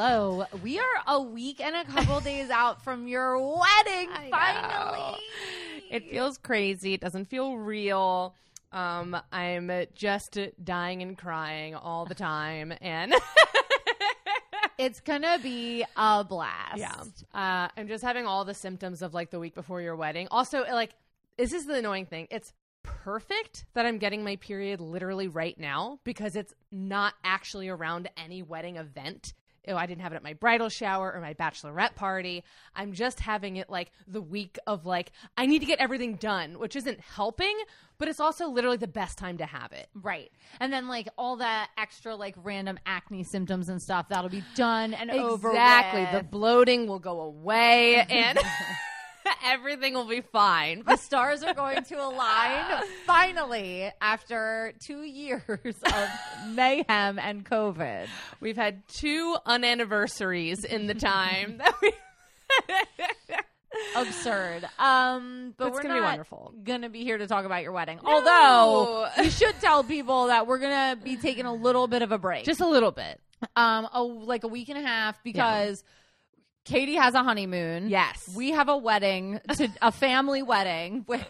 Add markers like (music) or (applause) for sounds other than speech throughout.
Hello. We are a week and a couple (laughs) days out from your wedding. Finally. It feels crazy. It doesn't feel real. Um, I'm just dying and crying all the time, and (laughs) It's gonna be a blast. yeah, uh, I'm just having all the symptoms of like the week before your wedding. Also, like this is the annoying thing. It's perfect that I'm getting my period literally right now because it's not actually around any wedding event. Oh, I didn't have it at my bridal shower or my bachelorette party. I'm just having it like the week of like I need to get everything done, which isn't helping, but it's also literally the best time to have it. Right. And then like all that extra like random acne symptoms and stuff, that'll be done and over. Exactly. The bloating will go away and (laughs) (laughs) everything will be fine. the stars are going to align (laughs) finally after two years of (laughs) mayhem and COVID. We've had two unanniversaries in the time that we Absurd. Um, but It's we're gonna be not wonderful. Gonna be here to talk about your wedding. Although we should tell people that we're gonna be taking a little bit of a break, just a little bit. um, a, like a week and a half because Katie has a honeymoon. Yes. we have a wedding, to, (laughs) a family wedding, which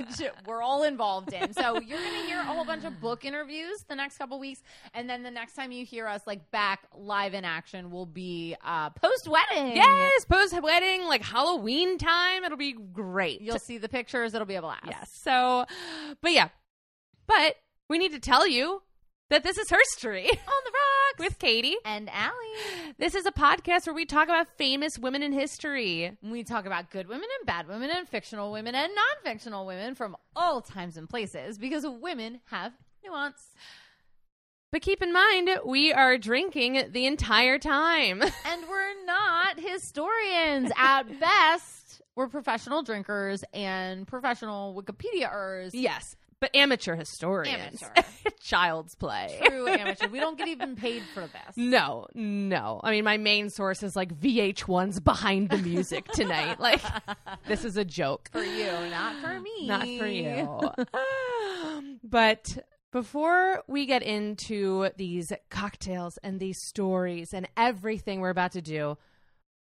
we're all involved in. So you're gonna hear a whole bunch of book interviews the next couple weeks, and then the next time you hear us like back live in action will be uh, post wedding. Yes, post wedding, like Halloween time. It'll be great. You'll see the pictures. It'll be a blast. yes. So, but yeah, but we need to tell you that this is Herstory (laughs) On the rocks with Katie. and Allie. This is a podcast where we talk about famous women in history. We talk about good women and bad women and fictional women and non fictional women from all times and places because women have nuance. But keep in mind, we are drinking the entire time. (laughs) And we're not historians. At (laughs) best, we're professional drinkers and professional Wikipediaers. yes, but amateur historians. Amateur. (laughs) Child's play. True amateur. We don't get even (laughs) paid for this. No, no. I mean, my main source is like VH1's Behind the Music tonight. (laughs) like, this is a joke. For you, not for me. Not for you. but before we get into these cocktails and these stories and everything we're about to do,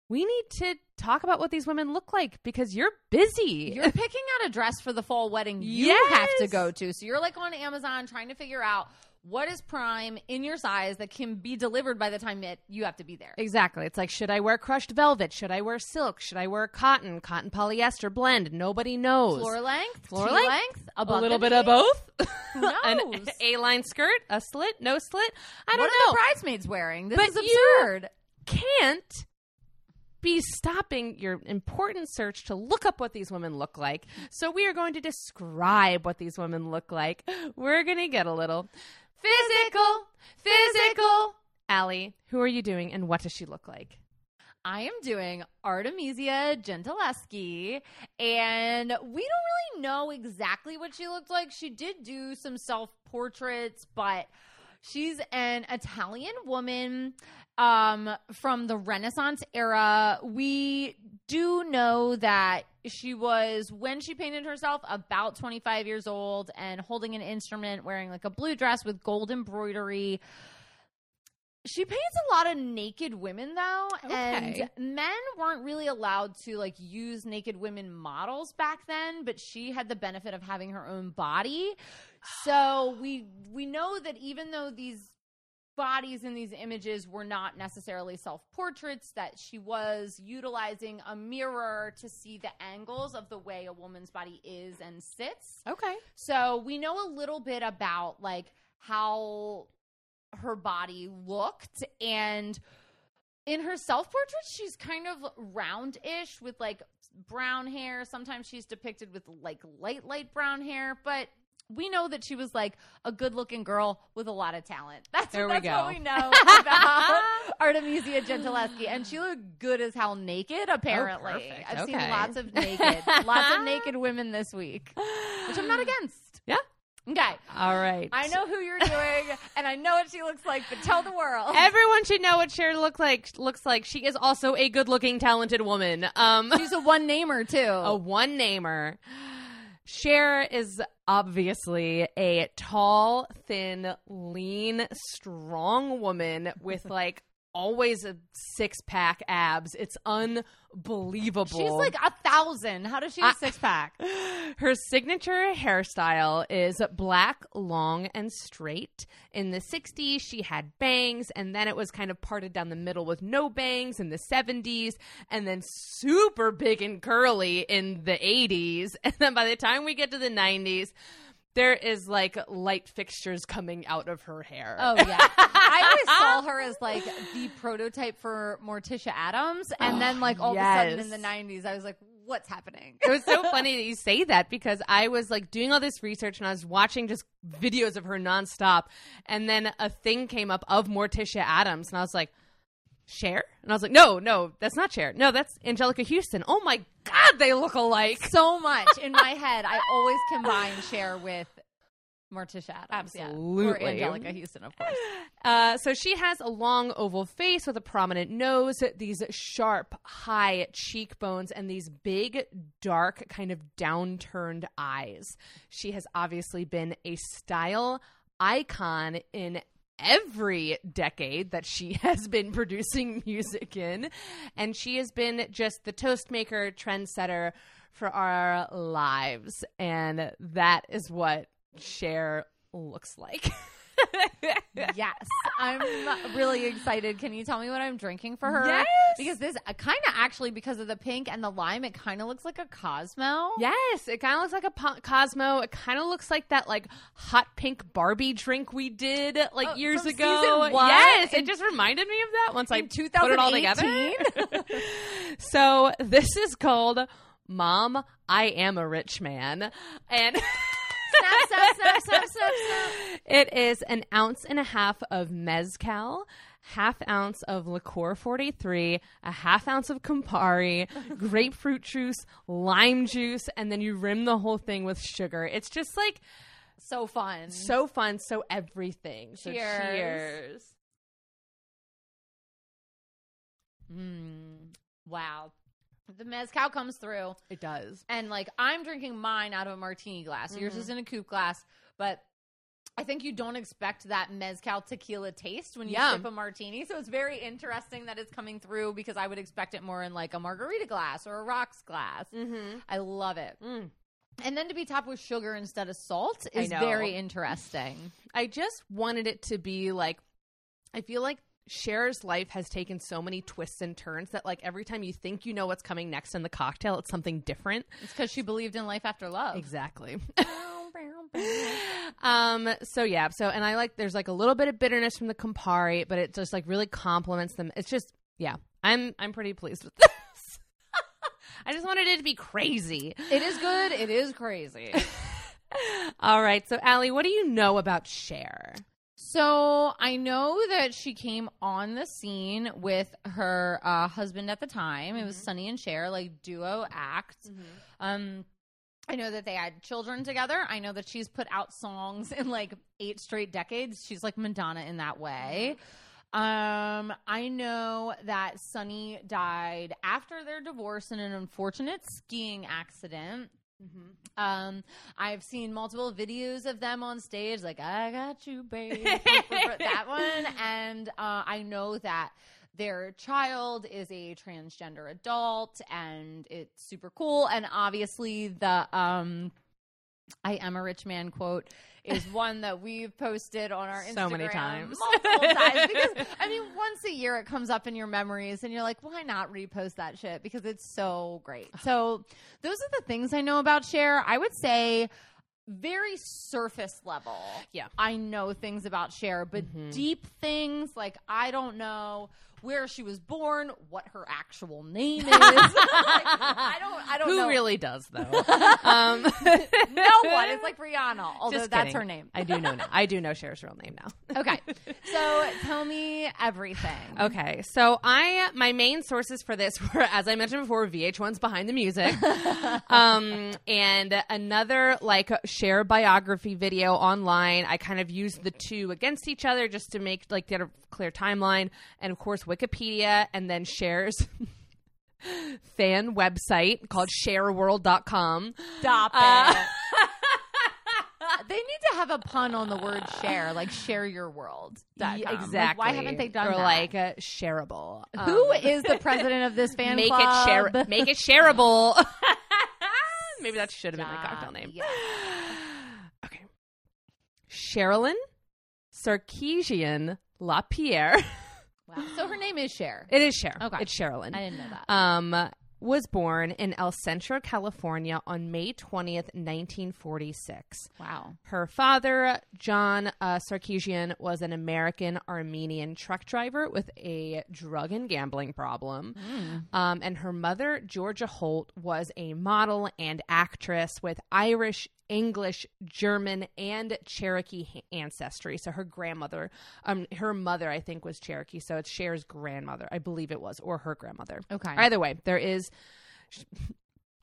we need to talk about what these women look like because you're busy. You're (laughs) picking out a dress for the fall wedding you have to go to. So you're like on Amazon trying to figure out what is prime in your size that can be delivered by the time it, you have to be there. Exactly. It's like, should I wear crushed velvet? Should I wear silk? Should I wear cotton? Cotton polyester blend? Nobody knows. Floor length, Floor length? length, a little bit of both. Who (laughs) An? A-line skirt, a slit, no slit. I don't know What are the bridesmaids wearing? This But is absurd. can't be stopping your important search to look up what these women look like. So we are going to describe what these women look like. (gasps) We're going to get a little physical, physical. Allie, who are you doing and what does she look like? I am doing Artemisia Gentileschi, and we don't really know exactly what she looked like. She did do some self portraits, but she's an Italian woman um, from the Renaissance era. We do know that she was, when she painted herself, about 25 years old and holding an instrument, wearing like a blue dress with gold embroidery. She paints a lot of naked women though, Okay. and men weren't really allowed to like use naked women models back then, but she had the benefit of having her own body. So we we know that even though these bodies in these images were not necessarily self-portraits that she was utilizing a mirror to see the angles of the way a woman's body is and sits. Okay. So we know a little bit about like how her body looked and in her self portrait she's kind of roundish with like brown hair. Sometimes she's depicted with like light light brown hair, but we know that she was like a good looking girl with a lot of talent. (laughs) That's, There we that's go. what we know (laughs) about Artemisia Gentileschi. And she looked good as hell naked, apparently. perfect. I've seen lots of naked, lots of naked (laughs) women this week, which I'm not against. Yeah. Okay. All right. I know who you're doing, and I know what she looks like, but tell the world. Everyone should know what Cher look like. Looks like she is also a good-looking, talented woman. Um, She's a one namer too. a one namer. Cher is obviously a tall, thin, lean, strong woman with like always a six pack abs. It's unbelievable. She's like a thousand. How does she have six pack? (laughs) Her signature hairstyle is black, long, and straight. In the 60s, she had bangs, and then it was kind of parted down the middle with no bangs in the 70s, and then super big and curly in the 80s. (laughs) And then by the time we get to the 90s, there is like light fixtures coming out of her hair. Oh yeah, (laughs) I always saw her as like the prototype for Morticia Addams, and then like all of a sudden in the '90s, I was like, "What's happening?" it was so (laughs) funny that you say that because I was like doing all this research and I was watching just videos of her nonstop, and then a thing came up of Morticia Addams, and I was like, Cher? And I was like, no, no, that's not Cher. No, that's Anjelica Huston. Oh my God, they look alike. so much in my head. I always combine Cher with Morticia Addams, yeah. or Absolutely. Anjelica Huston, of course. (gasps) Uh, so she has a long oval face with a prominent nose, these sharp, high cheekbones, and these big, dark, kind of downturned eyes. She has obviously been a style icon in every decade that she (laughs) has been producing music in. And she has been just the toast maker, trendsetter for our lives. And that is what Cher looks like. (laughs) yes, I'm really excited. Can you tell me what I'm drinking for her? Yes. because this uh, kind of actually because of the pink and the lime, it kind of looks like a Cosmo. Yes, it kind of looks like a po- Cosmo. It kind of looks like that like hot pink Barbie drink we did like Oh, years ago. Yes, In- it just reminded me of that once I put it all together. 2018? (laughs) so this is called Mom, I Am a Rich Man, and. (laughs) snap, snap, snap, snap, snap, snap. It is an ounce and a half of mezcal, half ounce of Licor 43, a half ounce of Campari, (laughs) grapefruit juice, lime juice, and then you rim the whole thing with sugar. It's just like So fun. so fun, so everything. So Cheers. cheers. Mm, wow. The mezcal comes through, It does. and like I'm drinking mine out of a martini glass. Yours Mm-hmm. is in a coupe glass, but I think you don't expect that mezcal tequila taste when you Yeah. sip a martini. So it's very interesting that it's coming through because I would expect it more in like a margarita glass or a rocks glass. Mm-hmm. I love it. Mm. And then to be topped with sugar instead of salt is very interesting. I just wanted it to be like I feel like Cher's life has taken so many twists and turns that like every time you think you know what's coming next in the cocktail, it's something different. It's because she believed in life after love. Exactly. (laughs) um so yeah, so and I like there's like a little bit of bitterness from the Campari, but it just like really complements them. It's just yeah. I'm I'm pretty pleased with this. (laughs) I just wanted it to be crazy. It is good. It is crazy. (laughs) All right. So Allie, what do you know about Cher? So I know that she came on the scene with her uh, husband at the time. It was Sonny and Cher, like duo act. Um, I know that they had children together. I know that she's put out songs in like eight straight decades. She's like Madonna in that way. Um, I know that Sonny died after their divorce in an unfortunate skiing accident. Um, I've seen multiple videos of them on stage, like "I got you, babe," (laughs) that one, and uh, I know that their child is a transgender adult, and it's super cool. And obviously, the um, "I am a rich man" quote is one that we've posted on our Instagram (laughs) So many times. multiple (laughs) times because I mean, once a year it comes up in your memories, and you're like, why not repost that shit because it's so great. So those are the things I know about Cher. I would say very surface level. Yeah. I know things about Cher, but mm-hmm. deep things like I don't know where she was born, what her actual name (laughs) is. (laughs) Like, I don't. I don't know. Who know. really does though? (laughs) um, No one. It's like Rihanna, although that's her name. I do know now. I do know Cher's real name now. Okay, so tell me everything. Okay, so I my main sources for this were, as I mentioned before, VH1's Behind the Music, um, and another like Cher biography video online. I kind of used the two against each other just to make like get a clear timeline, and of course Wikipedia, and then Cher's. (laughs) fan website called cherworld.com Stop Uh, it. (laughs) they need to have a pun on the word share, like share your world. Yeah, Like, exactly. why haven't they done or that? like uh, shareable? Who Um, is the president of this (laughs) fan make club? it share? Make it shareable. Maybe that should have been my cocktail name. Yeah. (sighs) Okay. Cherilyn Sarkisian LaPierre. Wow. So her name is Cher. It is Cher. Okay. It's Cherilyn. I didn't know that. um, was born in El Centro, California on May 20th, 1946. wow. Her father, John uh, Sarkisian, was an American Armenian truck driver with a drug and gambling problem. Um, and her mother, Georgia Holt, was a model and actress with Irish, English, German, and Cherokee ancestry. So her grandmother, um, her mother, I think, was Cherokee. So it's Cher's grandmother, I believe it was, or her grandmother. Okay. Either way, there is.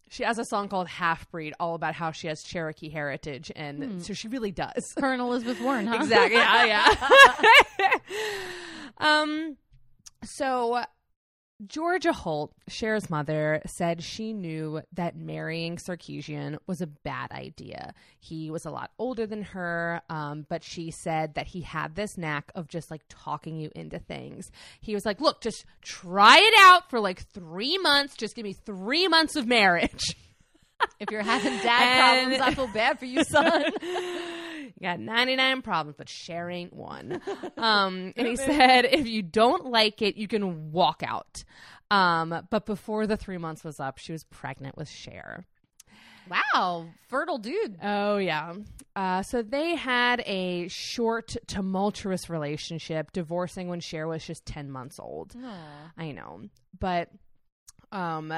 She has a song called Half Breed, all about how she has Cherokee heritage, and so she really does. (laughs) Her and Elizabeth Warren, huh? Exactly. Yeah, yeah. (laughs) (laughs) um, so Georgia Holt, Cher's mother, said she knew that marrying Sarkisian was a bad idea. He was a lot older than her, um, but she said that he had this knack of just like talking you into things. He was like, "Look, just try it out for like three months. Just give me three months of marriage." If you're having (laughs) dad And- problems, I feel bad for you, son. (laughs) Got 99 problems, but Cher ain't one. (laughs) Um, and he said, if you don't like it, you can walk out. Um, but before the three months was up, she was pregnant with Cher. wow. Fertile dude. Oh, yeah. Uh, so they had a short, tumultuous relationship, divorcing when Cher was just 10 months old. I know. But um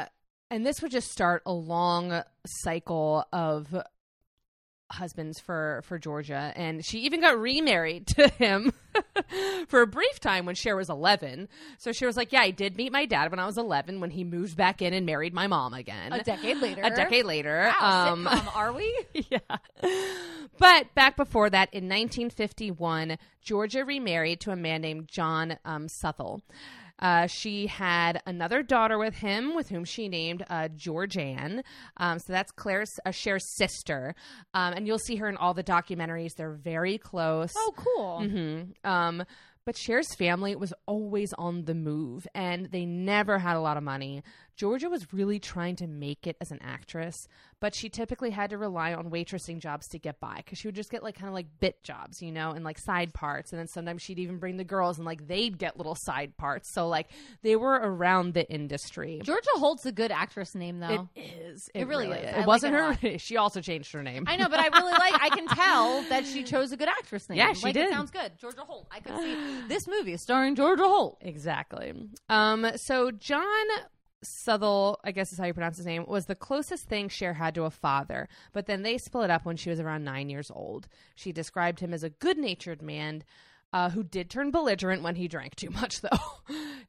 and this would just start a long cycle of husbands for for Georgia and she even got remarried to him (laughs) for a brief time when Cher was 11. So she was like, "Yeah, I did meet my dad when I was 11 when he moved back in and married my mom again." A decade later. A decade later. Wow, um sitcom, (laughs) are we? yeah. But back before that, in 1951, Georgia remarried to a man named John um, Suthel. Uh, she had another daughter with him, with whom she named uh, Georganne. Um, so that's Claire's uh, Cher's sister, um, and you'll see her in all the documentaries. They're very close. Oh, cool. hmm Um, but Cher's family was always on the move and they never had a lot of money. Georgia was really trying to make it as an actress, but she typically had to rely on waitressing jobs to get by because she would just get like kind of like bit jobs, you know, and like side parts. And then sometimes she'd even bring the girls and like they'd get little side parts. So like they were around the industry. Georgia Holt's a good actress name, though. It is. It really is. I It like wasn't it her. (laughs) she also changed her name. I know, but I really like. I can (laughs) tell that she chose a good actress name. Yeah, she like, did. It sounds good. Georgia Holt. I could see this movie starring Georgia Holt. Exactly. Um, so John Southall, I guess is how you pronounce his name, was the closest thing Cher had to a father, but then they split up when she was around nine years old. She described him as a good natured man uh, who did turn belligerent when he drank too much, (laughs) though.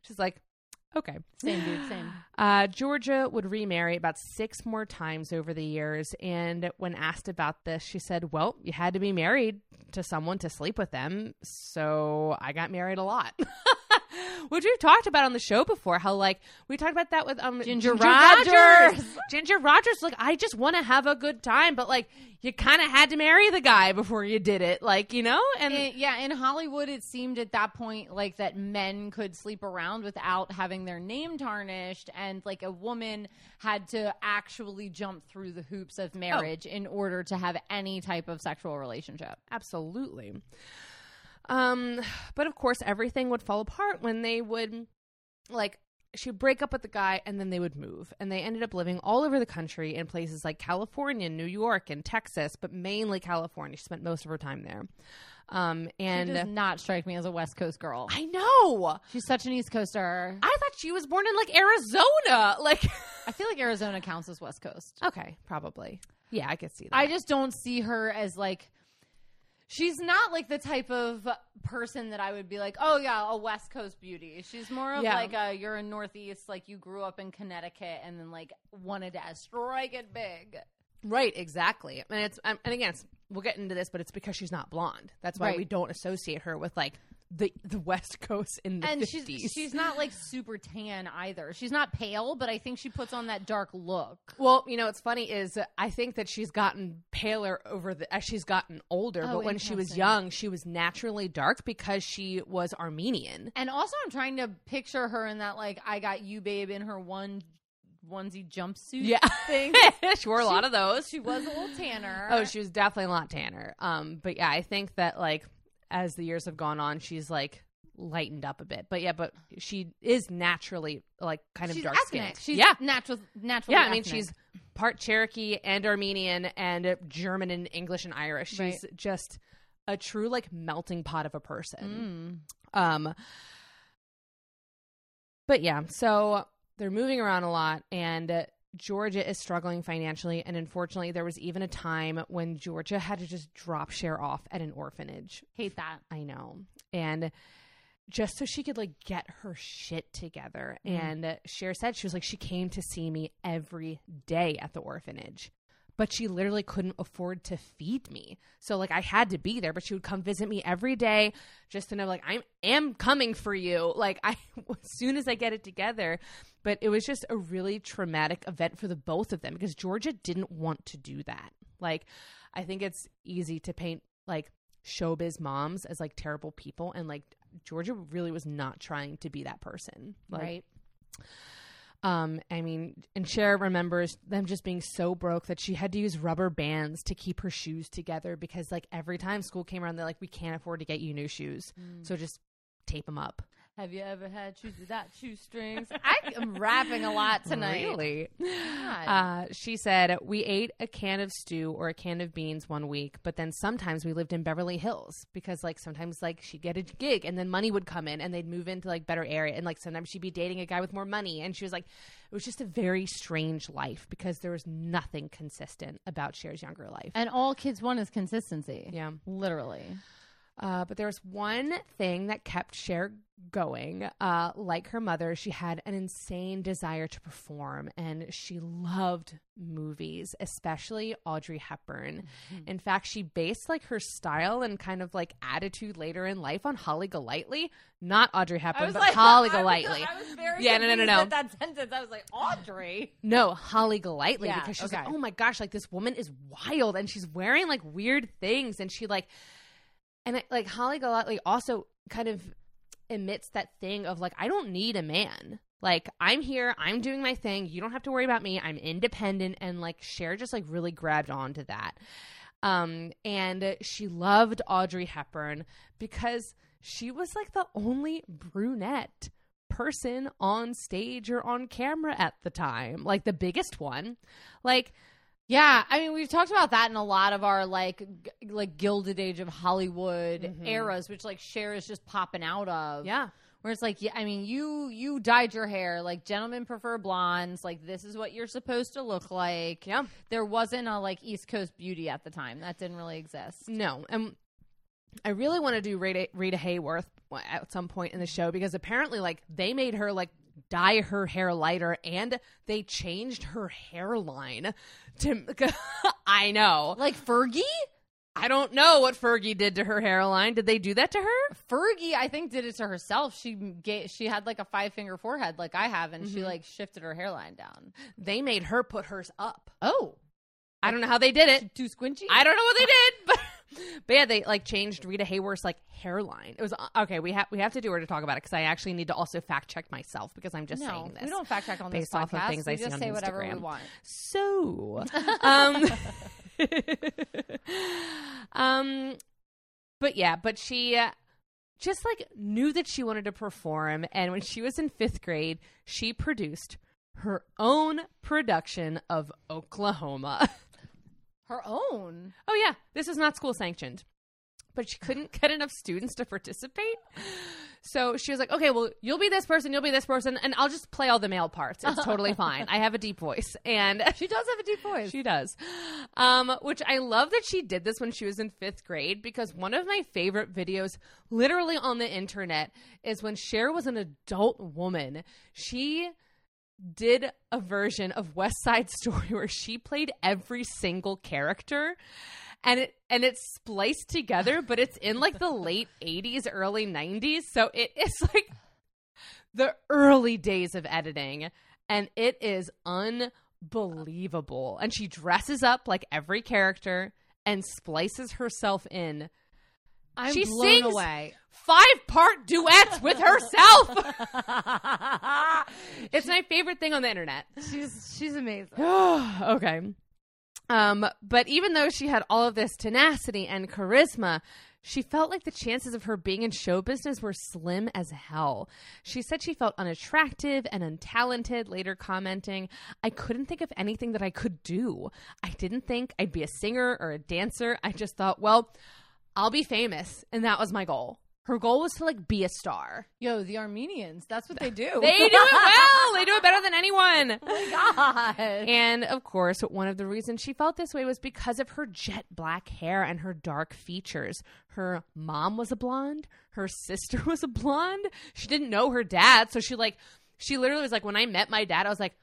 She's like, okay. Same dude, same. Uh, Georgia would remarry about six more times over the years. And when asked about this, she said, Well, you had to be married to someone to sleep with them. So I got married a lot. (laughs) (laughs) Which we've talked about on the show before, how like we talked about that with um Ginger Rogers. Ginger Rogers, like (laughs) I just want to have a good time, but like you kind of had to marry the guy before you did it, like you know. And In- yeah, in Hollywood, it seemed at that point like that men could sleep around without having their name tarnished, and like a woman had to actually jump through the hoops of marriage in order to have any type of sexual relationship. Absolutely. Um, but of course, everything would fall apart when they would, like, she'd break up with the guy and then they would move. And they ended up living all over the country in places like California, New York, and Texas, but mainly California. She spent most of her time there. Um, She and does not strike me as a West Coast girl. I know. She's such an East Coaster. I thought she was born in like Arizona. (laughs) Like, I feel like Arizona counts as West Coast. okay, probably. Yeah, I could see that. I just don't see her as like she's not like the type of person that I would be like, oh yeah, a West Coast beauty. She's more of Yeah. like a you're a Northeast, like you grew up in Connecticut and then like wanted to strike it big. Right, exactly. And it's and again, it's, we'll get into this, but it's because she's not blonde. That's why Right. we don't associate her with like the the West Coast in the and 50s. she's she's not like super tan either. She's not pale, but I think she puts on that dark look. Well, you know, what's funny is I think that she's gotten paler over the as she's gotten older. Oh, but when she was young, she was naturally dark because she was Armenian. And also, I'm trying to picture her in that like I got you, babe, in her one onesie jumpsuit. Yeah, thing. (laughs) she wore a lot of those. She was a little tanner. Oh, she was definitely a lot tanner. Um, but yeah, I think that like as the years have gone on, she's like lightened up a bit. But yeah, but she is naturally like kind of she's dark ethnic. skinned. She's yeah, natural. Natural. yeah. I mean, she's part Cherokee and Armenian and German and English and Irish. She's Right. just a true like melting pot of a person. Mm. Um, but yeah, so they're moving around a lot, and uh, Georgia is struggling financially. And unfortunately, there was even a time when Georgia had to just drop Cher off at an orphanage. hate that. I know, and just so she could like get her shit together. Mm. And Cher said she was like she came to see me every day at the orphanage. But she literally couldn't afford to feed me. So like I had to be there, but she would come visit me every day just to know like I am coming for you. (laughs) Like I as soon as I get it together. But it was just a really traumatic event for the both of them because Georgia didn't want to do that. Like I think it's easy to paint like showbiz moms as like terrible people and like Georgia really was not trying to be that person. Like, right. Um, I mean, and Cher remembers them just being so broke that she had to use rubber bands to keep her shoes together because, like, every time school came around, they're like, "We can't afford to get you new shoes, so just tape them up." Have you ever had shoes without shoestrings? I am rapping a lot tonight. Really? Uh, she said, We ate a can of stew or a can of beans one week, but then sometimes we lived in Beverly Hills because, like, sometimes, like, she'd get a gig and then money would come in and they'd move into, like, better area. And, like, sometimes she'd be dating a guy with more money. And she was like, It was just a very strange life because there was nothing consistent about Cher's younger life. and all kids want is consistency. Yeah. Literally. Uh, but there was one thing that kept Cher going. Uh, like her mother, she had an insane desire to perform, and she loved movies, especially Audrey Hepburn. Mm-hmm. In fact, she based like her style and kind of like attitude later in life on Holly Golightly, not Audrey Hepburn, but (laughs) Holly Golightly. I was very Yeah, no, no, no, no. that sentence. I was like, Audrey. No, Holly Golightly Yeah, because she's like, oh my gosh, like this woman is wild and she's wearing like weird things and she like, and I, like Holly Golightly also kind of emits that thing of like, I don't need a man. Like I'm here, I'm doing my thing. You don't have to worry about me. I'm independent, and like Cher just like really grabbed onto that. Um, and she loved Audrey Hepburn because she was like the only brunette person on stage or on camera at the time, like the biggest one. Like, Yeah, I mean, we've talked about that in a lot of our like g- like Gilded Age of Hollywood Mhm. eras, which like Cher is just popping out of. yeah, where it's like, yeah, I mean, you you dyed your hair like gentlemen prefer blondes. Like this is what you're supposed to look like. yeah, There wasn't a like East Coast beauty at the time. That didn't really exist. no, and I really want to do Rita, Rita Hayworth at some point in the show because apparently, like, they made her like dye her hair lighter and they changed her hairline to. (laughs) I know. Like Fergie, I don't know what Fergie did to her hairline. Did they do that to her? Fergie, I think did it to herself. She gave, she had like a five finger forehead, like I have, and Mm-hmm. she like shifted her hairline down. They made her put hers up. Oh, I don't know how they did it. too squinchy. I don't know what they did, (laughs) but but yeah, they like changed Rita Hayworth's like hairline. It was uh, okay. We have we have to do her to talk about it because I actually need to also fact check myself because I'm just no, saying this. we don't fact check on this based off of things we I see just on say whatever we Instagram. want. So, (laughs) um, (laughs) um, but yeah, but she uh, just like knew that she wanted to perform, and when she was in fifth grade, she produced her own production of Oklahoma. (laughs) Her own. Oh yeah, this is not school sanctioned. But she couldn't (laughs) get enough students to participate. So she was like, okay, well, you'll be this person, you'll be this person, and I'll just play all the male parts. It's totally (laughs) fine. I have a deep voice. And She does have a deep voice. she does. Um, which I love that she did this when she was in fifth grade because one of my favorite videos, literally on the internet, is when Cher was an adult woman. She did a version of West Side Story (laughs) where she played every single character. and it and it's spliced together, but it's in like the late 80s, early 90s. So it is (laughs) like the early days of editing, and it is unbelievable. And she dresses up like every character and splices herself in. I'm she blown sings away. five part duets with herself. (laughs) it's my favorite thing on the internet. she's she's amazing. (sighs) okay. Um, but even though she had all of this tenacity and charisma, she felt like the chances of her being in show business were slim as hell. She said she felt unattractive and untalented, later commenting, I couldn't think of anything that I could do. I didn't think I'd be a singer or a dancer. I just thought, well, I'll be famous. And that was my goal. Her goal was to like be a star. Yo, the Armenians, that's what they do. They do it well. They do it better than anyone. (laughs) oh my god. And of course, one of the reasons she felt this way was because of her jet black hair and her dark features. Her mom was a blonde, her (laughs) sister was a blonde. She didn't know her dad, so she like she literally was like when I met my dad, I was like,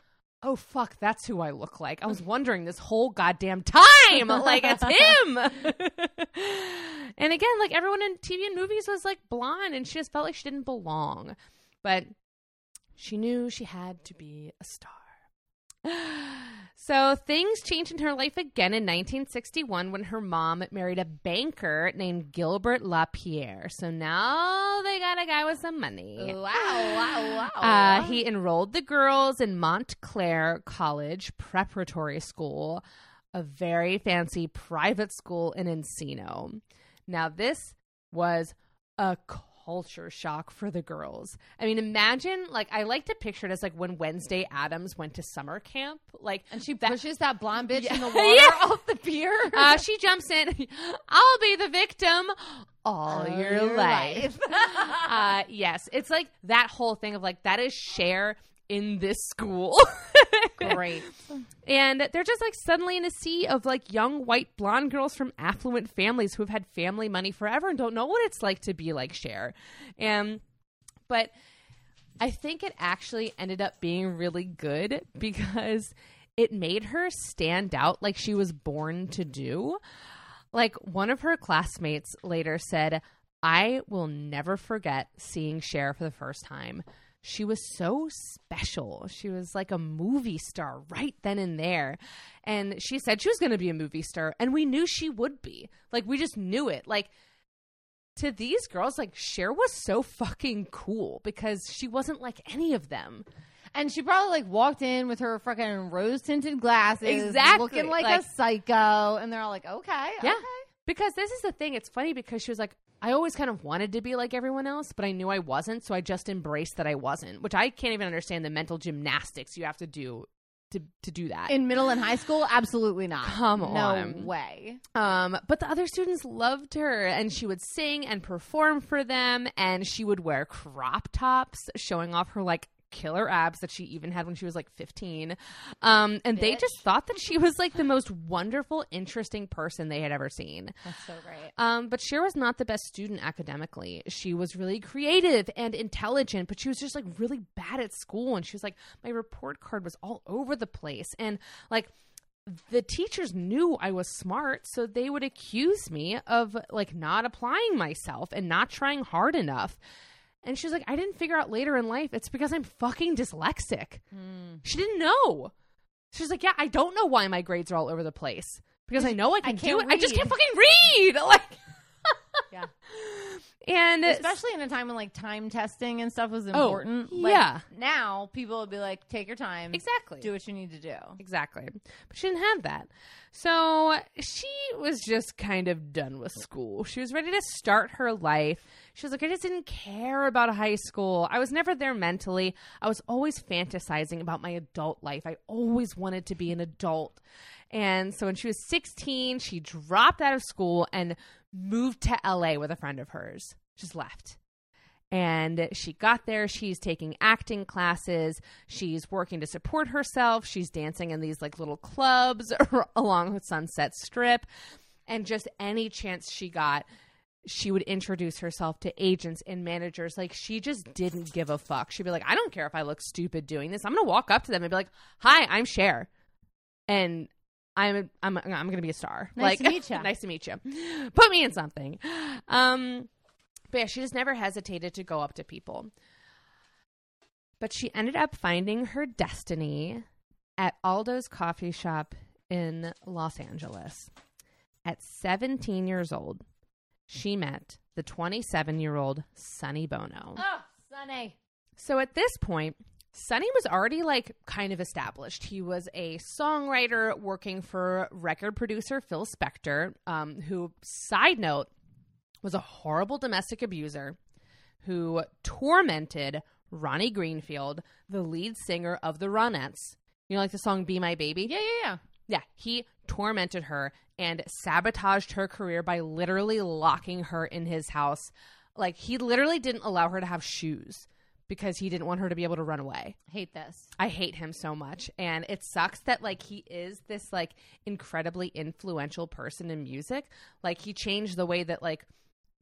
"Oh fuck, that's who I look like." I was wondering this whole goddamn time, like it's him. (laughs) and again, like everyone in TV and movies was like blonde and she just felt like she didn't belong. But she knew she had to be a star. So things changed in her life again in 1961 when her mom married a banker named Gilbert LaPierre. So now they got a guy with some money. Wow, wow, wow. Uh, he enrolled the girls in Montclair College Preparatory School, a very fancy private school in Encino. Now, this was a culture shock for the girls. I mean, imagine, like, I like to picture it as like when Wednesday Addams went to summer camp. Like, and she that- pushes that blonde bitch in the Yeah. (laughs) water Yeah. off the pier. (laughs) uh, she jumps in. I'll be the victim all, All your, your life. life. (laughs) uh, yes, it's like that whole thing of like that is share in this school. Great. (laughs) And they're just like suddenly in a sea of like young white blonde girls from affluent families who have had family money forever and don't know what it's like to be like Cher. And but I think it actually ended up being really good because it made her stand out like she was born to do. Like one of her classmates later said, I will never forget seeing Cher for the first time. She was so special. She was like a movie star right then and there. And she said she was going to be a movie star, and we knew she would be. Like, we just knew it. Like, to these girls, like, Cher was so fucking cool because she wasn't like any of them. And she probably like walked in with her fucking rose tinted glasses, Exactly, looking like, like- a psycho, and they're all like, "Okay, Yeah. okay." Because this is the thing. It's funny because she was like, I always kind of wanted to be like everyone else, but I knew I wasn't. So I just embraced that I wasn't, which I can't even understand the mental gymnastics you have to do to, to do that. In middle and high school, absolutely not. Come no on. way. Um, but the other students loved her, and she would sing and perform for them, and she would wear crop tops, showing off her like killer abs that she even had when she was like 15. Um, and they just thought that she was like the most wonderful, interesting person they had ever seen. That's so great. Um, but Cher was not the best student academically. She was really creative and intelligent, but she was just like really bad at school. And she was like, my report card was all over the place. And like, the teachers knew I was smart, so they would accuse me of like not applying myself and not trying hard enough. And she's like, I didn't figure out later in life it's because I'm fucking dyslexic. Hmm. She didn't know. She's like, Yeah, I don't know why my grades are all over the place. Because I know I can do can't it. I just can't fucking read. (laughs) Like Yeah. And Especially in a time when like time testing and stuff was oh, important. Like, yeah. Now people would be like, take your time. Exactly. Do what you need to do. Exactly. But she didn't have that. So she was just kind of done with school. She was ready to start her life. She was like, I just didn't care about high school. I was never there mentally. I was always fantasizing about my adult life. I always wanted to be an adult. And so when she was 16, she dropped out of school and moved to LA with a friend of hers. Just left. And she got there. She's taking acting classes. She's working to support herself. She's dancing in these like little clubs (laughs) along with Sunset Strip. And just any chance she got, she would introduce herself to agents and managers. Like she just didn't give a fuck. She'd be like, I don't care if I look stupid doing this. I'm going to walk up to them and be like, Hi, I'm Cher. And I'm I'm I'm gonna be a star. Nice like, to meet (laughs) you. nice to meet you. Put me in something. Um, but yeah, she just never hesitated to go up to people. But she ended up finding her destiny at Aldo's coffee shop in Los Angeles. At 17 years old, she met the 27 year old Sonny Bono. Oh, Sonny. So at this point, Sonny was already like kind of established. He was a songwriter working for record producer Phil Spector, um, who, side note, was a horrible domestic abuser who tormented Ronnie Greenfield, the lead singer of the Ronettes. You know, like the song Be My Baby? Yeah, yeah, yeah. Yeah, he tormented her and sabotaged her career by literally locking her in his house. Like, he literally didn't allow her to have shoes because he didn't want her to be able to run away. Hate this. I hate him so much. And it sucks that, like, he is this, like, incredibly influential person in music. Like, he changed the way that, like,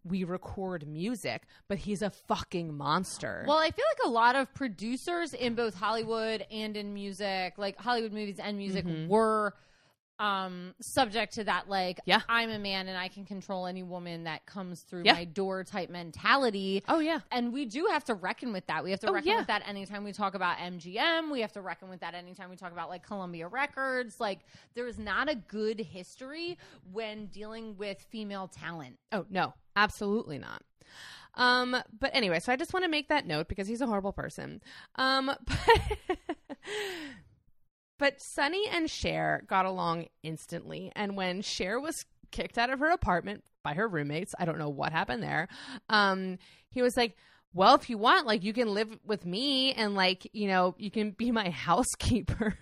we record music, but he's a fucking monster. Well, I feel like a lot of producers in both Hollywood and in music, like Hollywood movies and music, mm-hmm. were um subject to that like Yeah. I'm a man and I can control any woman that comes through Yeah. my door type mentality. oh, yeah. And we do have to reckon with that. We have to Oh, reckon yeah. with that anytime we talk about MGM. We have to reckon with that anytime we talk about like Columbia Records. Like there is not a good history when dealing with female talent. Oh, no, absolutely not. Um, but anyway, so I just want to make that note because he's a horrible person. Um, (laughs) but, but Sonny and Cher got along instantly. And when Cher was kicked out of her apartment by her roommates, I don't know what happened there. Um, he was like, well, if you want, like, you can live with me and, like, you know, you can be my (laughs) housekeeper.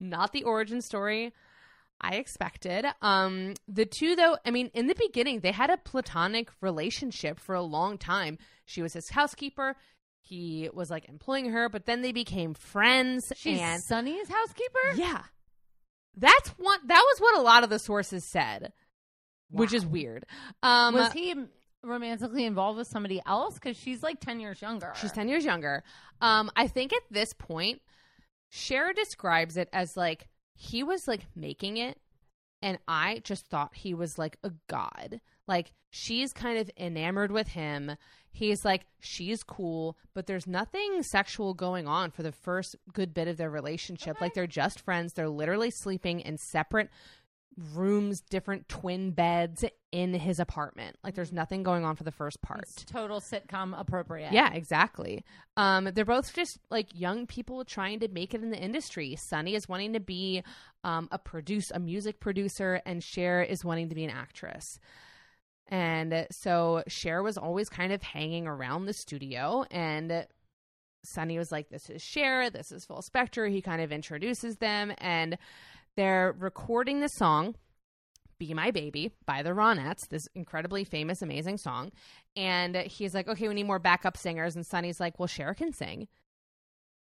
Not the origin story I expected. Um, the two, though, I mean, in the beginning, they had a platonic relationship for a long time. She was his housekeeper. He was like employing her, but then they became friends. She's and Sonny's housekeeper? yeah, that's one. That was what a lot of the sources said, which is weird. Um, Was he romantically involved with somebody else? Because she's like 10 years younger. She's 10 years younger. Um, I think at this point, Cher describes it as like he was like making it, and I just thought he was like a god. Like she's kind of enamored with him. He's like, she's cool, but there's nothing sexual going on for the first good bit of their relationship. Like they're just friends. They're literally sleeping in separate rooms, different twin beds in his apartment. Like there's nothing going on for the first part. It's total sitcom appropriate. Yeah, exactly. Um, they're both just like young people trying to make it in the industry. Sonny is wanting to be um, a produce, a music producer, and Cher is wanting to be an actress. And so Cher was always kind of hanging around the studio, and Sonny was like, "This is Cher. This is Phil Spector." He kind of introduces them, and they're recording the song "Be My Baby" by the Ronettes. This incredibly famous, amazing song. And he's like, "Okay, we need more backup singers." And Sonny's like, "Well, Cher can sing."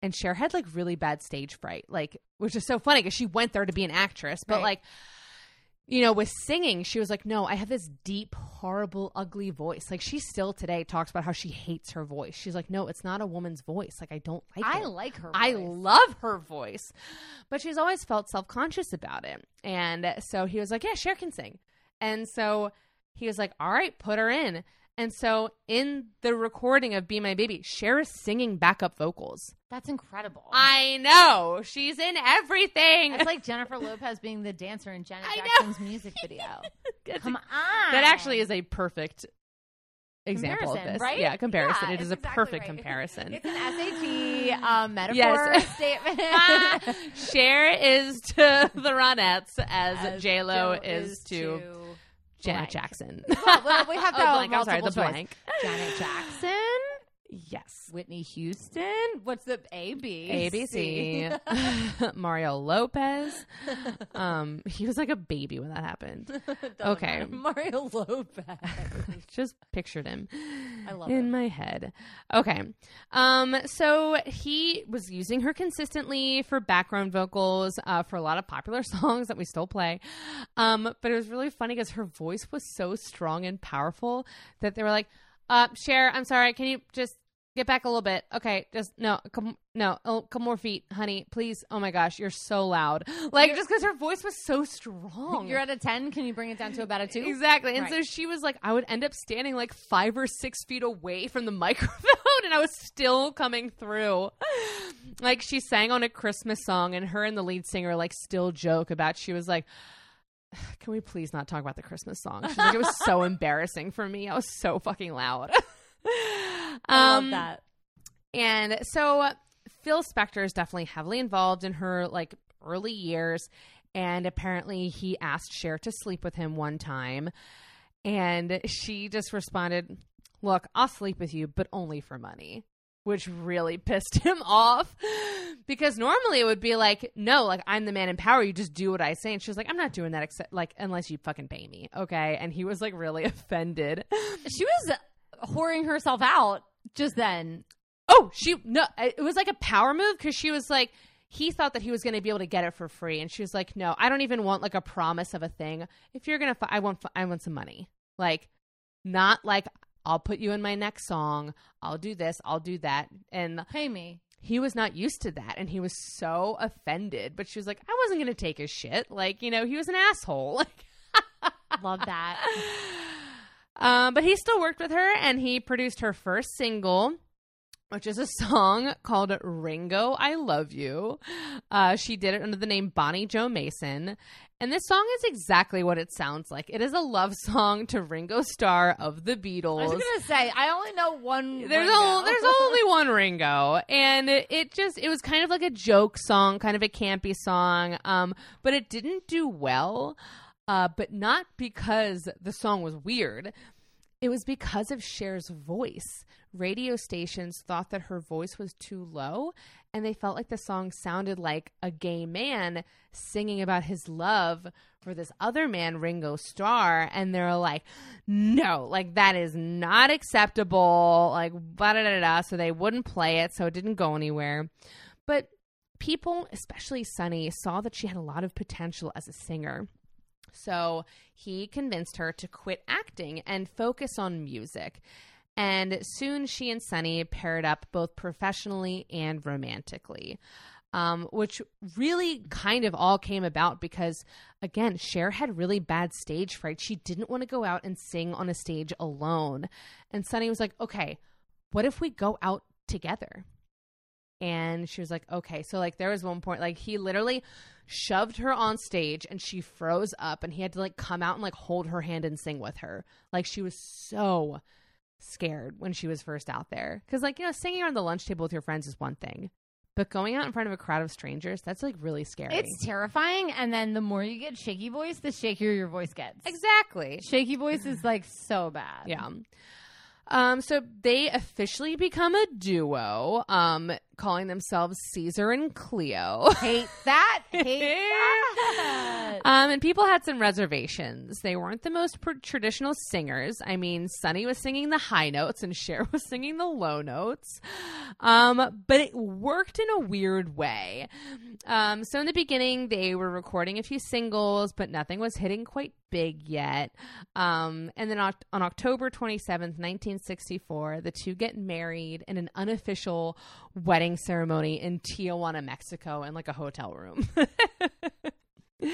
And Cher had like really bad stage fright, like which is so funny because she went there to be an actress, but Right. like you know, with singing, she was like, No, I have this deep, horrible, ugly voice. Like, she still today talks about how she hates her voice. She's like, No, it's not a woman's voice. Like, I don't like I it. like her. I voice. love her voice. But she's always felt self conscious about it. And so he was like, Yeah, Cher can sing. And so he was like, All right, put her in. And so in the recording of Be My Baby, Cher is singing backup vocals. That's incredible. I know. She's in everything. it's like Jennifer Lopez being the dancer in Janet (laughs) I know. Jackson's music video. (laughs) Come on. That actually is a perfect example of this. right? Yeah, comparison. Yeah, it is a exactly perfect right. comparison. It's an SAT um, (laughs) metaphor Yes. statement. Cher is to the Ronettes as, As J Lo Jill is, to Janet blank. Jackson. Well, well, we have Oh, to blank. I'm sorry, the multiple choice. blank. Janet Jackson, Yes. Whitney Houston. What's the A B A B C? (laughs) Mario Lopez. Um, he was like a baby when that happened. (laughs) Okay. Mario Lopez. (laughs) Just pictured him. I love in him. my head. Okay. Um, so he was using her consistently for background vocals uh, for a lot of popular songs that we still play. Um, but it was really funny because her voice was so strong and powerful that they were like, uh, Cher, I'm sorry, can you just get back a little bit. Okay, just no, come, no, oh, a couple more feet, honey, please. Oh my gosh, you're so loud. Like just because her voice was so strong. You're at a 10. Can you bring it down to about a 2? Exactly. And Right. so she was like, I would end up standing like five or six feet away from the (laughs) microphone, and I was still coming through. Like she sang on a Christmas song, and her and the lead singer like still joke about. She was like, "Can we please not talk about the Christmas song?" She's like, "It was so (laughs) embarrassing for me. I was so fucking loud." (laughs) (laughs) I Um, love that. and so Phil Spector is definitely heavily involved in her like early years. And apparently he asked Cher to sleep with him one time. And she just responded, Look, I'll sleep with you, but only for money. Which really (laughs) pissed him off. Because normally it would be like, no, like I'm the man in power. You just do what I say. And she was like, I'm not doing that except like unless you fucking pay me. Okay. And he was like really (laughs) offended. She was whoring herself out just then. Oh, she no, it was like a power move because she was like, he thought that he was going to be able to get it for free, and she was like, no, I don't even want like a promise of a thing. If you're gonna, fi- I want, I want some money, like, not like I'll put you in my next song, I'll do this, I'll do that, and Pay me. he was not used to that, and he was so offended. But she was like, I wasn't going to take his shit, like, you know, he was an asshole, (laughs) like. Love that. (laughs) Um, but he still worked with her, and he produced her first single, which is a song called Ringo, I Love You. Uh, she did it under the name Bonnie Jo Mason. And this song is exactly what it sounds like. It is a love song to Ringo Starr of the Beatles. I was gonna say I only know one. There's Ringo. only there's only (laughs) one Ringo, and it, it just it was kind of like a joke song, kind of a campy song. Um, but it didn't do well. Uh, but not because the song was weird. It was because of Cher's voice. Radio stations thought that her voice was too low, and they felt like the song sounded like a gay man singing about his love for this other man, Ringo Starr. And they're like, no, like that is not acceptable. Like, da da da da. So they wouldn't play it, so it didn't go anywhere. But people, especially Sonny, saw that she had a lot of potential as a singer. So he convinced her to quit acting and focus on music. And soon she and Sonny paired up both professionally and romantically. Um, which really kind of all came about because, again, Cher had really bad stage fright. She didn't want to go out and sing on a stage alone. And Sonny was like, okay, what if we go out together? And she was like, okay. So, like, there was one point, like, he literally shoved her on stage and she froze up and he had to, like, come out and, like, hold her hand and sing with her. Like, she was so scared when she was first out there. Cause, like, you know, singing around the lunch table with your friends is one thing, but going out in front of a crowd of strangers, that's, like, really scary. It's terrifying, and then the more you get shaky voice, the shakier your voice gets. exactly. Shaky voice is like so bad. Yeah. Um, so they officially become a duo, um, calling themselves Caesar and Cleo. Hate that. (laughs) Hate that. Um, and people had some reservations. They weren't the most pr- traditional singers. I mean, Sonny was singing the high notes and Cher (laughs) was singing the low notes. Um, but it worked in a weird way. Um, so in the beginning, they were recording a few singles, but nothing was hitting quite big yet. Um, and then on, on October 27th, 1964, the two get married in an unofficial wedding ceremony in Tijuana, Mexico, in like a hotel room. (laughs)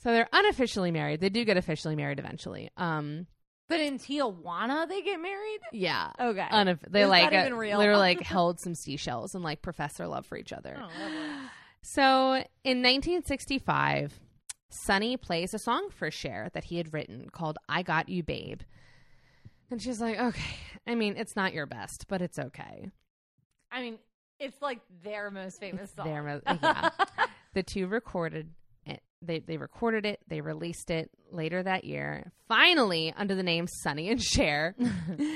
So they're unofficially married. They do get officially married eventually. Um, but in Tijuana, they get married. yeah. Okay. Unof- they Is like uh, real? literally like (laughs) held some seashells and like profess their love for each other. Oh. So in 1965, Sonny plays a song for Cher that he had written called "I Got You, Babe," and she's like, "Okay, I mean, it's not your best, but it's okay." I mean, it's like their most famous song. Their (laughs) yeah. the two recorded it. They they recorded it. They released it later that year. Finally, under the name Sonny and Cher,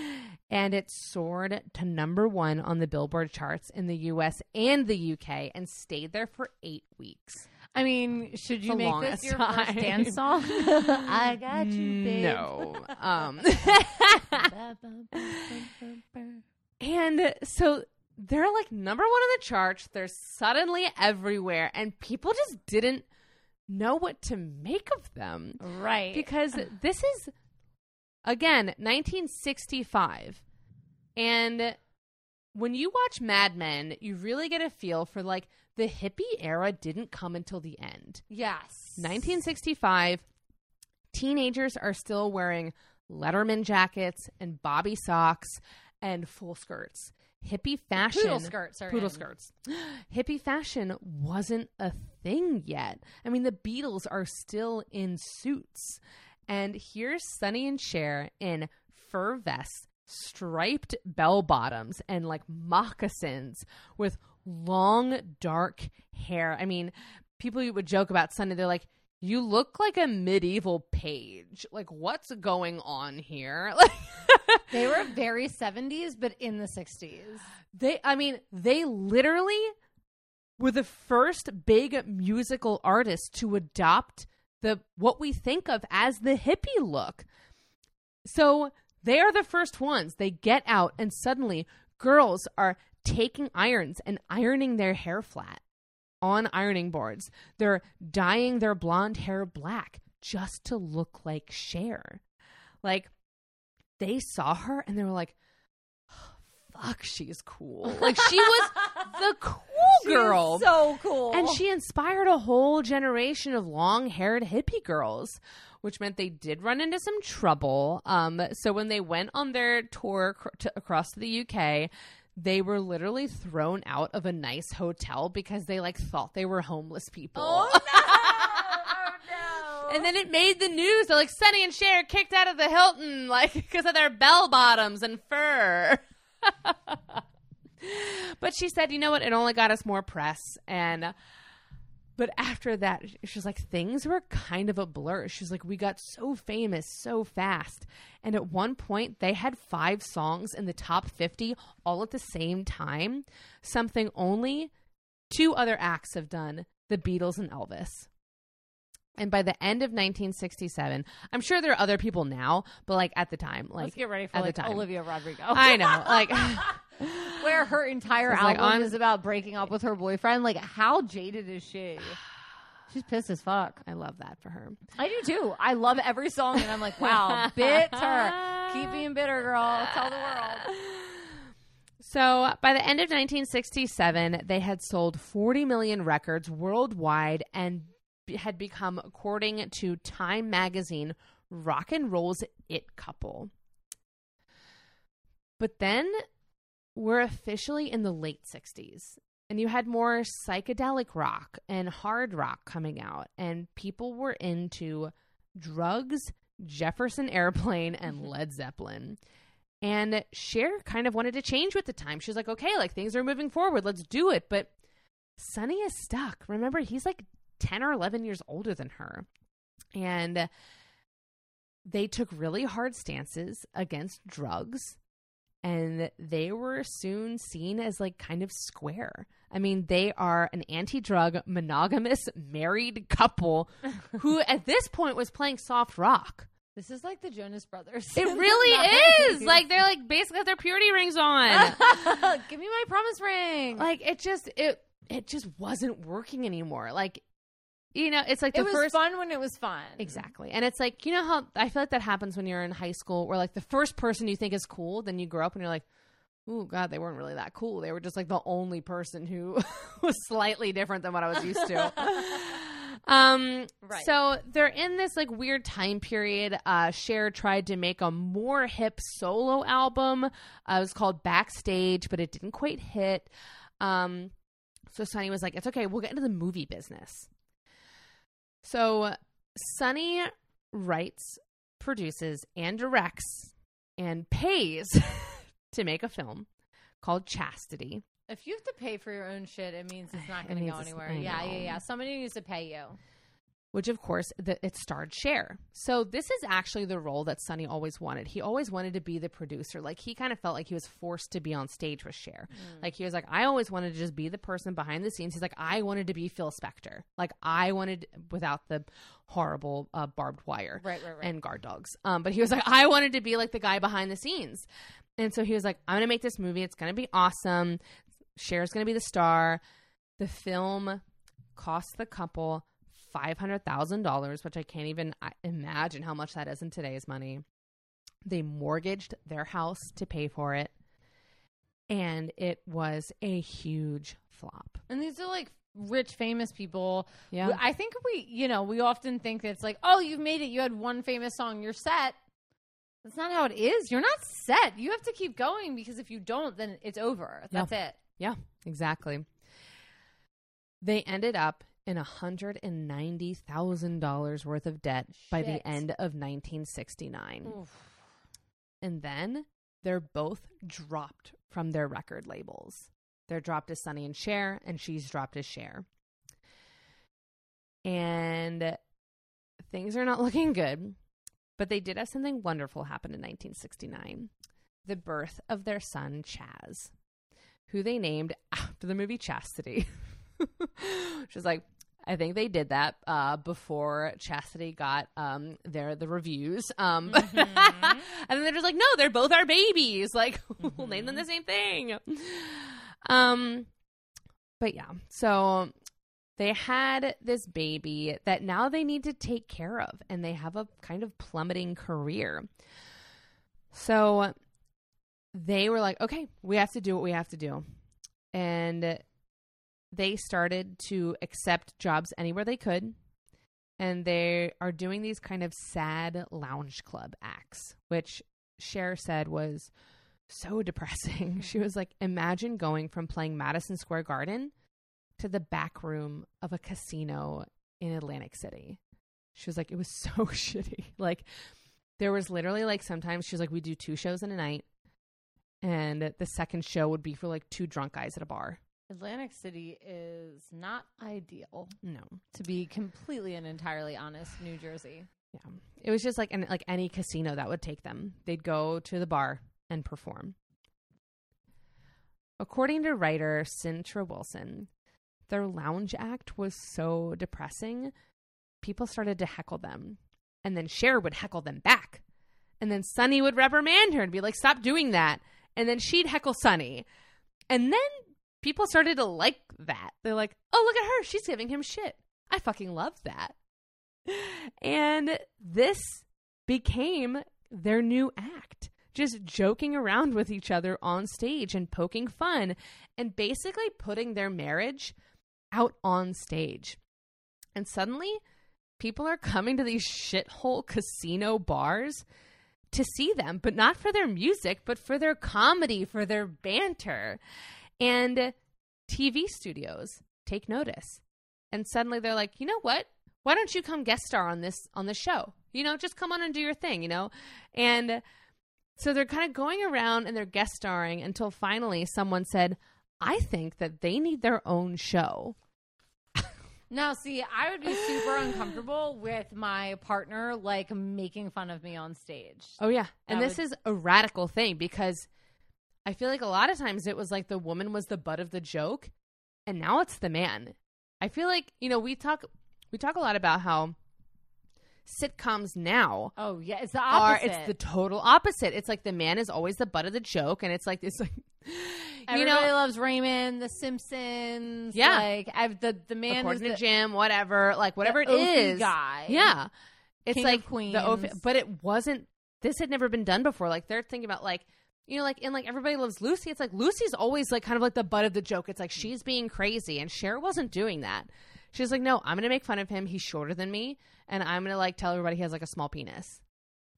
(laughs) and it soared to number one on the Billboard charts in the U.S. and the UK, and stayed there for eight weeks. I mean, should you The make this your time. first dance (laughs) song? I got you, babe. No. Um, and so they're like number one on the charts. They're suddenly everywhere, and people just didn't know what to make of them right. because (sighs) this is again 1965. And when you watch Mad Men, you really get a feel for like the hippie era didn't come until the end. Yes. 1965, teenagers are still wearing Letterman jackets and bobby socks and full skirts. Hippie fashion. Poodle skirts are Poodle in. skirts. (gasps) Hippie fashion wasn't a thing yet. I mean, the Beatles are still in suits. And here's Sonny and Cher in fur vests, striped bell bottoms, and like moccasins with long, dark hair. I mean, people would joke about Sonny, they're like, you look like a medieval page. Like, what's going on here? (laughs) They were very 70s, but in the 60s. They, I mean, they literally were the first big musical artists to adopt the what we think of as the hippie look. So they are the first ones. They get out, and suddenly girls are taking irons and ironing their hair flat on ironing boards. They're dyeing their blonde hair black just to look like Cher. Like they saw her and they were like, fuck, she's cool. Like she was (laughs) the cool girl. so cool. and she inspired a whole generation of long haired hippie girls, which meant they did run into some trouble. Um, so when they went on their tour cr- to, across to the UK, they were literally thrown out of a nice hotel because they like thought they were homeless people. Oh no! (laughs) oh no! And then it made the news. They're like Sonny and Cher kicked out of the Hilton, (laughs) like because of their bell bottoms and fur. (laughs) but she said, you know what? It only got us more press, and but after that, she's like things were kind of a blur. She's like we got so famous so fast, and at one point they had five songs in the top fifty all at the same time. Something only two other acts have done: the Beatles and Elvis. And by the end of 1967, I'm sure there are other people now, but like at the time, like Let's get ready for at the like time. Olivia Rodrigo. I know, like (laughs) (laughs) where her entire It's like album on- is about breaking up with her boyfriend. Like, how jaded is she? (sighs) She's pissed as fuck. I love that for her. I do too. I love every song, and I'm like, wow, (laughs) bitter. Keep being bitter, girl. Tell the world. So by the end of 1967, they had sold 40 million records worldwide and had become, according to Time magazine, rock and roll's it couple. But then we're officially in the late 60s. And you had more psychedelic rock and hard rock coming out, and people were into drugs, Jefferson Airplane, and mm-hmm. Led Zeppelin. And Cher kind of wanted to change with the time. She was like, okay, like things are moving forward. Let's do it. But Sonny is stuck. Remember, he's like 10 or 11 years older than her. And they took really hard stances against drugs. And they were soon seen as like kind of square. I mean, they are an anti drug, monogamous, married couple (laughs) who at this point was playing soft rock. This is like the Jonas Brothers. It (laughs) really is. (laughs) Like they're like basically have their purity rings on. Give me my promise ring. like it just it it just wasn't working anymore. Like you know, it's like the it was first fun when it was fun. Exactly. And it's like, you know how I feel like that happens when you're in high school where like the first person you think is cool, then you grow up and you're like, Oh God, they weren't really that cool. They were just like the only person who (laughs) was slightly different than what I was used to. (laughs) Um, Right. So they're in this like weird time period. Uh, Cher tried to make a more hip solo album. Uh, it was called Backstage, but it didn't quite hit. Um, so Sonny was like, "It's okay. We'll get into the movie business." So Sonny writes, produces, and directs, and pays (laughs) to make a film called Chastity. If you have to pay for your own shit, it means it's (sighs) not It going to go anywhere. Yeah, yeah, yeah. Somebody needs to pay you. Which of course the, it starred Cher. So this is actually the role that Sonny always wanted. He always wanted to be the producer. Like he kind of felt like he was forced to be on stage with Cher. Like he was like, I always wanted to just be the person behind the scenes. He's like, I wanted to be Phil Spector. Like I wanted without the horrible uh, barbed wire Right, right, right. and guard dogs. Um, but he was like, I wanted to be like the guy behind the scenes. And so he was like, I'm gonna make this movie. It's gonna be awesome. Cher's gonna be the star. The film cost the couple five hundred thousand dollars, which I can't even uh, imagine how much that is in today's money. They mortgaged their house to pay for it. and it was a huge flop. And these are like rich, famous people. Yeah. I think we, you know, we often think that it's like, oh, you've made it. You had one famous song. You're set. That's not how it is. You're not set. You have to keep going because if you don't, then it's over. That's it. Yeah, exactly. They ended up in $190,000 worth of debt by Shit. the end of 1969. Oof. And then they're both dropped from their record labels. They're dropped as Sonny and Cher, and she's dropped as Cher. And things are not (laughs) looking good, but they did have something wonderful happen in 1969 the birth of their son, Chaz, who they named after the movie Chastity. (laughs) (laughs) Is like, I think they did that uh, before Chastity got um, their the reviews, um, (laughs) and then they're just like, no, they're both our babies. (laughs) Like, we'll name them the same thing. Um, but yeah, so they had this baby that now they need to take care of, and they have a kind of plummeting career. So they were like, okay, we have to do what we have to do. And they started to accept jobs anywhere they could. And they are doing these kind of sad lounge club acts, which Cher said was so (laughs) depressing. She was like, imagine going from playing Madison Square Garden to the back room of a casino in Atlantic City. She was like, it was (laughs) so shitty. Like, there was literally like sometimes she was like, we do two shows in a night, and the second show would be for like two drunk guys at a bar. Atlantic City is not ideal, No, to be completely and entirely honest. New Jersey. yeah, it was just like an, like any casino that would take them. They'd go to the bar and perform. According to writer Cintra Wilson, their lounge act was so depressing, people started to heckle them. And then Cher would heckle them back. And then Sonny would reprimand her and be like, stop doing that. And then she'd heckle Sonny. And then people started to like that. They're like, oh, look at her. She's giving him shit. I fucking love that. (laughs) And this became their new act. Just joking around with each other on stage and poking fun and basically putting their marriage out on stage. And suddenly, people are coming to these shithole casino bars to see them, but not for their music, but for their comedy, for their banter. And TV studios take notice. And suddenly they're like, you know what? Why don't you come guest star on this on the show? You know, just come on and do your thing, you know? And so they're kind of going around and they're guest starring until finally someone said, I think that they need their own show. Now, see, I would be super uncomfortable with my partner like making fun of me on stage. Oh yeah. And That this would- is a radical thing because I feel like a lot of times it was like the woman was the butt of the joke and now it's the man. I feel like, you know, we talk we talk a lot about how sitcoms now Oh yeah, it's the are opposite. it's the total opposite. It's like the man is always the butt of the joke and it's like it's like (laughs) you Everybody know loves Raymond, The Simpsons. Yeah. like I've, the the man is according to the, Jim, whatever, like whatever the it guy. Yeah. It's King like Queens. the Ophi- but it wasn't this had never been done before. Like they're thinking about like you know, like in like everybody loves Lucy. It's like Lucy's always like kind of like the butt of the joke. It's like she's being crazy, and Cher wasn't doing that. She's like, no, I'm gonna make fun of him. He's shorter than me, and I'm gonna like tell everybody he has like a small penis.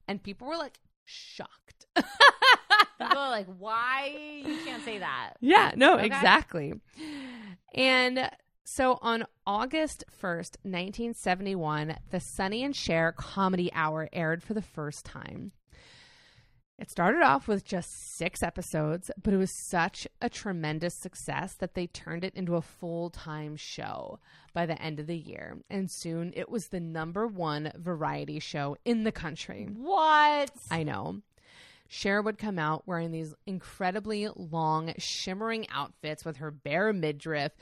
And people were like shocked. (laughs) People are like, why you can't say that? Yeah, no, Okay. exactly. And so on August 1st, 1971, the Sonny and Cher Comedy Hour aired for the first time. It started off with just six episodes, but it was such a tremendous success that they turned it into a full time show by the end of the year. And soon it was the number one variety show in the country. What? I know. Cher would come out wearing these incredibly long, shimmering outfits with her bare midriff.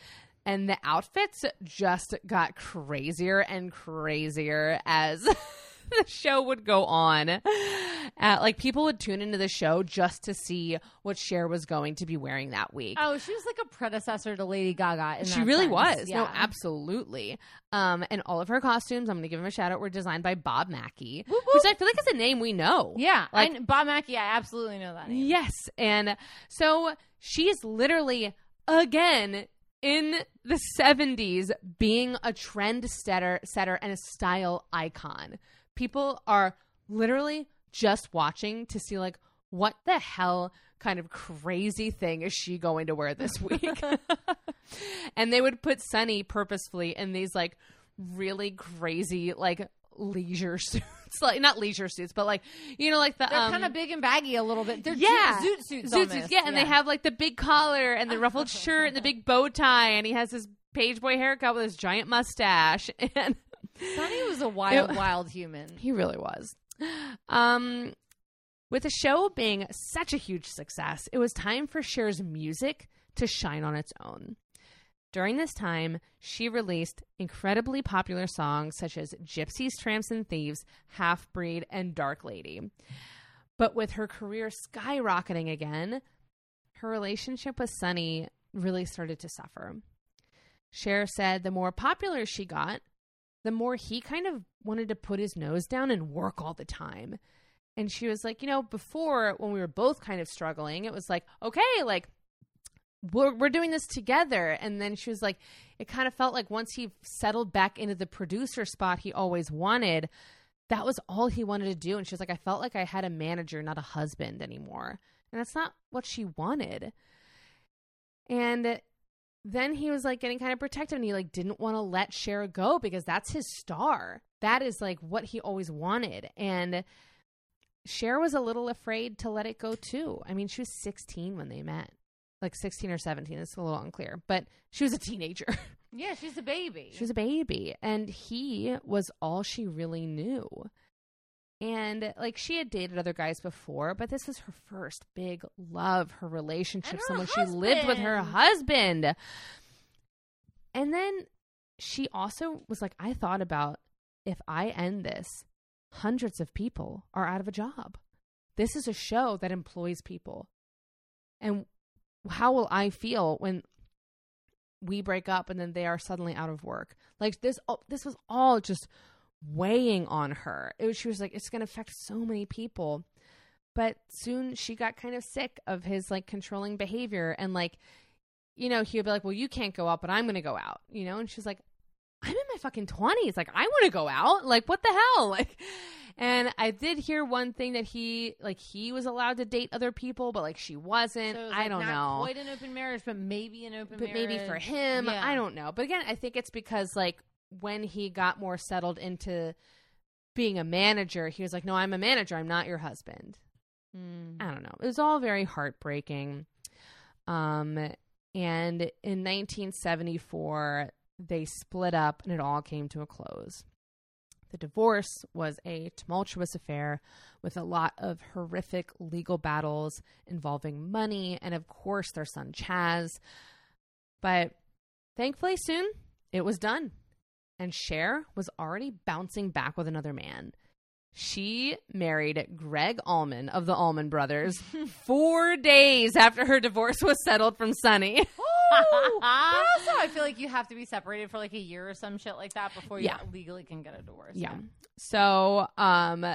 And the outfits just got crazier and crazier as (laughs) (laughs) the show would go on. Uh, like people would tune into the show just to see what Cher was going to be wearing that week. Oh, she was like a predecessor to Lady Gaga. She really sense. was. No, absolutely. Um, and all of her costumes, I'm going to give him a shout out, were designed by Bob Mackie, Whoop, which. I feel like is a name we know. Yeah, Like- like Bob Mackie. I absolutely know that name. Yes. And so she's literally again in the 70s being a trend setter, setter and a style icon. People are literally just watching to see like what the hell kind of crazy thing is she going to wear this week? (laughs) (laughs) and they would put Sonny purposefully in these like really crazy like leisure (laughs) suits. like not leisure suits, but like you know, like the They're um, kind of big and baggy a little bit. They're yeah, zoot suits. zoot suits, yeah, and they have like the big collar and the ruffled shirt and the big bow tie, and he has his page boy haircut with his giant mustache, and Sonny was a (laughs) wild, It- wild human. he really was. Um, with the show being such a huge success, it was time for Cher's music to shine on its own. During this time, she released incredibly popular songs such as Gypsies, Tramps, and Thieves, Half Breed, and Dark Lady. But with her career skyrocketing again, her relationship with Sonny really started to suffer. Cher said the more popular she got, the more he kind of wanted to put his nose down and work all the time. And she was like, you know, before when we were both kind of struggling, it was like, okay, like we're we're doing this together. And then she was like, it kind of felt like once he settled back into the producer spot he always wanted, that was all he wanted to do. And she was like, I felt like I had a manager, not a husband anymore. And that's not what she wanted. And then he was like getting kind of protective and he like didn't want to let Cher go because that's his star. That is like what he always wanted. And Cher was a little afraid to let it go too. I mean, she was 16 when they met. Like 16 or 17, it's a little unclear, but she was a teenager. (laughs) Yeah, she's a baby. she was a baby and he was all she really knew. And like she had dated other guys before, but this was her first big love, her relationship, her someone she lived with her husband. And then she also was like, I thought about if I end this, hundreds of people are out of a job. This is a show that employs people. And how will I feel when we break up and then they are suddenly out of work? Like this oh, this was all just weighing on her. It was, she was like it's going to affect so many people. But soon she got kind of sick of his like controlling behavior and like you know, he would be like, "Well, you can't go out, but I'm going to go out." You know, and she's like, "I'm in my fucking 20s. Like I want to go out. Like what the hell?" (laughs) Like and I did hear one thing that he like he was allowed to date other people, but like she wasn't. So was, I don't not know. Quite an open marriage, but maybe an open but marriage. maybe for him, Yeah. I don't know. But again, I think it's because like when he got more settled into being a manager, he was like, "No, I'm a manager. I'm not your husband." Hmm. I don't know. It was all very heartbreaking. Um, and in 1974, they split up and it all came to a close. The divorce was a tumultuous affair with a lot of horrific legal battles involving money and, of course, their son Chaz. But thankfully, soon it was done. And Cher was already bouncing back with another man. She married Gregg Allman of the Allman Brothers (laughs) four days after her divorce was settled from Sonny. (laughs) Ooh. also, I feel like you have to be separated for like a year or some shit like that before you Yeah. legally can get a divorce. Yeah. So, um,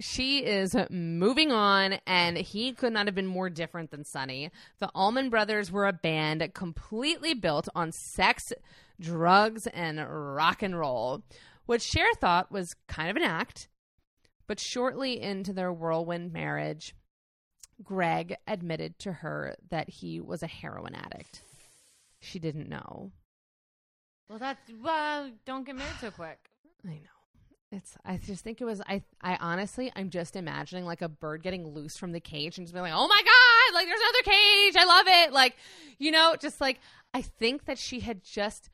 she is moving on, and he could not have been more different than Sonny. The Allman Brothers were a band completely built on sex, drugs, and rock and roll, which Cher thought was kind of an act. But shortly into their whirlwind marriage, Gregg admitted to her that he was a heroin addict. She didn't know. Well, that's well. Don't get married so quick. I know. It's. I just think it was. I. I honestly, I'm just imagining like a bird getting loose from the cage and just being like, "Oh my god! Like there's another cage. I love it." Like, you know, just like I think that she had just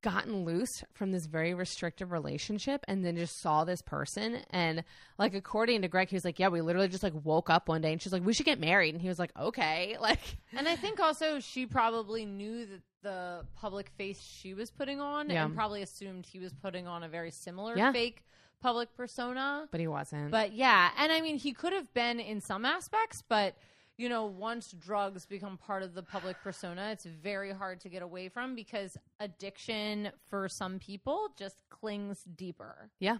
gotten loose from this very restrictive relationship and then just saw this person and like according to Gregg he was like yeah we literally just like woke up one day and she's like we should get married and he was like okay (laughs) like And I think also she probably knew that the public face she was putting on, Yeah. and probably assumed he was putting on a very similar Yeah. fake public persona. but he wasn't But yeah, and I mean, he could have been in some aspects, but you know, once drugs become part of the public persona, it's very hard to get away from because addiction for some people just clings deeper. Yeah.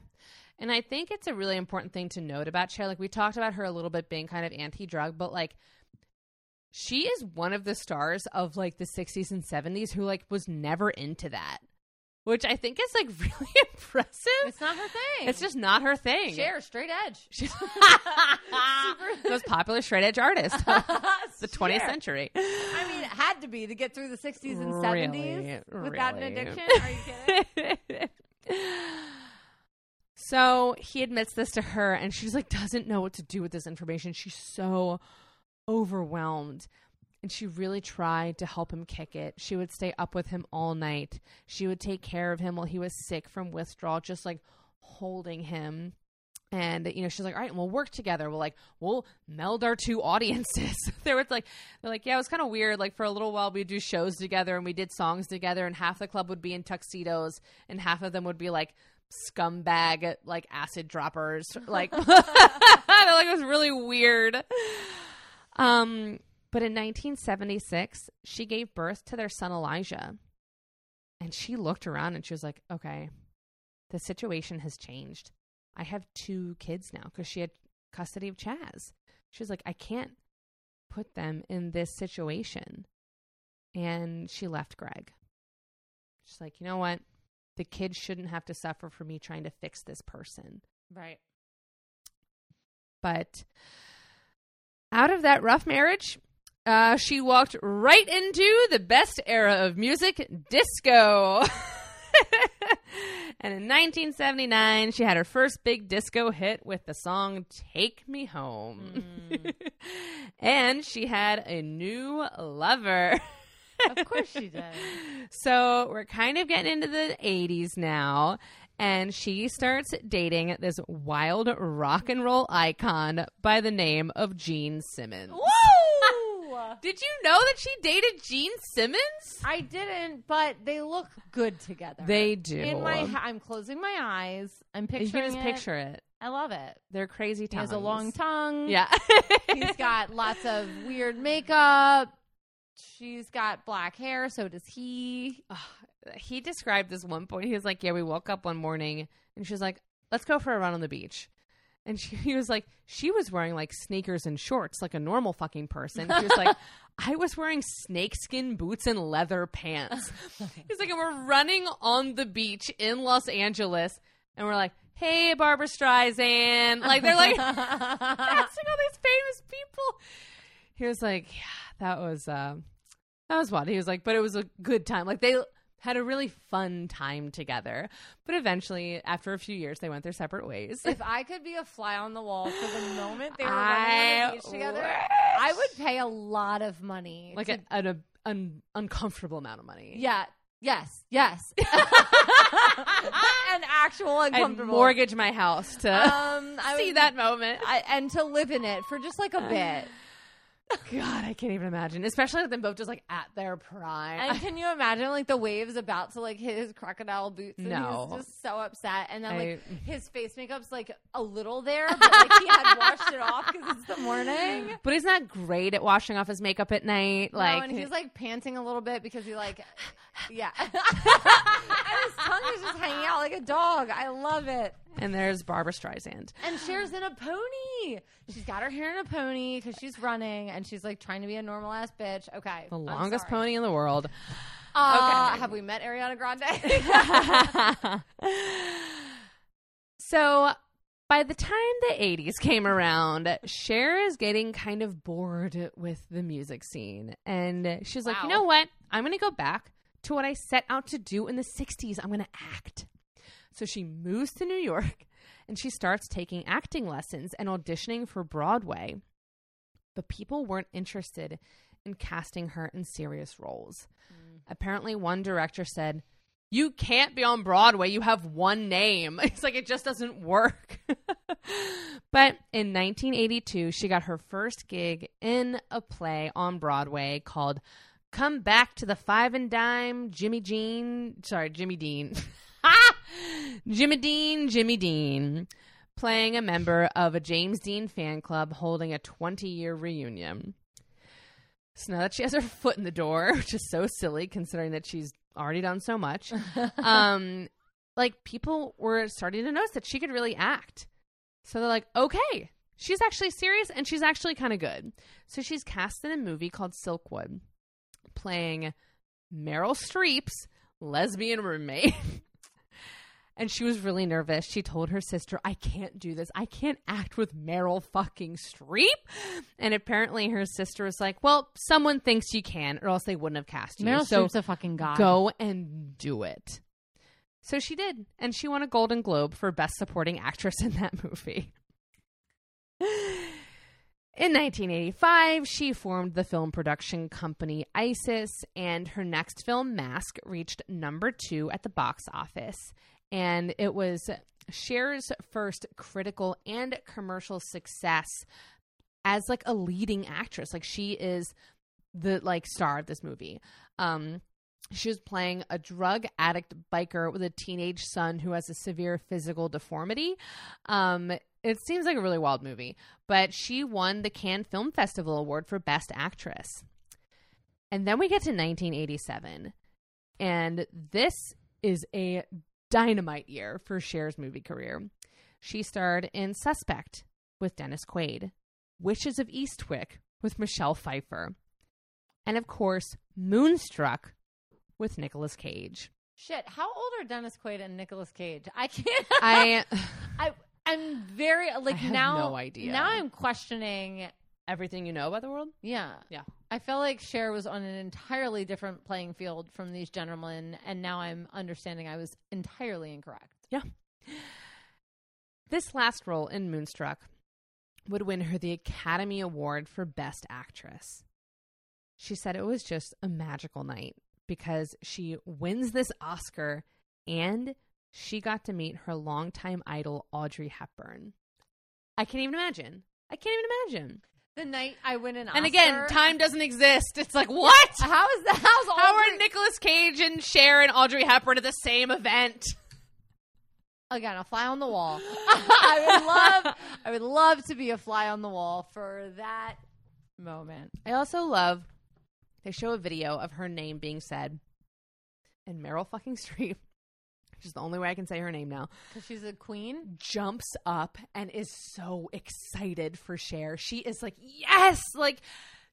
And I think it's a really important thing to note about Cher. Like we talked about her a little bit being kind of anti drug, but like she is one of the stars of like the 60s and 70s who like was never into that, which I think is like (laughs) really impressive. It's not her thing. It's just not her thing. Cher, straight edge. She's (laughs) (laughs) most popular straight edge artist of the 20th Cher. century. I mean, it had to be to get through the 60s and Really, 70s without an really. addiction. Are you kidding? so he admits this to her, and she's like, doesn't know what to do with this information. She's so overwhelmed. And she really tried to help him kick it. She would stay up with him all night. She would take care of him while he was sick from withdrawal, just like holding him. And you know, she's like, "All right, we'll work together. We'll like, we'll meld our two audiences." (laughs) there was like, they're like, "Yeah, it was kind of weird. Like for a little while, we'd do shows together and we did songs together, and half the club would be in tuxedos, and half of them would be like scumbag, like acid droppers. Like, (laughs) like it was really weird." Um, but in 1976, she gave birth to their son Elijah. And she looked around and she was like, okay, the situation has changed. I have two kids now because she had custody of Chaz. She was like, I can't put them in this situation. And she left Gregg. She's like, you know what? The kids shouldn't have to suffer for me trying to fix this person. Right. But out of that rough marriage, uh, she walked right into the best era of music, disco. (laughs) and in 1979, she had her first big disco hit with the song Take Me Home. (laughs) and she had a new lover. Of course she did. (laughs) So we're kind of getting into the 80s now. And she starts dating this wild rock and roll icon by the name of Gene Simmons. Woo! Did you know that she dated Gene Simmons? I didn't, but they look good together. They do. In my, I'm closing my eyes. I'm picturing you can just it. picture it. I love it. They're crazy He times. has a long tongue. Yeah. (laughs) He's got lots of weird makeup. She's got black hair. So does he. he described this one point. He was like, "Yeah, we woke up one morning, and she's like, let's go for a run on the beach." And she, (laughs) he was like, she was wearing like sneakers and shorts like a normal fucking person. He was like, (laughs) I was wearing snakeskin boots and leather pants. (laughs) He's like, and we're running on the beach in Los Angeles, and we're like, hey, Barbra Streisand. Like, they're like casting all these famous people. He was like, yeah, that was, uh, that was what he was like, but it was a good time. Like, they had a really fun time together. But eventually, after a few years, they went their separate ways. If I could be a fly on the wall for the moment they were I running on the beach together, wish. I would pay a lot of money. like to- a, an a, un, uncomfortable amount of money. yeah. Yes. Yes. (laughs) An actual I'd uncomfortable. mortgage my house to Um, I (laughs) see would- that moment. I, and to live in it for just like a bit. God, I can't even imagine. Especially with them both just like at their prime. And can you imagine like the waves about to like hit his crocodile boots? And No. he's just so upset, and then like I- his face makeup's like a little there, but like he had washed it off because it's the morning. (gasps) but he's not great at washing off his makeup at night. No, Like, and he's like panting a little bit because he like, yeah, (laughs) and his tongue is just hanging out like a dog. I love it. and there's Barbra Streisand. And Cher's in a pony. She's got her hair in a pony because she's running, and she's like trying to be a normal ass bitch. Okay, The I'm longest sorry. pony in the world. Uh, Okay. Have we met Ariana Grande? (laughs) (laughs) so by the time the 80s came around, Cher is getting kind of bored with the music scene. And she's like, you know what? I'm going to go back to what I set out to do in the 60s. I'm going to act. So she moves to New York (laughs) and she starts taking acting lessons and auditioning for Broadway. But people weren't interested in casting her in serious roles. Mm. Apparently, one director said, You can't be on Broadway. You have one name. (laughs) It's like it just doesn't work. (laughs) but in 1982, she got her first gig in a play on Broadway called Come Back to the Five and Dime, Jimmy Jean. Sorry, Jimmy Dean. (laughs) Jimmy Dean, Jimmy Dean, playing a member of a James Dean fan club holding a 20 year reunion. So now that she has her foot in the door, (laughs) which is so silly considering that she's already done so much, (laughs) um, like people were starting to notice that she could really act. So they're like, okay, she's actually serious and she's actually kind of good. So she's cast in a movie called Silkwood, playing Meryl Streep's lesbian roommate. and she was really nervous. She told her sister, I can't do this. I can't act with Meryl fucking Streep. And apparently her sister was like, Well, someone thinks you can, or else they wouldn't have cast you. Meryl so Streep's a fucking god. go and do it. So she did, and she won a Golden Globe for Best Supporting Actress in that (laughs) movie. In 1985, she formed the film production company Isis, and her next film, Mask, reached number two at the box office. And it was Cher's first critical and commercial success as like a leading actress. Like she is the like star of this movie. Um, she was playing a drug addict biker with a teenage son who has a severe physical deformity. Um, it seems like a really wild movie, but she won the Cannes Film Festival Award for Best Actress. And then we get to 1987, and this is a dynamite year for Cher's movie career. She starred in Suspect with Dennis Quaid, Witches of Eastwick with Michelle Pfeiffer, and of course, Moonstruck with Nicolas Cage. Shit, how old are Dennis Quaid and Nicolas Cage? I can't. (laughs) I I I'm very like have now. no idea. Now I'm questioning. everything you know about the world? Yeah, Yeah. I feel like Cher was on an entirely different playing field from these gentlemen, and now I'm understanding I was entirely incorrect. Yeah. This last role in Moonstruck would win her the Academy Award for Best Actress. She said it was just a magical night because she wins this Oscar and she got to meet her longtime idol, Audrey Hepburn. I can't even imagine. I can't even imagine. The night I win an Oscar. And again, time doesn't exist. It's like, what? How is that? How's How Audrey- are Nicolas Cage and Cher and Audrey Hepburn at the same event? again a fly on the wall? (laughs) I would love, I would love to be a fly on the wall for that moment. I also love they show a video of her name being said, and Meryl fucking Streep, (laughs) which is the only way I can say her name now, Because she's a queen. jumps up and is so excited for Cher. She is like, yes, like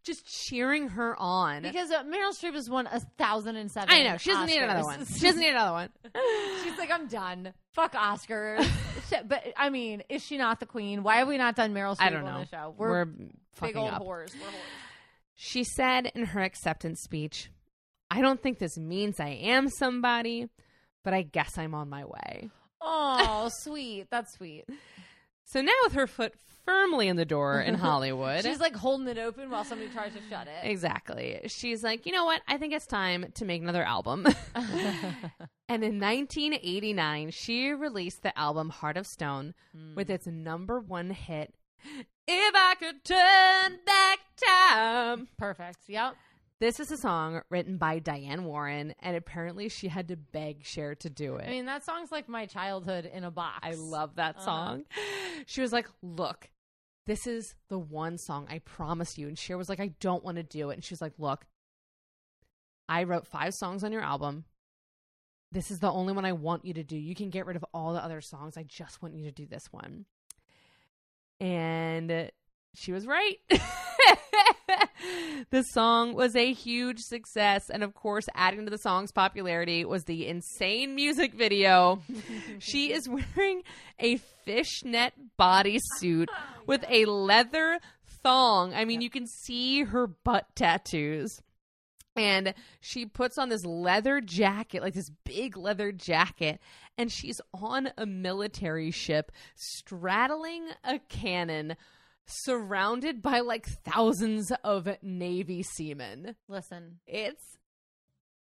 just cheering her on. Because uh, Meryl Streep has won a thousand and seven. I know she doesn't need another one. (laughs) She doesn't need another one. She's like, I'm done. Fuck Oscars. (laughs) But I mean, is she not the queen? Why have we not done Meryl Streep I don't on know. the show? We're, We're, big old up. whores. We're whores. She said in her acceptance speech, I don't think this means I am somebody, but I guess I'm on my way. Oh, (laughs) sweet. That's sweet. So now with her foot firmly in the door in (laughs) Hollywood. She's like holding it open while somebody tries to shut it. Exactly. She's like, you know what? I think it's time to make another album. (laughs) and in 1989, she released the album Heart of Stone hmm. with its number one hit, If I Could Turn Back Time. Perfect. Yep. This is a song written by Diane Warren, and apparently she had to beg Cher to do it. I mean, that song's like my childhood in a box. I love that Uh-huh. song. She was like, Look, this is the one song I promise you. And Cher was like, I don't want to do it. And she was like, Look, I wrote five songs on your album. This is the only one I want you to do. You can get rid of all the other songs. I just want you to do this one. And she was right. (laughs) the song was a huge success. And of course, adding to the song's popularity was the insane music video. (laughs) she is wearing a fishnet bodysuit (laughs) with a leather thong. I mean, you can see her butt tattoos. And she puts on this leather jacket, like this big leather jacket, and she's on a military ship straddling a cannon surrounded by like thousands of Navy seamen. Listen, It's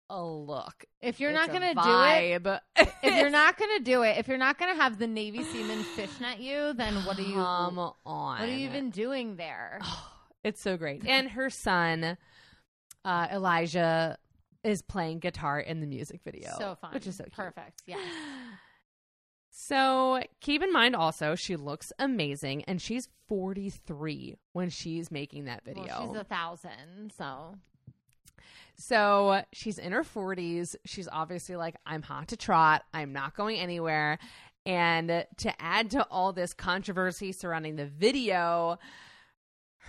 a look. if you're It's not gonna do it, if you're (laughs) not gonna do it, if you're not gonna have the Navy seamen fishnet you, then what are you? Come on. what are you even doing there? (sighs) It's so great. And her son, uh, Elijah, is playing guitar in the music video. so fun, Which is so cute. perfect. Yeah. (gasps) So keep in mind also, she looks amazing and she's 43 when she's making that video. Well, she's a thousand, so So she's in her 40s. She's obviously like, I'm hot to trot. I'm not going anywhere. And to add to all this controversy surrounding the video,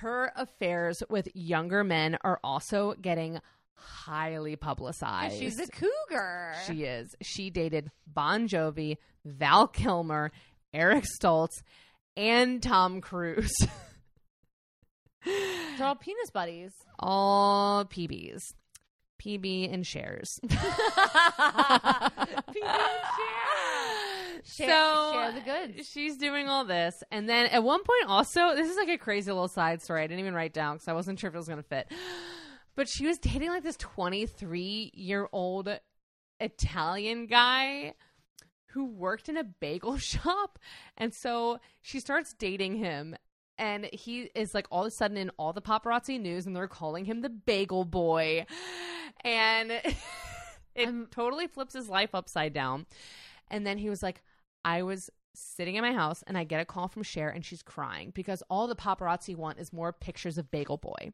her affairs with younger men are also getting highly publicized. She's a cougar. She is. She dated Bon Jovi, Val Kilmer, Eric Stoltz, and Tom Cruise. (laughs) They're all penis buddies. All PBs. PB and shares. (laughs) (laughs) Share, so share the goods. she's doing all this and then at one point also this is like a crazy little side story i didn't even write down because i wasn't sure if it was going to fit. (gasps) But she was dating like this 23 year old italian guy who worked in a bagel (laughs) shop and so she starts dating him and he is like all of a sudden in all the paparazzi news and they're calling him the bagel boy. And (laughs) it I'm- totally flips his life upside down. And then he was like i was sitting in my house and i get a call from Cher and she's crying because all the paparazzi want is more pictures of bagel boy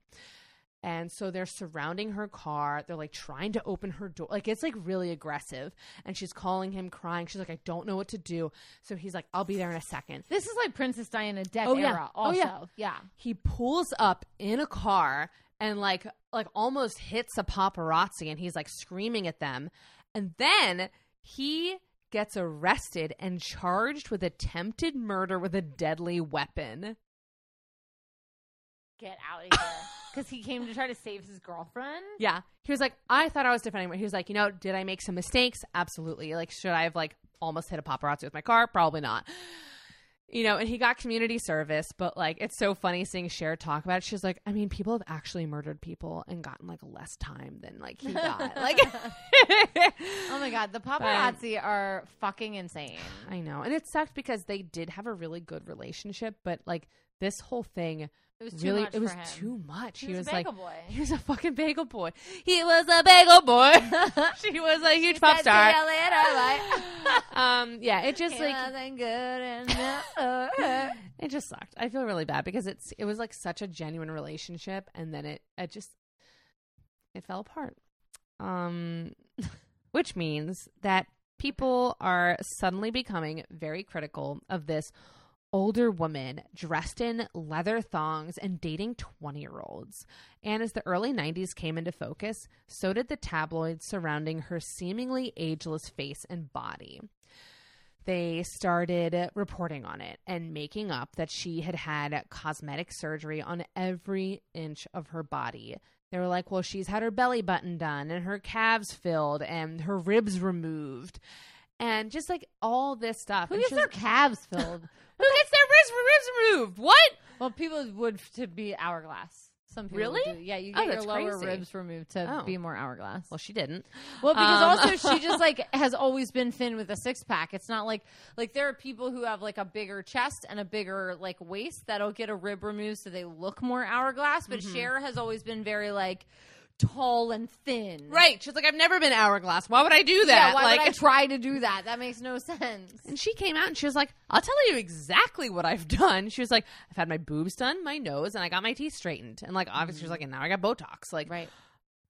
and so they're surrounding her car. They're like trying to open her door. Like it's like really aggressive. And she's calling him crying. She's like, I don't know what to do. So he's like, I'll be there in a second. This is like Princess Diana death Oh, yeah. era. Oh, Also, yeah. yeah. He pulls up in a car and like like almost hits a paparazzi and he's like screaming at them. And then he gets arrested and charged with attempted murder with a deadly weapon. Get out of here. (laughs) Because he came to try to save his girlfriend. Yeah. He was like, I thought I was defending. He was like, you know, did I make some mistakes? Absolutely. Like, should I have like almost hit a paparazzi with my car? Probably not. You know, and he got community service, but like, it's so funny seeing Cher talk about it. She's like, I mean, people have actually murdered people and gotten like less time than like he got. (laughs) like, Oh my god, the paparazzi are fucking insane. I know. And it sucked because they did have a really good relationship, but like, this whole thing It was too really, much it was too much. He was, a like, bagel boy. He was a fucking bagel boy. He was a bagel boy. (laughs) she was a huge pop Said, star. "See you later, bye." (laughs) Um, yeah, it just like good (laughs) it just sucked. I feel really bad because it's it was like such a genuine relationship, and then it it just it fell apart. Um, which means that people are suddenly becoming very critical of this older woman dressed in leather thongs and dating 20 year olds. And as the early 90s came into focus, so did the tabloids surrounding her seemingly ageless face and body. They started reporting on it and making up that she had had cosmetic surgery on every inch of her body. They were like, well, she's had her belly button done and her calves filled and her ribs removed and just like all this stuff. Who and gets their calves filled? (laughs) who gets their ribs, ribs removed? What? well, people would to be hourglass. Some people Really? do. Yeah, you Oh, get your that's lower crazy. ribs removed to Oh. be more hourglass. Well, she didn't. Well, because Um, also she just (laughs) like has always been thin with a six pack. It's not like like there are people who have like a bigger chest and a bigger like waist that'll get a rib removed so they look more hourglass. But Mm-hmm. Cher has always been very like tall and thin. Right. She's like, I've never been hourglass. Why would I do Yeah. that? Why like, would I (laughs) try to do that? That makes no sense. And she came out and she was like, I'll tell you exactly what I've (laughs) done. She was like, I've had my boobs done, my nose, and I got my teeth straightened. And like, obviously, she was mm. like, and now I got Botox. Like, Right.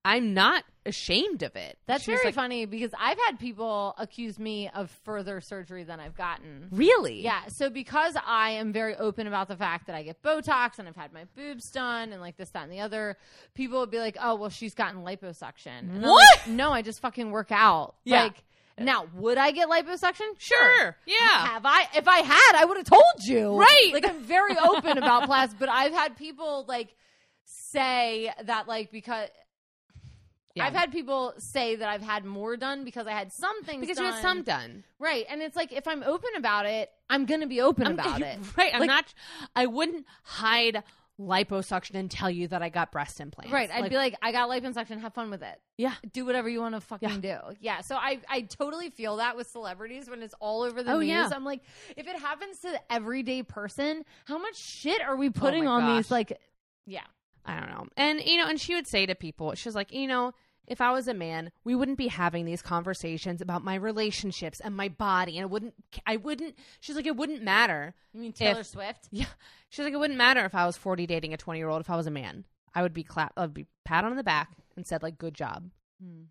I'm not ashamed of it. That's She was very like, funny because I've had people accuse me of further surgery than I've gotten. Really? Yeah, so because I am very open about the fact that I get Botox and I've had my boobs done and like this, that, and the other, people would be like, "Oh, well, she's gotten liposuction." And What? like, no, I just fucking work out. Yeah. Like, now, would I get liposuction? Sure. Yeah. Have I? If I had, I would have told you. Right. Like, I'm very open about plastic, but I've had people like say that like because. Yeah. I've had people say that I've had more done because I had some things because done. you had some done. Right. And it's like if I'm open about it, I'm going to be open I'm- about (laughs) it. Right. I'm Like- not, I wouldn't hide liposuction and tell you that I got breast implants. Right. I'd be like, I got liposuction. Have fun with it. yeah. Do whatever you want to fucking Yeah. do. Yeah. So I, I totally feel that with celebrities when it's all over the Oh, news. yeah. I'm like, if it happens to the everyday person, how much shit are we oh putting my on gosh. these? Like, yeah. I don't know. And you know, and she would say to people, she was like, you know, if I was a man, we wouldn't be having these conversations about my relationships and my body, and it wouldn't. I wouldn't. She's like, it wouldn't matter. You mean Taylor If- Swift? (laughs) Yeah, she's like, it wouldn't matter if I was forty dating a twenty year old. If I was a man, I would be clap. I'd be pat on the back and said like, good job. Hmm.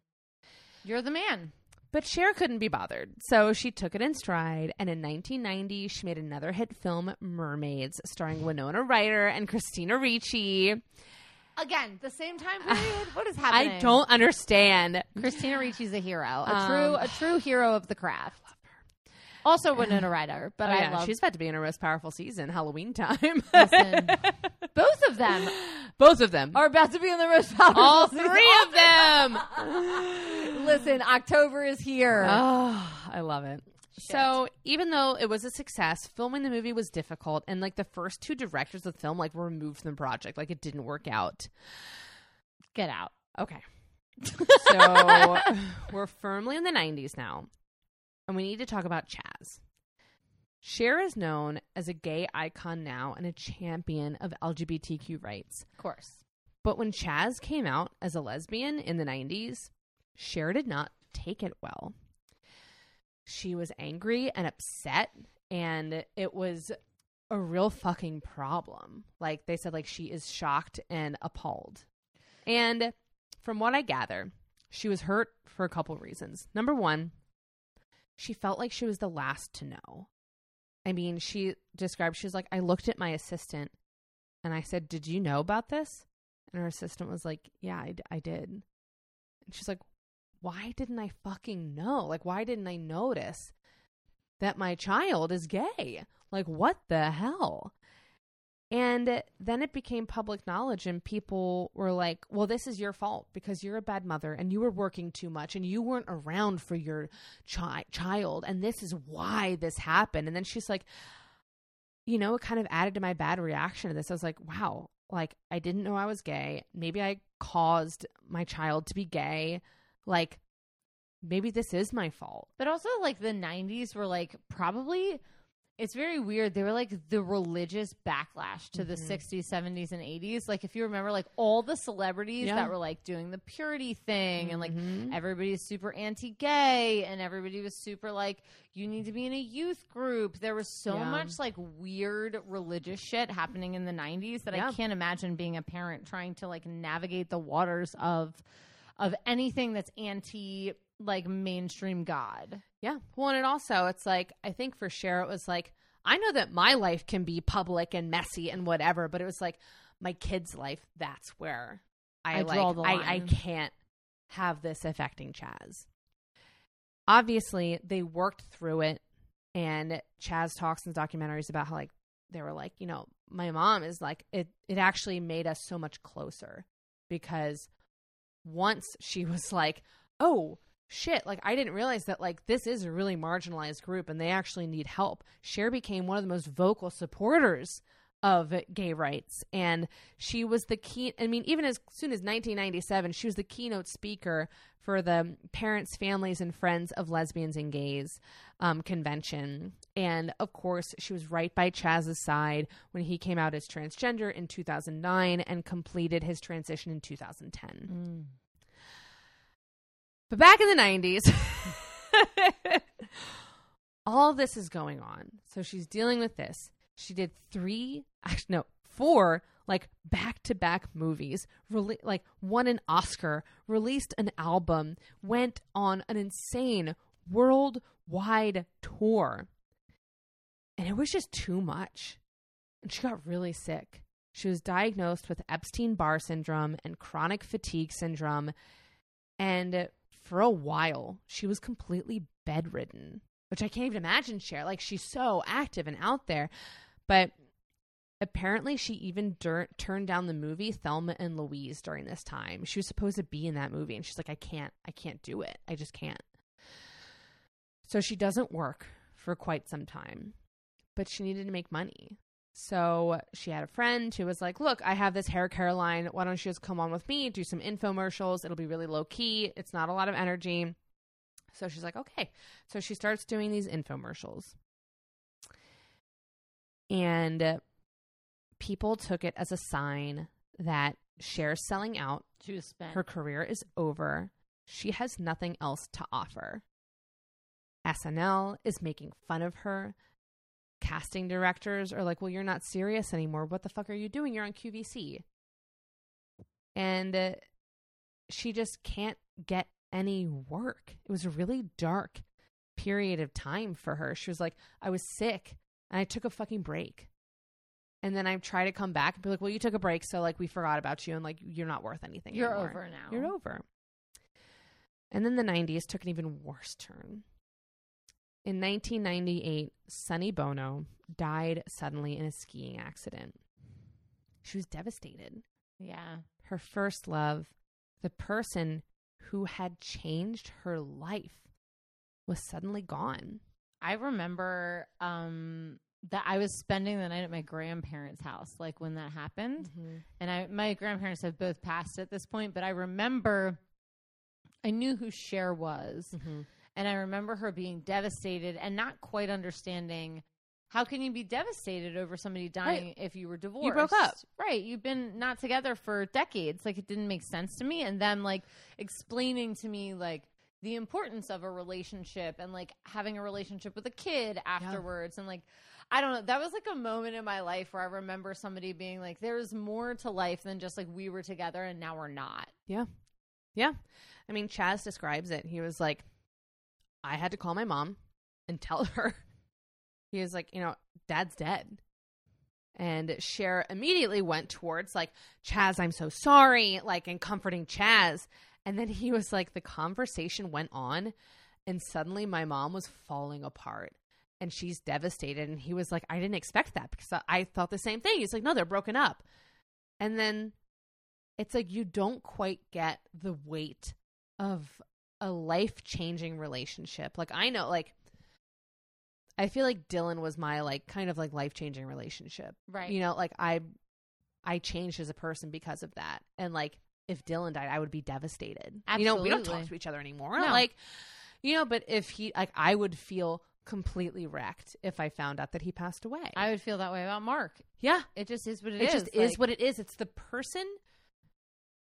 You're the man. But Cher couldn't be bothered, so she took it in stride. And in 1990, she made another hit film, Mermaids, starring Winona Ryder and Christina Ricci. Again, the same time (sighs) period. What is happening? I don't understand. Christina Ricci's a hero, a Um, true, a true hero of the craft. Also, Winona Ryder, but Oh, I yeah, love she's about to be in her most powerful season, Halloween time. Listen, (laughs) both of them Both of them. are about to be in the most powerful. All season. three of them. (laughs) Listen, October is here. Oh, I love it. So even though it was a success, filming the movie was difficult, and like the first two directors of the film like were removed from the project, like it didn't work out. Get out. Okay, (laughs) so we're firmly in the '90s now, and we need to talk about Chaz. Cher is known as a gay icon now and a champion of LGBTQ rights. Of course. But when Chaz came out as a lesbian in the 90s, Cher did not take it well. She was angry and upset, and it was a real fucking problem. Like they said, like she is shocked and appalled. And from what I gather, she was hurt for a couple reasons. Number one, she felt like she was the last to know. I mean, she described, she was like, I looked at my assistant and I said, Did you know about this? And her assistant was like, Yeah, I did. And she's like, Why didn't I fucking know? Like, why didn't I notice that my child is gay? Like, what the hell? And then it became public knowledge, and people were like, Well, this is your fault because you're a bad mother and you were working too much and you weren't around for your chi- child. And this is why this happened. And then she's like, You know, it kind of added to my bad reaction to this. I was like, Wow, like, I didn't know I was gay. Maybe I caused my child to be gay. Like, maybe this is my fault. But also, like the '90s were like probably. It's very weird. They were like the religious backlash to the Mhm. 60s, 70s, and 80s. Like, if you remember, like all the celebrities Yeah. that were like doing the purity thing, and like Mhm. everybody's super anti-gay, and everybody was super like, you need to be in a youth group. There was so Yeah. much like weird religious shit happening in the 90s that Yeah. I can't imagine being a parent trying to like navigate the waters of of anything that's anti like mainstream God. Yeah. Well, and also, it's like, I think for Cher, it was like, I know that my life can be public and messy and whatever, but it was like, my kid's life, that's where I, I like, draw the I, I can't have this affecting Chaz. Obviously, they worked through it, and Chaz talks in documentaries about how, like, they were like, you know, my mom is like, it, it actually made us so much closer because once she was (laughs) like, oh, shit, like I didn't realize that like this is a really marginalized group and they actually need help. Cher became one of the most vocal supporters of gay rights and she was the key I mean even as soon as 1997 she was the keynote speaker for the parents families and friends of lesbians and gays um, convention and of course she was right by Chaz's side when he came out as transgender in 2009 and completed his transition in 2010 but back in the 90s, (laughs) all this is going on. So she's dealing with this. She did three, actually, no, four, like back to back movies, like won an Oscar, released an album, went on an insane worldwide tour. And it was just too much. And she got really sick. She was diagnosed with Epstein Barr syndrome and chronic fatigue syndrome. And for a while, she was completely bedridden, which I can't even imagine, Cher. Like, she's so active and out there. But apparently, she even dur- turned down the movie Thelma and Louise during this time. She was supposed to be in that movie, and she's like, I can't, I can't do it. I just can't. So she doesn't work for quite some time, but she needed to make money. So she had a friend who was like, Look, I have this hair care line. Why don't you just come on with me, do some infomercials? It'll be really low key. It's not a lot of energy. So she's like, Okay. So she starts doing these infomercials. And people took it as a sign that Cher's selling out. She was spent. Her career is over. She has nothing else to offer. SNL is making fun of her. Casting directors are like, well, you're not serious anymore. What the fuck are you doing? You're on QVC. And uh, she just can't get any work. It was a really dark period of time for her. She was like, I was sick and I took a fucking break. And then I try to come back and be like, well, you took a break. So, like, we forgot about you and, like, you're not worth anything. You're anymore. over now. You're over. And then the 90s took an even worse turn. In 1998, Sonny Bono died suddenly in a skiing accident. She was devastated. Yeah. Her first love, the person who had changed her life, was suddenly gone. I remember um that I was spending the night at my grandparents' house, like when that happened. And I my grandparents have both passed at this point, but I remember I knew who Cher was. And I remember her being devastated and not quite understanding how can you be devastated over somebody dying if you were divorced? You broke up. Right. You've been not together for decades. Like it didn't make sense to me. And them like explaining to me like the importance of a relationship and like having a relationship with a kid afterwards and like I don't know. That was like a moment in my life where I remember somebody being like, there's more to life than just like we were together and now we're not. Yeah. Yeah. I mean, Chaz describes it. He was like, I had to call my mom and tell (laughs) her. He was like, you know, dad's dead. And Cher immediately went towards like, Chaz, I'm so sorry, like, and comforting Chaz. And then he was like, the conversation went on, and suddenly my mom was falling apart and she's devastated. And he was like, I didn't expect that because I- I thought the same thing. He's like, no, they're broken up. And then it's like you don't quite get the weight of a life changing relationship. Like I know, like I feel like Dylan was my like kind of like life changing relationship. Right. You know, like I I changed as a person because of that. And like if Dylan died, I would be devastated. You know, we don't talk to each other anymore. No. Like you know, but if he like I would feel completely wrecked if I found out that he passed away. I would feel that way about Mark. yeah. It just is what it is. It, is. just is what it is. It's the person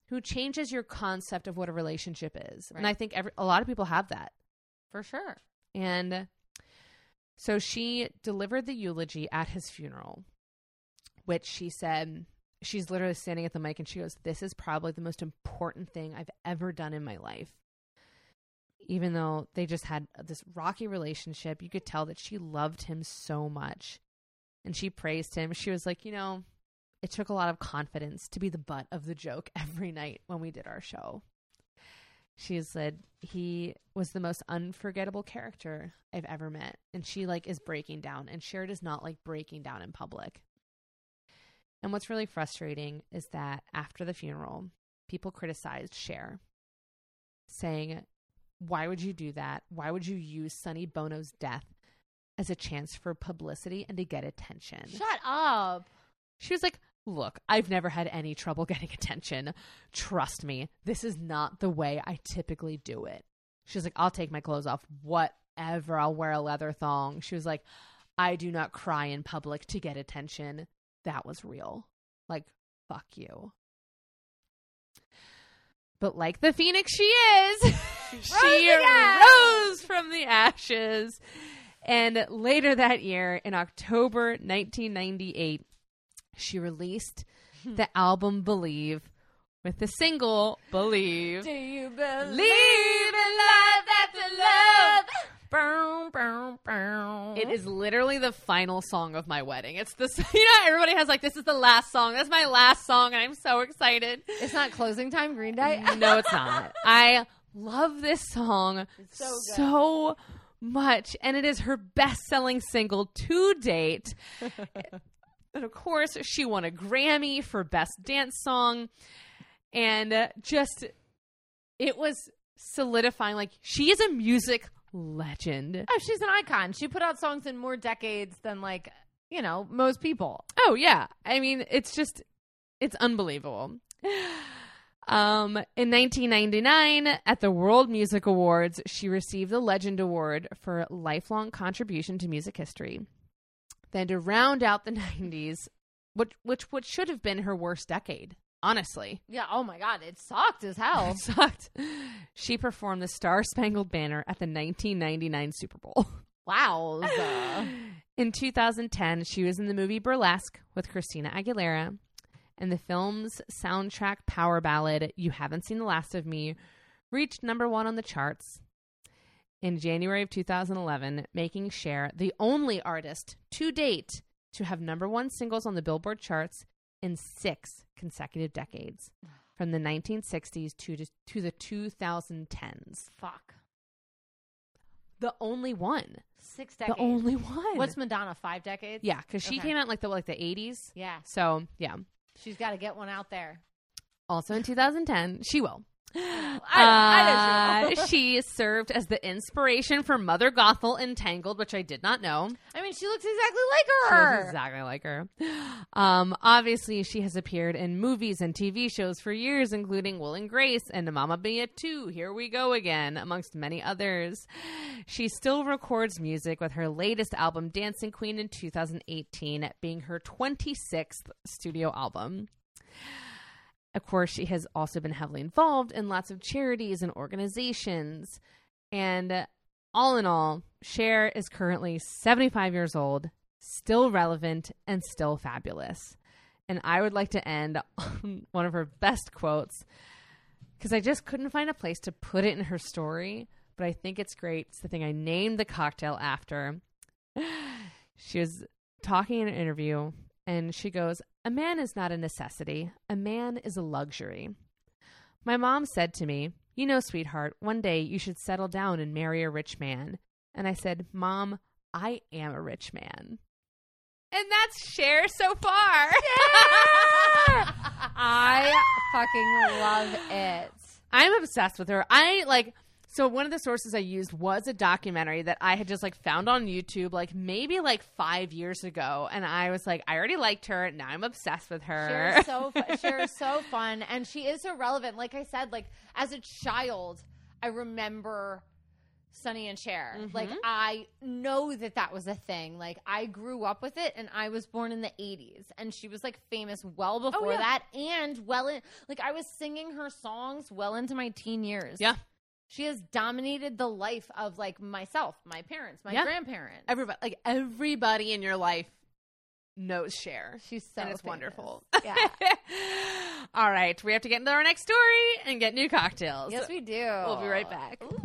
who changes your concept of what a relationship is. And I think every, a lot of people have that. for sure. And so she delivered the eulogy at his funeral, which she said she's literally standing at the mic and she goes, This is probably the most important thing I've ever done in my life. Even though they just had this rocky relationship, you could tell that she loved him so much. And she praised him. She was like, You know, it took a lot of confidence to be the butt of the joke (laughs) every night when we did our show. She said he was the most unforgettable character I've ever met. And she like is breaking down and Cher does not like breaking down in public. And what's really frustrating is that after the funeral, people criticized Cher, saying, Why would you do that? Why would you use Sonny Bono's death as a chance for publicity and to get attention? Shut up. She was like, Look, I've never had any trouble (laughs) getting attention. Trust me, this is not the way I typically do it. She was like, I'll take my clothes off, whatever. I'll wear a leather thong. She was like, I do not cry in public to get attention. That was real. Like, fuck you. But like the phoenix she is, she (laughs) rose from the ashes. And later that year, in October 1998, she released (laughs) the album Believe with the single Believe. Do you believe Believe in love after love? It is literally the final song of my wedding. It's this, (laughs) you know, everybody has like, this is the last song. That's my last song, and I'm so excited. It's not closing time, Green Day. (laughs) no, it's not. I love this song It's so good. so much, and it is her best selling single to date. (laughs) and of course, she won a Grammy for Best Dance Song, and uh, just it was solidifying like she is a music legend. Oh, she's an icon. She put out songs in more decades than like you know most people. Oh yeah. I mean, it's just it's unbelievable. Um, in 1999, at the World Music Awards, she received the Legend Award for lifelong contribution to music history. Then, to round out the (laughs) 90s, which which which should have been her worst decade, honestly, Yeah. Oh my God, it sucked as hell. (laughs) it sucked. She performed the Star Spangled Banner at the 1999 Super Bowl. (laughs) wow. (sighs) In 2010, she was in the movie Burlesque with Christina Aguilera, and the film's soundtrack power ballad "You Haven't Seen the Last of Me" reached number one on the charts in January of 2011, making Cher the only artist to date to have number one singles on the Billboard charts in six consecutive decades, from the 1960s to, to the 2010s. Fuck. The only one. Six decades. The only one. What's Madonna? Five decades. yeah, because she Okay. came out in like the like the 80s. Yeah. So yeah. She's got to get one out there. Also in 2010, she will. I, I she Uh, she served as the inspiration for Mother Gothel in Tangled, which I did not know. I mean, she looks exactly like She her. looks exactly like her. Um, obviously, she has appeared in movies and TV shows for years, including Will and Grace and Mamma Mia 2, Here We Go Again, amongst many others. She still records music with her latest album, Dancing Queen, in 2018, being her 26th studio album. Of course, she has also been heavily involved in lots of charities and organizations. And uh, all in all, Cher is currently 75 years old, still relevant, and still fabulous. And I would like to end on (laughs) one of her best quotes because I just couldn't find a place to put it in her story, but I think it's great. It's the thing I named the cocktail after. (sighs) She was talking in an interview and she goes, A man is not a necessity, a man is a luxury. My mom said to me, You know, sweetheart, one day you should settle down and marry a rich man. And I said, Mom, I am a rich man. And that's Cher so far. (laughs) I fucking love it. I'm obsessed with her. I like so one of the sources I used was a documentary that I had just like found on YouTube like maybe like 5 years ago and I was like I already liked her, now I'm obsessed with her. Cher's so fu- Cher's so (laughs) fun, and she is so relevant. Like I said, like as a child, I remember Sonny and Cher. Mm-hmm. Like I know that that was a thing. Like I grew up with it, and I was born in the '80s, and she was like famous well oh, before yeah. that, and well in like I was singing her songs well into my teen years. Yeah. She has dominated the life of like myself, my parents, my Yeah. grandparents. everybody like everybody in your life knows Cher. She's so and it's famous. wonderful. Yeah. (laughs) All right, we have to get into our next story and get new cocktails. yes, we do. We'll be right back. Ooh.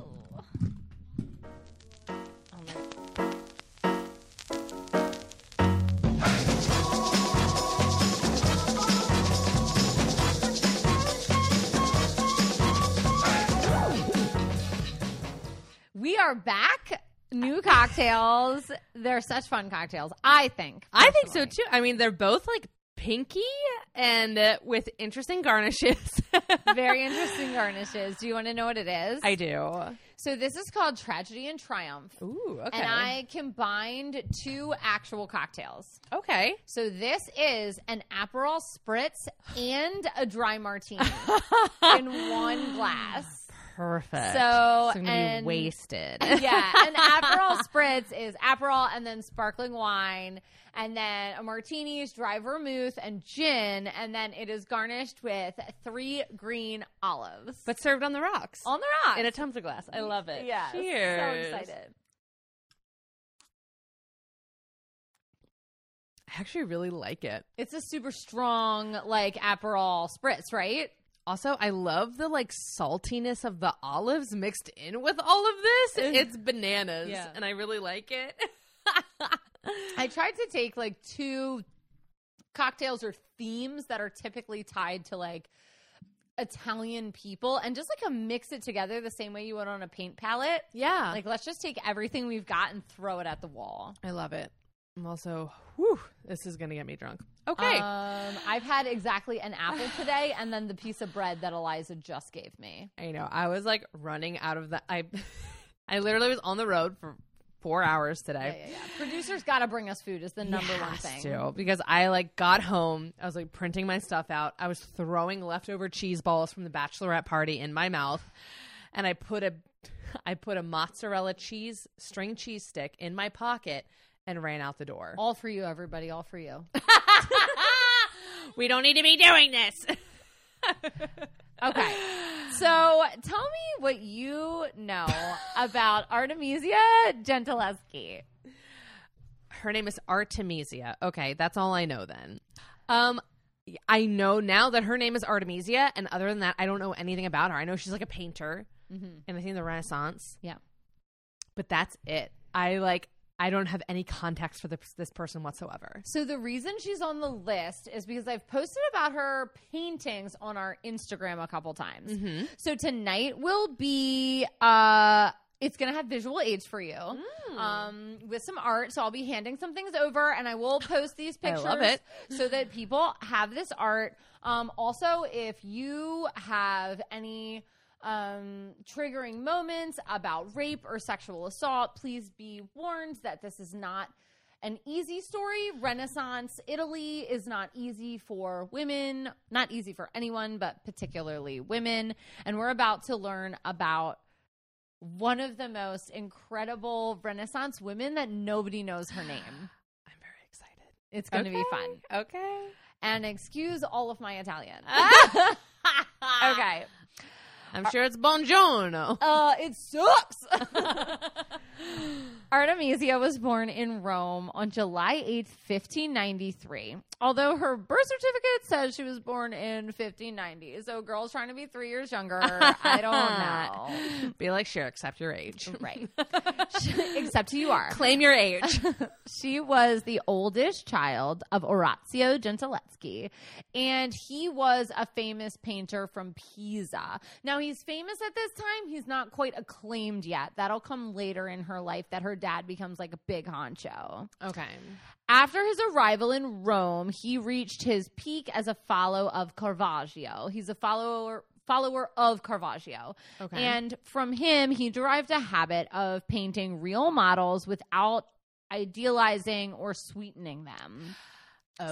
We are back. New cocktails. They're such fun cocktails. I think. I think so personally. too. I mean, they're both like pinky and uh, with interesting garnishes. (laughs) Very interesting garnishes. Do you want to know what it is? I do. so this is called Tragedy and Triumph. Ooh, okay. And I combined two actual cocktails. okay. So this is an Aperol spritz and a dry martini (laughs) in one glass. Perfect. So, gonna and- be wasted. (laughs) yeah, and Aperol (laughs) spritz is Aperol and then sparkling wine, and then a martini is dry vermouth and gin, and then it is garnished with three green olives. but served on the rocks. on the rocks. in a tumbler glass. I love it. yeah, Cheers. so excited. I actually really like it. It's a super strong like Aperol spritz, right? Also, I love the like saltiness of the olives mixed in with all of this. It's bananas, Yeah. and I really like it. (laughs) I tried to take like two cocktails or themes that are typically tied to like Italian people and just like a mix it together the same way you would on a paint palette. yeah, Like let's just take everything we've got and throw it at the wall. I love it. I'm also, whew, this is gonna get me drunk. Okay, Um, I've had exactly an apple (sighs) today and then the piece of bread that Eliza just gave me. I know. I was like running out of the. I, (laughs) I literally was on the road for four hours today. yeah, yeah. Producers got to bring us food is the number one Has thing. to, because I like got home. I was like printing my stuff out. I was throwing leftover cheese balls from the bachelorette party in my mouth, and I put a, (laughs) I put a mozzarella cheese string cheese stick in my pocket and ran out the door. All for you, everybody. All for you. (laughs) (laughs) we don't need to be doing this. (laughs) Okay. So tell me what you know about Artemisia Gentileschi. Her name is Artemisia. Okay, that's all I know then. Um, I know now that her name is Artemisia, and other than that, I don't know anything about her. I know she's like a painter, Mm-hmm. and I think the Renaissance. Yeah. but that's it. I like. I don't have any context for this, this person whatsoever. So the reason she's on the list is because I've posted about her paintings on our Instagram a couple times. Mm-hmm. So tonight will be uh it's gonna have visual aids for you. Mm. Um with some art. So I'll be handing some things over and I will post these (laughs) I pictures love it. (laughs) so that people have this art. Um also if you have any um, triggering moments about rape or sexual assault, please be warned that this is not an easy story. Renaissance Italy is not easy for women, not easy for anyone, but particularly women. And we're about to learn about one of the most incredible Renaissance women that nobody knows her (gasps) name. I'm very excited. It's going to be fun. Okay. And excuse all of my Italian. (laughs) okay. I'm sure it's buongiorno. (laughs) Uh, it sucks. (laughs) Artemisia was born in Rome on July 8th, 1593. Although her birth certificate says she was born in 1590. So, girls trying to be three years younger, I don't (laughs) know. Be like, sure, accept your age. (laughs) Right. (laughs) Except who you are. Claim your age. She was the oldest child of Orazio Gentileschi, and he was a famous painter from Pisa. Now, he's famous at this time. He's not quite acclaimed yet. That'll come later in her life that her dad becomes like a big honcho. okay. After his arrival in Rome, he reached his peak as a follower of Caravaggio. He's a follower follower of Caravaggio. Okay. And from him, he derived a habit of painting real models without idealizing or sweetening them.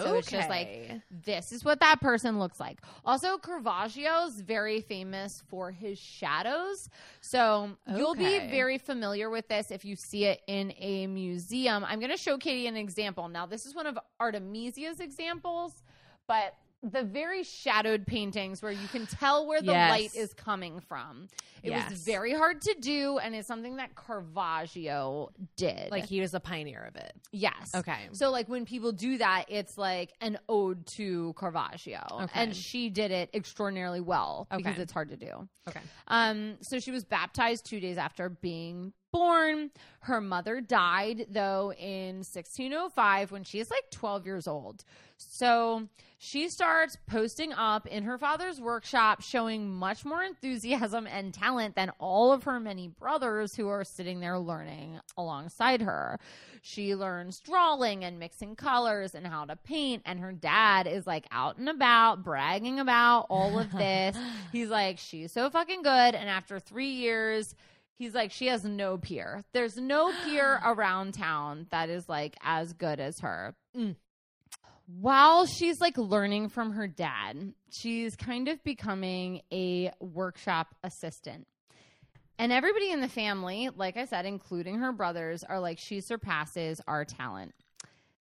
So it's just like this is what that person looks like. Also, Caravaggio's very famous for his shadows. So you'll be very familiar with this if you see it in a museum. I'm going to show Katie an example. Now, this is one of Artemisia's examples, but the very shadowed paintings where you can tell where the Yes. light is coming from. It was very hard to do, and it's something that Caravaggio did. like he was a pioneer of it. yes. Okay. So like when people do that, it's like an ode to Caravaggio, Okay. and she did it extraordinarily well because it's hard to do. Okay. Um, so she was baptized two days after being born. Her mother died though in 1605 when she is like 12 years old. So she starts posting up in her father's workshop, showing much more enthusiasm and talent than all of her many brothers who are sitting there learning alongside her. She learns drawing and mixing colors and how to paint, and her dad is like out and about bragging about all of this. (laughs) He's like, she's so fucking good. And after three years, he's like, she has no peer. There's no (gasps) peer around town that is like as good as her. Mm. While she's like learning from her dad, she's kind of becoming a workshop assistant. And everybody in the family, like I said, including her brothers, are like, she surpasses our talent.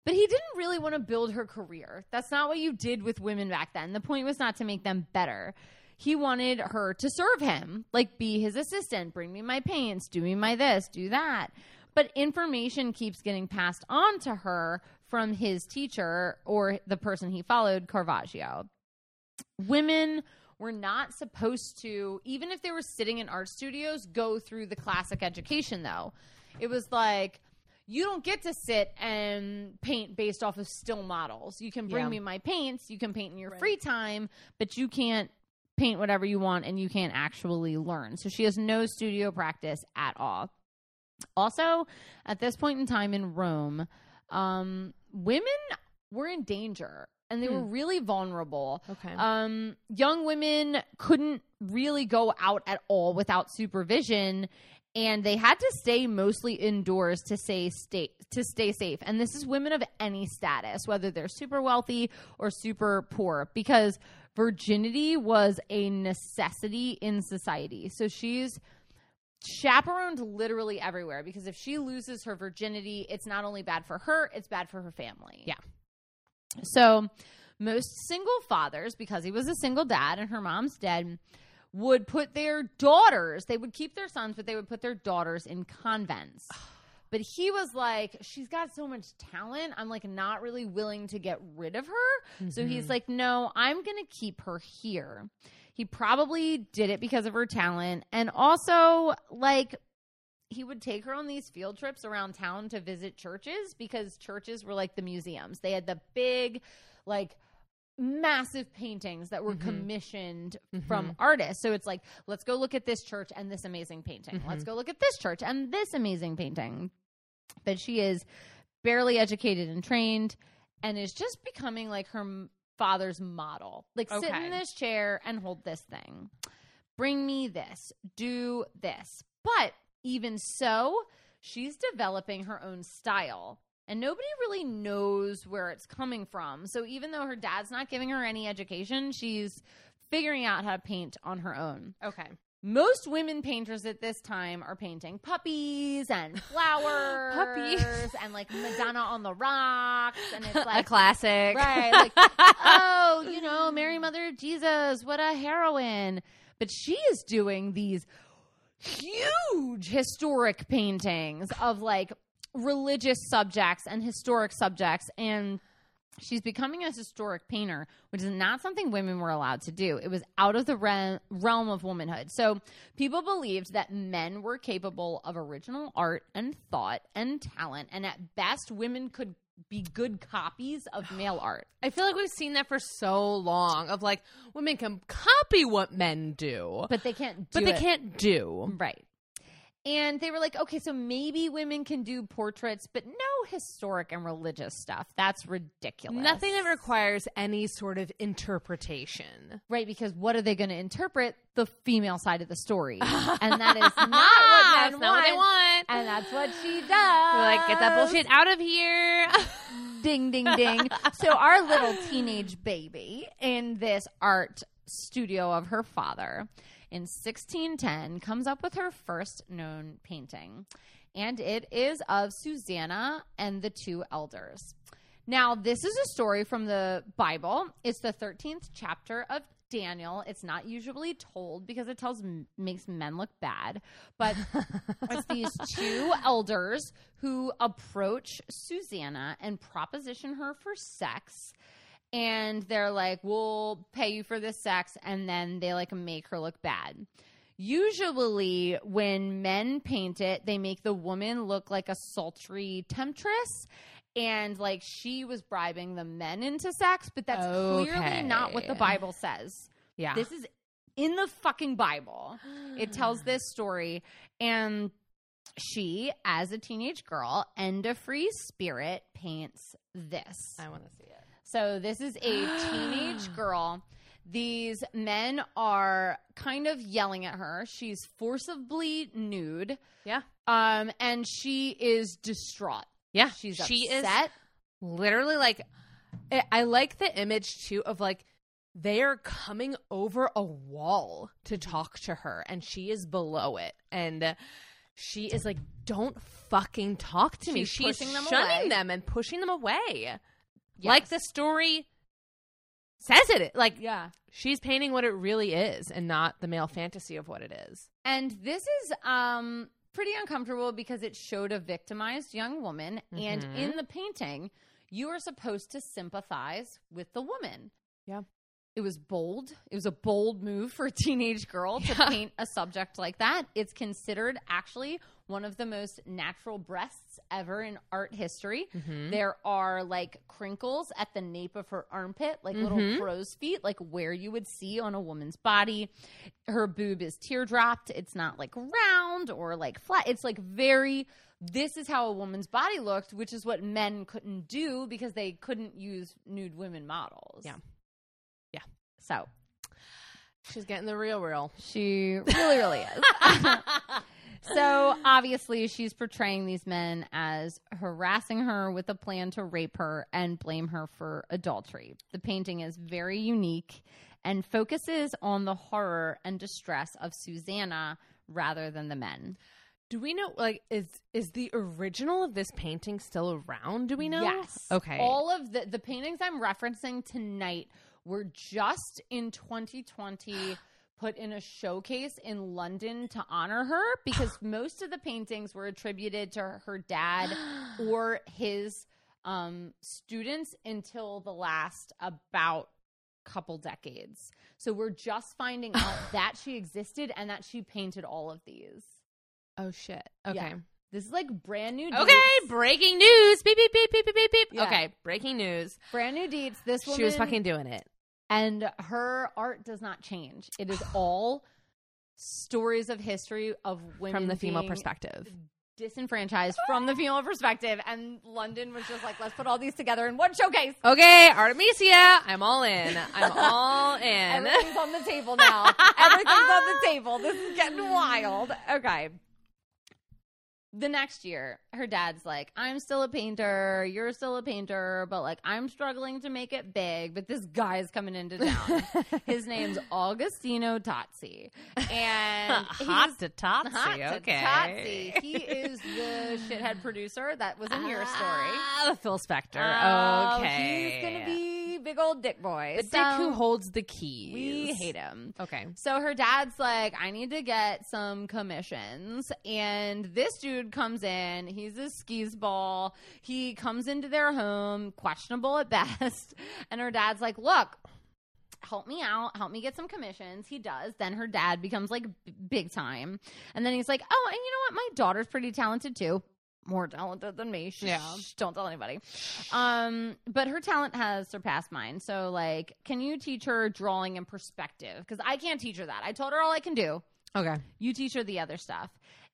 But he didn't really want to build her career. That's not what you did with women back then. The point was not to make them better. He wanted her to serve him, like be his assistant, bring me my paints, do me my this, do that. But information keeps getting passed on to her from his teacher or the person he followed, Caravaggio. Women were not supposed to, even if they were sitting in art studios, go through the classic education, though. It was like, you don't get to sit and paint based off of still models. You can bring Yeah. me my paints, you can paint in your Right. free time, but you can't paint whatever you want and you can't actually learn. So she has no studio practice at all. Also, at this point in time in Rome, um, women were in danger and they Hmm. were really vulnerable. Okay. Um, young women couldn't really go out at all without supervision, and they had to stay mostly indoors to stay stay to stay safe. And this is women of any status, whether they're super wealthy or super poor, because virginity was a necessity in society. So she's chaperoned literally everywhere because if she loses her virginity, it's not only bad for her, it's bad for her family. Yeah. So most single fathers, because he was a single dad and her mom's dead, would put their daughters, they would keep their sons, but they would put their daughters in convents. But he was like, she's got so much talent. I'm like not really willing to get rid of her. So he's mm-hmm. like, no, I'm going to keep her here. He probably did it because of her talent. And also, like, he would take her on these field trips around town to visit churches because churches were like the museums. They had the big, like, massive paintings that were mm-hmm. commissioned from mm-hmm. artists. So it's like, let's go look at this church and this amazing painting. Let's go look at this church and this amazing painting. But she is barely educated and trained and is just becoming like her father's model. Like, sit in this chair and hold this thing. Bring me this. Do this. But even so, she's developing her own style. And nobody really knows where it's coming from. So even though her dad's not giving her any education, she's figuring out how to paint on her own. Okay. Most women painters at this time are painting puppies and (laughs) flowers Puppies. and like Madonna on the rocks. And it's (laughs) like, a classic. Right. Like, (laughs) oh, you know, Mary Mother of Jesus, what a heroine. But she is doing these huge historic paintings of like religious subjects and historic subjects. And she's becoming a historic painter, which is not something women were allowed to do. It was out of the re- realm of womanhood. So people believed that men were capable of original art and thought and talent. And at best, women could be good copies of male (sighs) art. I feel like we've seen that for so long of like women can copy what men do, But they can't do but they it. can't do. Right. And they were like, okay, so maybe women can do portraits, but no historic and religious stuff. That's ridiculous. Nothing that requires any sort of interpretation. Right, because what are they going to interpret? The female side of the story. (laughs) and that is not what That's men not what they want. And that's what she (laughs) does. We're like, get that bullshit out of here. (laughs) Ding, ding, ding. so our little teenage baby in this art studio of her father in 1610 comes up with her first known painting. And it is of Susanna and the two elders. Now, this is a story from the Bible. It's the 13th chapter of Daniel. It's not usually told because it tells makes men look bad, but (laughs) it's these two elders who approach Susanna and proposition her for sex. And they're like, "We'll pay you for this sex," and then they like make her look bad. Usually, when men paint it, they make the woman look like a sultry temptress, and like she was bribing the men into sex. But that's clearly not what the Bible says. yeah. This is in the fucking Bible. It tells (gasps) this story. And she, as a teenage girl and a free spirit, paints this. I want to see. So this is a teenage (gasps) girl. These men are kind of yelling at her. She's forcibly nude. Yeah. Um, and she is distraught. Yeah. She's she is upset. literally like I- I like the image too of like they are coming over a wall to talk to her and she is below it and she is like don't fucking talk to me She's them shunning away. them and pushing them away Yes. like the story says it like Yeah. she's painting what it really is and not the male fantasy of what it is And this is um pretty uncomfortable because it showed a victimized young woman and Mhm. in the painting you are supposed to sympathize with the woman. Yeah. It was bold. It was a bold move for a teenage girl to paint a subject like that. It's considered actually one of the most natural breasts ever in art history. Mm-hmm. There are like crinkles at the nape of her armpit, like Mhm. little crow's feet, like where you would see on a woman's body. Her boob is teardropped. It's not like round or like flat. It's like very. This is how a woman's body looked, which is what men couldn't do because they couldn't use nude women models. Yeah. Yeah. So she's getting the real real she really, really is. (laughs) So obviously, she's portraying these men as harassing her with a plan to rape her and blame her for adultery. The painting is very unique and focuses on the horror and distress of Susanna rather than the men. Do we know like is is the original of this painting still around? Do we know? Yes. Okay. All of the the paintings I'm referencing tonight were just in 2020 put in a showcase in London to honor her because (gasps) most of the paintings were attributed to her dad (gasps) or his um, students until the last about couple decades. So we're just finding out (laughs) that she existed and that she painted all of these. Oh shit. Okay. Yeah. This is like brand new. Okay, breaking news. Beep beep beep beep beep beep beep. Yeah. Okay, breaking news. brand new deets. This woman, She was fucking doing it. And her art does not change. It is (sighs) all stories of history of women From the female perspective. disenfranchised from the female perspective. And London was just like, let's put all these together in one showcase. Okay, Artemisia, I'm all in. I'm all (laughs) in. Everything's on the table now. Everything's on the table. This is getting wild. Okay. The next year, her dad's like, I'm still a painter. You're still a painter, but like, I'm struggling to make it big. But this guy's coming into town. (laughs) His name's Augustino Tozzi. And (laughs) Hot he's to Totsy. hot to okay. Tozzi. He is the shithead producer that was in your story. Ah, Phil Spector. Oh, okay. He's going to be big old dick boy. the dick who holds the keys. We hate him. Okay. So her dad's like, I need to get some commissions. And this dude comes in. He's a skis ball. He comes into their home, questionable at (laughs) best. And her dad's like, Look, help me out. Help me get some commissions. He does. Then her dad becomes like b- big time. And then he's like, Oh, and you know what? My daughter's pretty talented too. More talented than me. Shh, Yeah. Don't tell anybody. Um, but her talent has surpassed mine. So, like, can you teach her drawing and perspective? Because I can't teach her that. I told her all I can do. Okay. You teach her the other stuff.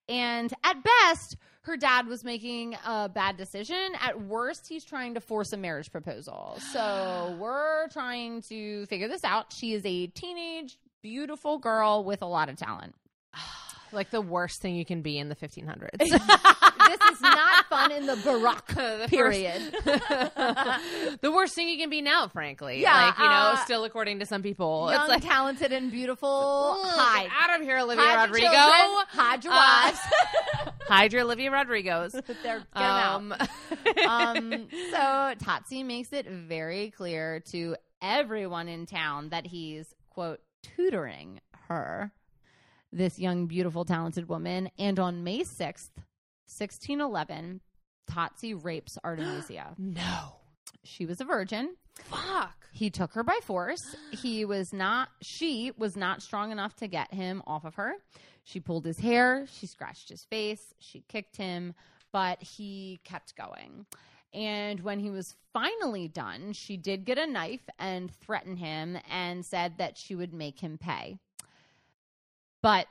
And at best, her dad was making a bad decision. At worst, he's trying to force a marriage proposal. So (gasps) we're trying to figure this out. She is a teenage, beautiful girl with a lot of talent. (sighs) Like the worst thing you can be in the 1500s. (laughs) (laughs) (laughs) in the Baroque (laughs) the period. (laughs) the worst thing you can be now, frankly. Yeah, like you know, uh, still according to some people, young, it's like talented and beautiful. Hi, out of here, Olivia hide Rodrigo. Your children, hide your uh, wives. Uh, hide your Olivia Rodrigo's. They're get um, out. um, um so Tatsi makes it very clear to everyone in town that he's quote tutoring her this young, beautiful, talented woman. And on May 6th, 1611, Tatsi rapes Artemisia. (gasps) no. She was a virgin. Fuck. He took her by force. He was not, she was not strong enough to get him off of her. She pulled his hair. She scratched his face. She kicked him, but he kept going. And when he was finally done, she did get a knife and threatened him and said that she would make him pay. But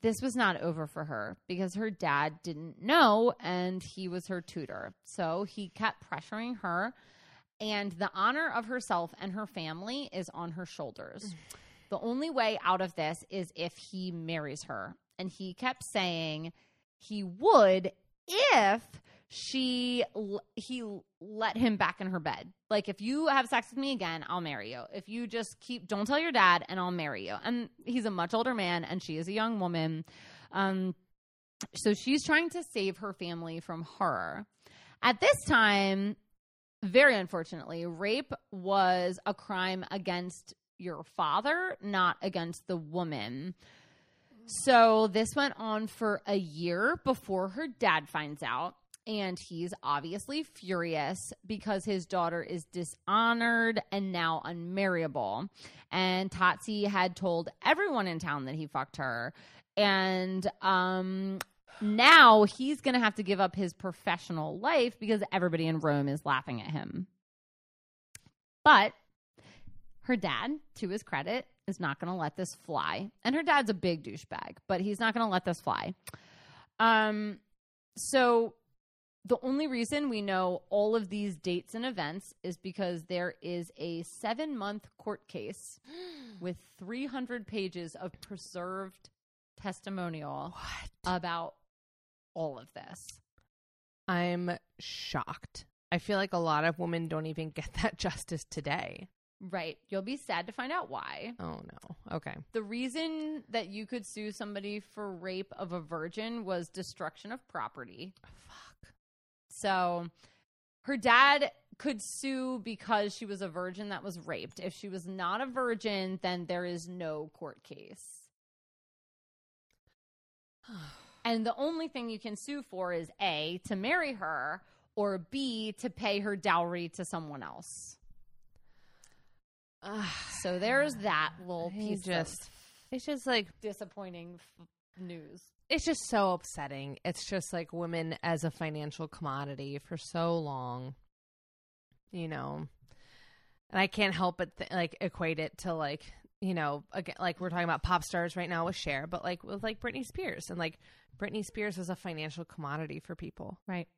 this was not over for her because her dad didn't know and he was her tutor. So he kept pressuring her and the honor of herself and her family is on her shoulders. Mm. the only way out of this is if he marries her. And he kept saying he would if she he let him back in her bed. Like if you have sex with me again, I'll marry you. If you just keep don't tell your dad and I'll marry you. And he's a much older man and she is a young woman. Um so she's trying to save her family from her. At this time, very unfortunately, rape was a crime against your father, not against the woman. So this went on for a year before her dad finds out. And he's obviously furious because his daughter is dishonored and now unmarriable. And Tatsi had told everyone in town that he fucked her. And um, now he's going to have to give up his professional life because everybody in Rome is laughing at him. But her dad, to his credit, is not going to let this fly. And her dad's a big douchebag, but he's not going to let this fly. Um, so the only reason we know all of these dates and events is because there is a seven month court case (gasps) with 300 pages of preserved testimonial What? about all of this. I'm shocked. I feel like a lot of women don't even get that (laughs) justice today. Right. You'll be sad to find out why. Oh no. Okay. The reason that you could sue somebody for rape of a virgin was destruction of property. Fuck. So her dad could sue because she was a virgin that was raped. If she was not a virgin, then there is no court case. (sighs) and the only thing you can sue for is A, to marry her, or B, to pay her dowry to someone else. (sighs) So there's that little I piece just- of It's just like disappointing f- news. It's just so upsetting. It's just like women as a financial commodity for so long, you know. And I can't help but th- like equate it to like you know again like we're talking about pop stars right now with Cher, but like with like Britney Spears and like Britney Spears was a financial commodity for people, Right.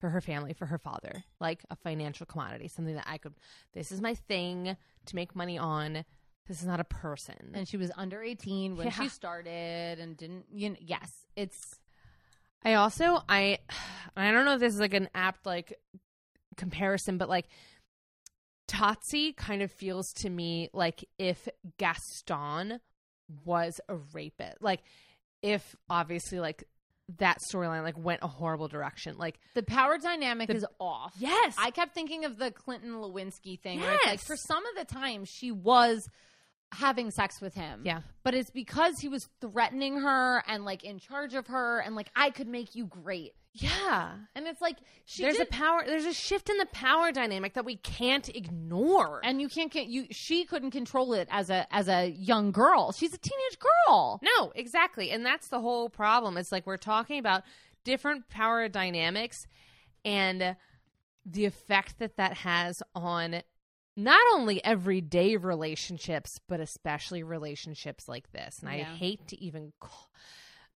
for her family, for her father, like a financial commodity, something that I could. This is my thing to make money on. This is not a person. And she was under 18 when Yeah. she started and didn't, you know, yes, it's I also I I don't know if this is like an apt like comparison, but like Totsi kind of feels to me like if Gaston was a rapist. Like if obviously like that storyline like went a horrible direction. Like the power dynamic The- is off. yes. I kept thinking of the Clinton Lewinsky thing. It's like Yes. for some of the time she was having sex with him. Yeah. But it's because he was threatening her and like in charge of her and like I could make you great. yeah. And it's like she there's did, a power there's a shift in the power dynamic that we can't ignore. and you can't get you she couldn't control it as a as a young girl. She's a teenage girl. No, exactly. And that's the whole problem. It's like we're talking about different power dynamics and the effect that that has on not only everyday relationships, but especially relationships like this. And I hate to even call.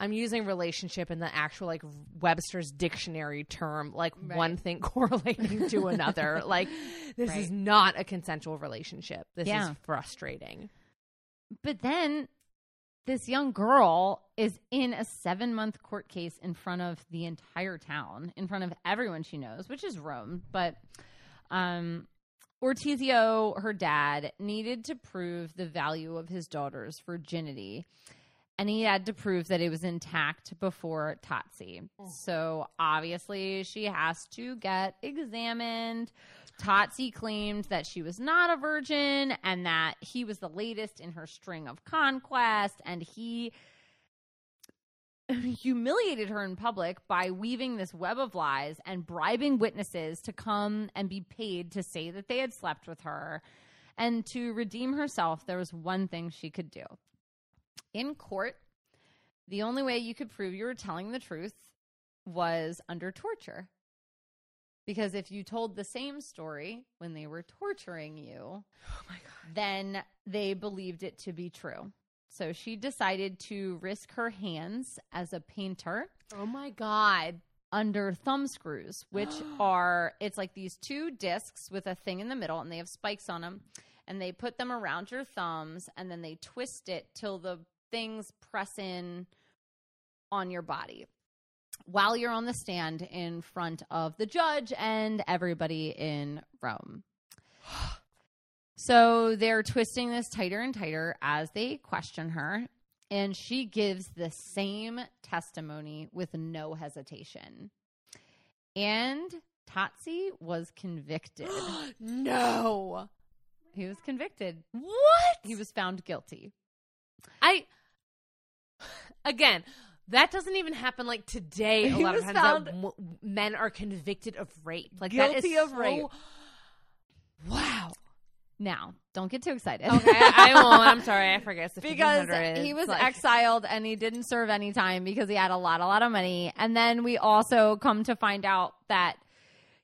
I'm using relationship in the actual like Webster's dictionary term, like Right. one thing (laughs) correlating to another. (laughs) like this is not a consensual relationship. This Yeah. is frustrating. But then this young girl is in a seven month court case in front of the entire town, in front of everyone she knows, which is Rome. But um, Orazio, her dad, needed to prove the value of his daughter's virginity. And he had to prove that it was intact before Tatsi. Mm. So obviously, she has to get examined. Tatsi claimed that she was not a virgin and that he was the latest in her string of conquest. And he (laughs) humiliated her in public by weaving this web of lies and bribing witnesses to come and be paid to say that they had slept with her. And to redeem herself, there was one thing she could do. In court, the only way you could prove you were telling the truth was under torture. Because if you told the same story when they were torturing you, Oh my god. then they believed it to be true. So she decided to risk her hands as a painter Oh my god. under thumb screws, which (gasps) are it's like these two discs with a thing in the middle, and they have spikes on them, and they put them around your thumbs, and then they twist it till the things press in on your body while you're on the stand in front of the judge and everybody in Rome. (gasps) (sighs) So they're twisting this tighter and tighter as they question her, and she gives the same testimony with no hesitation. And Tatsi was convicted. (gasps) no. he was convicted. What? He was found guilty. I again. That doesn't even happen like today. A He lot of times found that w- men are convicted of rape. Like that is of so- rape. Wow. Now, don't get too excited. Okay, I, (laughs) won't. I'm sorry. I forget. Because he was Like- exiled and he didn't serve any time because he had a lot, a lot of money. And then we also come to find out that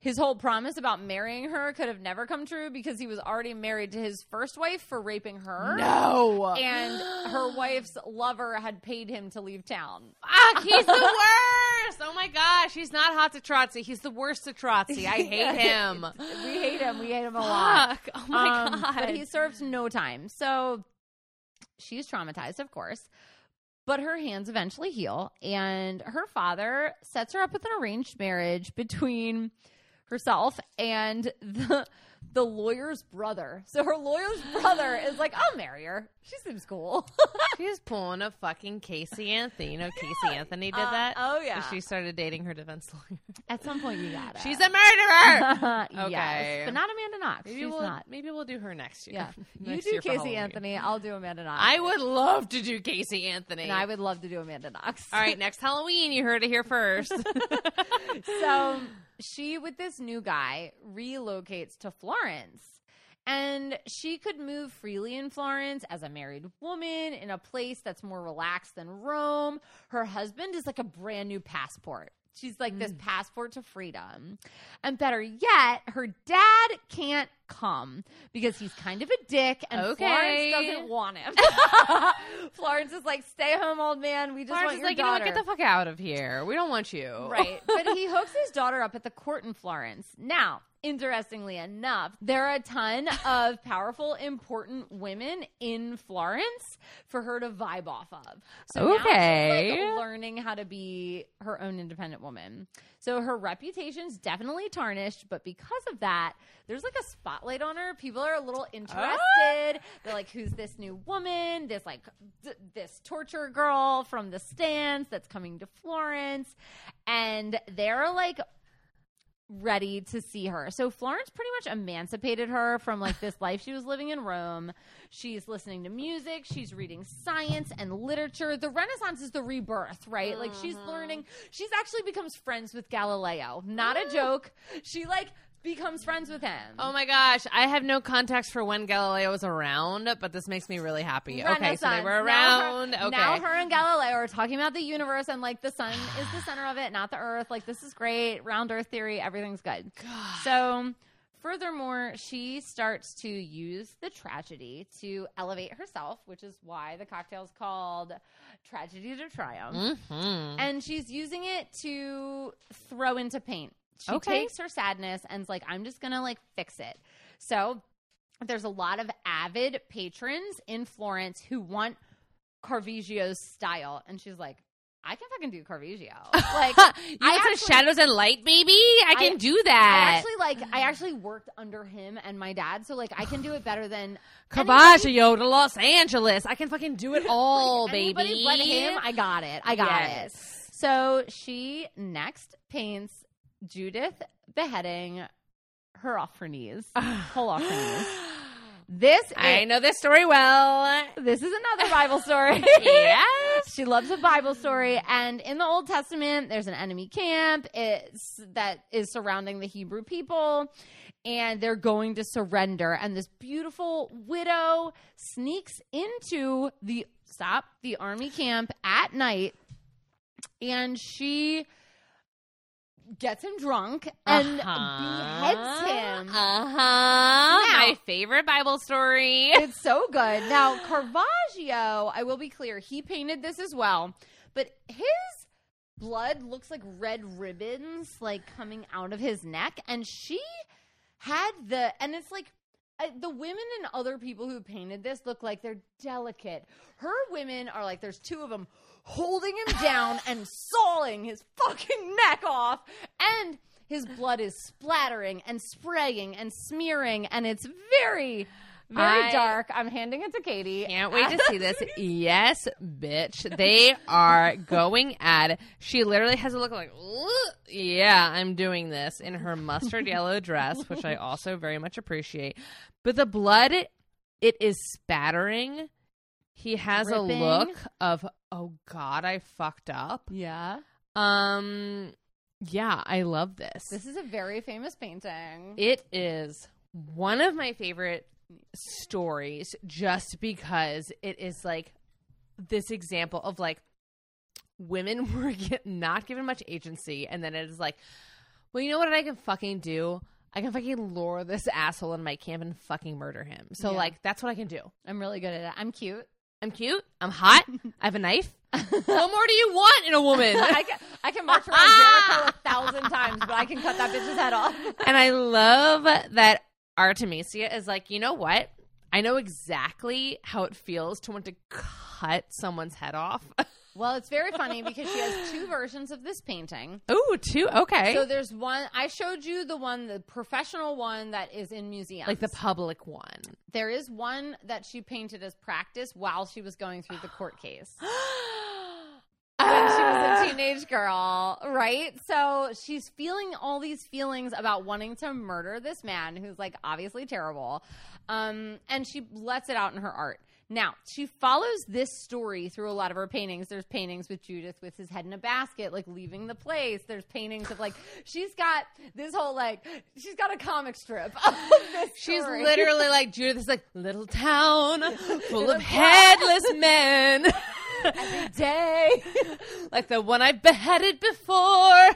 his whole promise about marrying her could have never come true because he was already married to his first wife for raping her. No. And her (gasps) wife's lover had paid him to leave town. Ah, he's the worst. Oh my gosh, he's not hot to Trotsy. He's the worst to Trotsy. I hate (laughs) him. We hate him. We hate him a lot. Fuck. Oh my Um, god. But he served no time. So she's traumatized, of course. But her hands eventually heal, and her father sets her up with an arranged marriage between herself and the the lawyer's brother. So her lawyer's brother is like, I'll marry her. She seems cool. (laughs) She's pulling a fucking Casey Anthony. You know, Casey Anthony did Uh, that. oh, yeah. she started dating her defense lawyer. At some point, you got it. She's a murderer. (laughs) yes, Okay. but not Amanda Knox. maybe She's we'll not. maybe we'll do her next year. Yeah, (laughs) you do Casey Anthony. I'll do Amanda Knox. I would love to do Casey Anthony. and I would love to do Amanda Knox. All right, next Halloween, you heard it here first. so she with this new guy relocates to Florence. And she could move freely in Florence as a married woman in a place that's more relaxed than Rome. Her husband is like a brand new passport. She's like this mm. passport to freedom. And better yet, her dad can't come because he's kind of a dick and Okay. Florence doesn't want him. (laughs) Florence is like, stay home, old man. We just Florence want your like, you know daughter. what? Get the fuck out of here. We don't want you. Right. But he (laughs) hooks his daughter up at the court in Florence. Now, interestingly enough, there are a ton of powerful, important women in Florence for her to vibe off of. So Okay. like, learning how to be her own independent woman. So her reputation's definitely tarnished, but because of that, there's like a spotlight on her. People are a little interested. Ah. They're like, "Who's this new woman? This like th- this torture girl from the stands that's coming to Florence?" And they're like ready to see her. So Florence pretty much emancipated her from like this (laughs) life she was living in Rome. She's listening to music, she's reading science and literature. The Renaissance is the rebirth, right? Like she's mm-hmm. learning, she's actually becomes friends with Galileo. Not a joke. She like becomes friends with him. Oh my gosh, I have no context for when Galileo was around, but this makes me really happy. Okay, so they were Now her- around. okay. Now her and Galileo are talking about the universe and like the sun is the center of it, not the earth. Like this is great. Round earth theory, everything's good. So furthermore, she starts to use the tragedy to elevate herself, which is why the cocktail is called Tragedy to Triumph. Mhm. And she's using it to throw into paint. She Okay. takes her sadness and is like, I'm just gonna like fix it. So there's a lot of avid patrons in Florence who want Caravaggio's style. And she's like, I can fucking do Caravaggio. (laughs) Like you I actually- shadows and light, baby? I can I- do I that. actually like I actually worked under him and my dad, so like I can do it better than Caravaggio to Los Angeles. I can fucking do it (laughs) all, anybody baby. but him. I got it. I got Yes. it. So she next paints Judith beheading Holofernes, (sighs) Holofernes. (sighs) This is, I know this story well. this is another Bible story. (laughs) yes. She loves a Bible story, and in the Old Testament, there's an enemy camp it's, that is surrounding the Hebrew people, and they're going to surrender. And this beautiful widow sneaks into the stop the army camp at night, and she gets him drunk and beheads him. Uh huh. My favorite Bible story. It's so good. Now, Caravaggio, I will be clear, he painted this as well, but his blood looks like red ribbons like coming out of his neck and she had the and it's like uh, the women and other people who painted this look like they're delicate. Her women are like there's two of them holding him down and sawing his fucking neck off and his blood is splattering and spraying and smearing and it's very very I- dark. I'm handing it to Katie. Can't wait to see this. (laughs) Yes, bitch. They are going at it. She literally has a look like, yeah, I'm doing this in her mustard yellow dress, which I also very much appreciate. But the blood, it is spattering. He has Dripping. a look of, oh God, I fucked up. Yeah. Um, yeah, I love this. This is a very famous painting. It is one of my favorite stories just because it is like this example of like women (laughs) were get, not given much agency and then it is like well you know what I can fucking do I can fucking lure this asshole in my camp and fucking murder him so Yeah. like that's what I can do I'm really good at it. I'm cute. I'm cute I'm hot I have a knife what more do you want in a woman (laughs) I can I can march around Jericho a thousand (laughs) times, but I can cut that bitch's head off. (laughs) and I love that Artemisia is like, you know what? I know exactly how it feels to want to cut someone's head off. Well, it's very funny because she has two versions of this painting. Oh, two. Okay. So there's one I showed you the one the professional one that is in museums. like the public one. there is one that she painted as practice while she was going through the court case. (gasps) (gasps) when she was a teenage girl, right? So she's feeling all these feelings about wanting to murder this man who's like obviously terrible. Um, and she lets it out in her art. Now, she follows this story through a lot of her paintings. There's paintings with Judith with his head in a basket, like leaving the place. There's paintings of like, she's got this whole like, she's got a comic strip She's literally like Judith is like little town (laughs) full of headless men. (laughs) day. (laughs) like the one I beheaded before.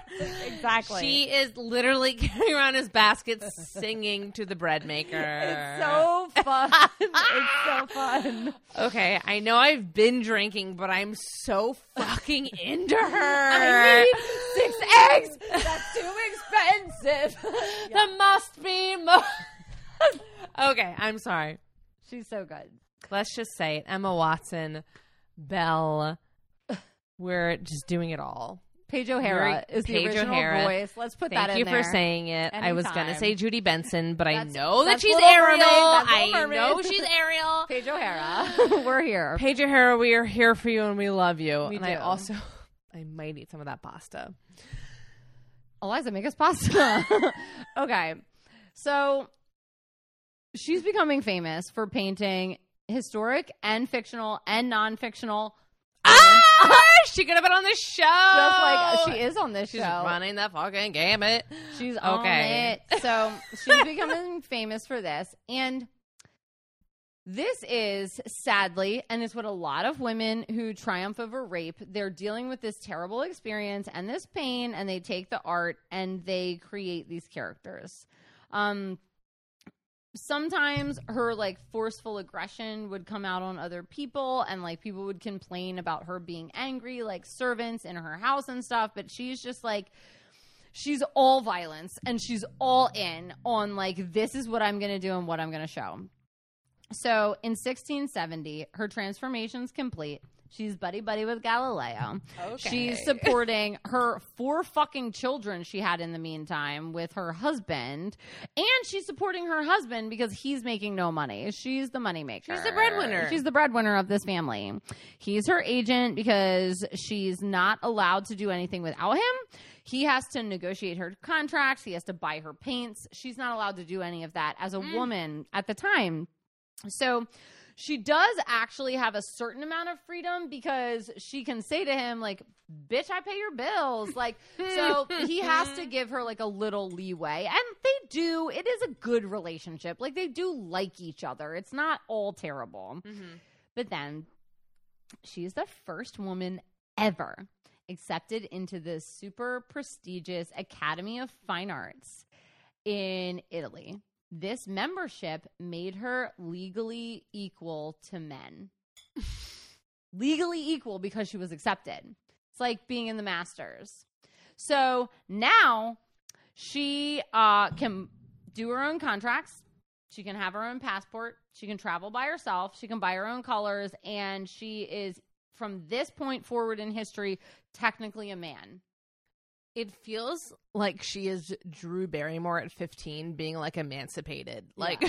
Exactly. She is literally (laughs) carrying around his basket singing to the bread maker. It's so fun. (laughs) it's so fun. Okay, I know I've been drinking, but I'm so fucking into her. I need six eggs. That's too expensive. There must be more. okay, I'm sorry. She's so good. Let's just say it. Emma Watson, Belle, we're just doing it all. Paige O'Hara is the Paige original O'Hara. voice. Let's put Thank that in Thank you there. for saying it. I was going to say Jodi Benson, but I know that she's Ariel. I know she's Ariel. (laughs) Paige O'Hara. (laughs) We're here. Paige O'Hara, we are here for you and we love you. We and I do. also, (laughs) I might eat some of that pasta. Eliza, make us pasta. okay. So she's becoming famous for painting historic and fictional and non fictional. Ah! (laughs) she could have been on the show. Just like she is on this She's show. running that fucking gamut. She's on Okay. it. (laughs) So she's becoming famous for this. And this is sadly, and it's what a lot of women who triumph over rape, they're dealing with this terrible experience and this pain, and they take the art and they create these characters. Um, sometimes her like forceful aggression would come out on other people and like people would complain about her being angry like servants in her house and stuff but she's just like she's all violence and she's all in on like this is what I'm going to do and what I'm going to show. So in 1670, her transformation's complete. She's buddy buddy with Galileo. Okay. She's supporting her four fucking children she had in the meantime with her husband, and she's supporting her husband because he's making no money. She's the moneymaker. She's the breadwinner. She's the breadwinner of this family. He's her agent because she's not allowed to do anything without him. He has to negotiate her contracts. He has to buy her paints. She's not allowed to do any of that as a mm. woman at the time. So she does actually have a certain amount of freedom because she can say to him like bitch i pay your bills. Like so (laughs) he has to give her like a little leeway. And they do. It is a good relationship. Like they do like each other. It's not all terrible. Mm-hmm. But then she's the first woman ever accepted into the super prestigious Academy of Fine Arts in Italy. This membership made her legally equal to men. (laughs) legally equal because she was accepted. It's like being in the Masters. So now she uh, can do her own contracts. She can have her own passport. She can travel by herself. She can buy her own colors. And she is, from this point forward in history, technically a man. It feels like she is Drew Barrymore at 15 being like emancipated. Like,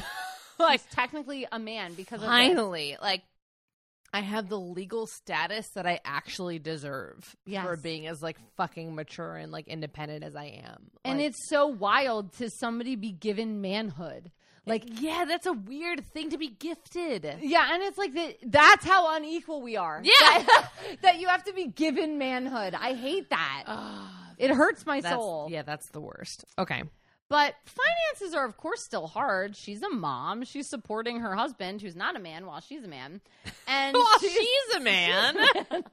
like She's (laughs) technically a man because this. finally, like I have the legal status that I actually deserve Yes. for being as like fucking mature and like independent as I am. And Like, it's so wild to somebody be given manhood. Like, yeah, that's a weird thing to be gifted. yeah, and it's like that. That's how unequal we are. Yeah. that, (laughs) that you have to be given manhood. I hate that. it hurts my soul. yeah, that's the worst. Okay. But finances are, of course, still hard. She's a mom. She's supporting her husband, who's not a man, while she's a man. And (laughs) Well, she's, she's a man. (laughs)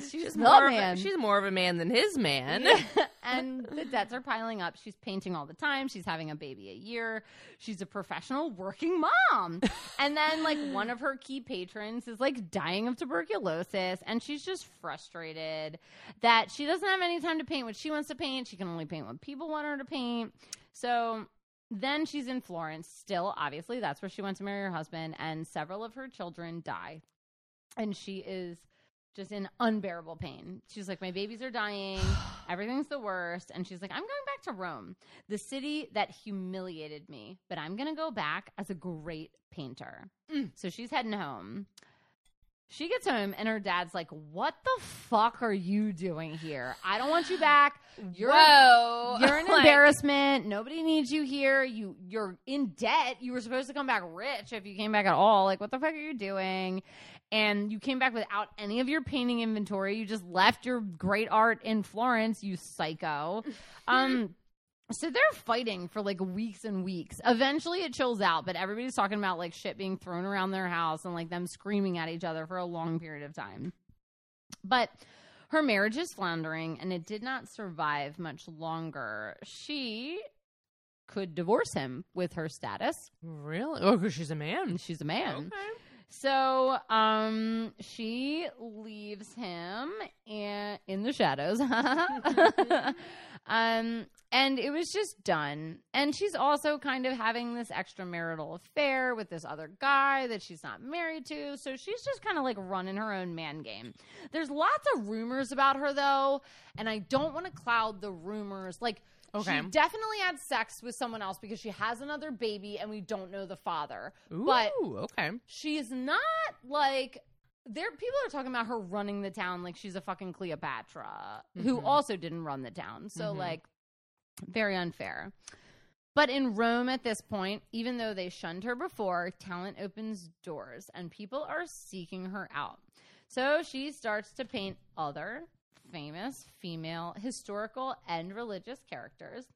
she's, she's more. Of man. a, she's more of a man than his man. (laughs) and the debts are piling up. She's painting all the time. She's having a baby a year. She's a professional working mom. and then, like, one of her key patrons is like dying of tuberculosis. And she's just frustrated that she doesn't have any time to paint what she wants to paint. She can only paint what people want her to paint. So then she's in Florence. Still, obviously, that's where she went to marry her husband. And several of her children die. And she is just in unbearable pain. She's like, My babies are dying. (sighs) Everything's the worst. And she's like, I'm going back to Rome, the city that humiliated me, but I'm going to go back as a great painter. Mm. So she's heading home. She gets home and her dad's like, What the fuck are you doing here? I don't want you back. You're Whoa. (laughs) you're an Like, embarrassment. Nobody needs you here. You you're in debt. You were supposed to come back rich if you came back at all. Like what the fuck are you doing? And you came back without any of your painting inventory. You just left your great art in Florence, you psycho. Um (laughs) so they're fighting for like weeks and weeks. Eventually it chills out, but everybody's talking about like shit being thrown around their house and like them screaming at each other for a long period of time. But her marriage is floundering and it did not survive much longer. She could divorce him with her status. Really? Oh, because she's a man. She's a man. Okay. So, um, she leaves him in, in the shadows. (laughs) (laughs) um, and it was just done. And she's also kind of having this extramarital affair with this other guy that she's not married to. So she's just kind of like running her own man game. There's lots of rumors about her though, and I don't want to cloud the rumors. Like, Okay. she definitely had sex with someone else because she has another baby and we don't know the father. Ooh, But okay. she's not like there people are talking about her running the town like she's a fucking Cleopatra who Mhm. also didn't run the town. So Mhm. like very unfair. But in Rome at this point, even though they shunned her before, talent opens doors and people are seeking her out. So she starts to paint other famous female historical and religious characters.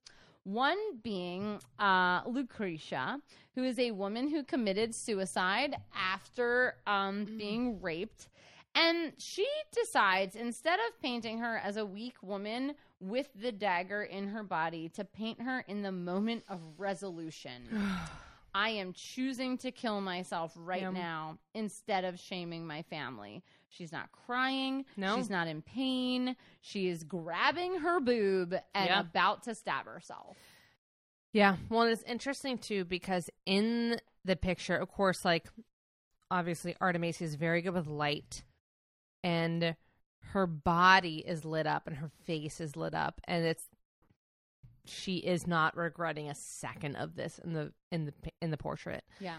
One being uh, Lucretia, who is a woman who committed suicide after um, being raped. And she decides, instead of painting her as a weak woman with the dagger in her body, to paint her in the moment of resolution. (sighs) I am choosing to kill myself right now instead of shaming my family. She's not crying. No. She's not in pain. She is grabbing her boob and Yeah. about to stab herself. Yeah. Well, it's interesting too because in the picture, of course, like obviously Artemisia is very good with light, and her body is lit up and her face is lit up, and it's she is not regretting a second of this in the in the in the portrait. Yeah.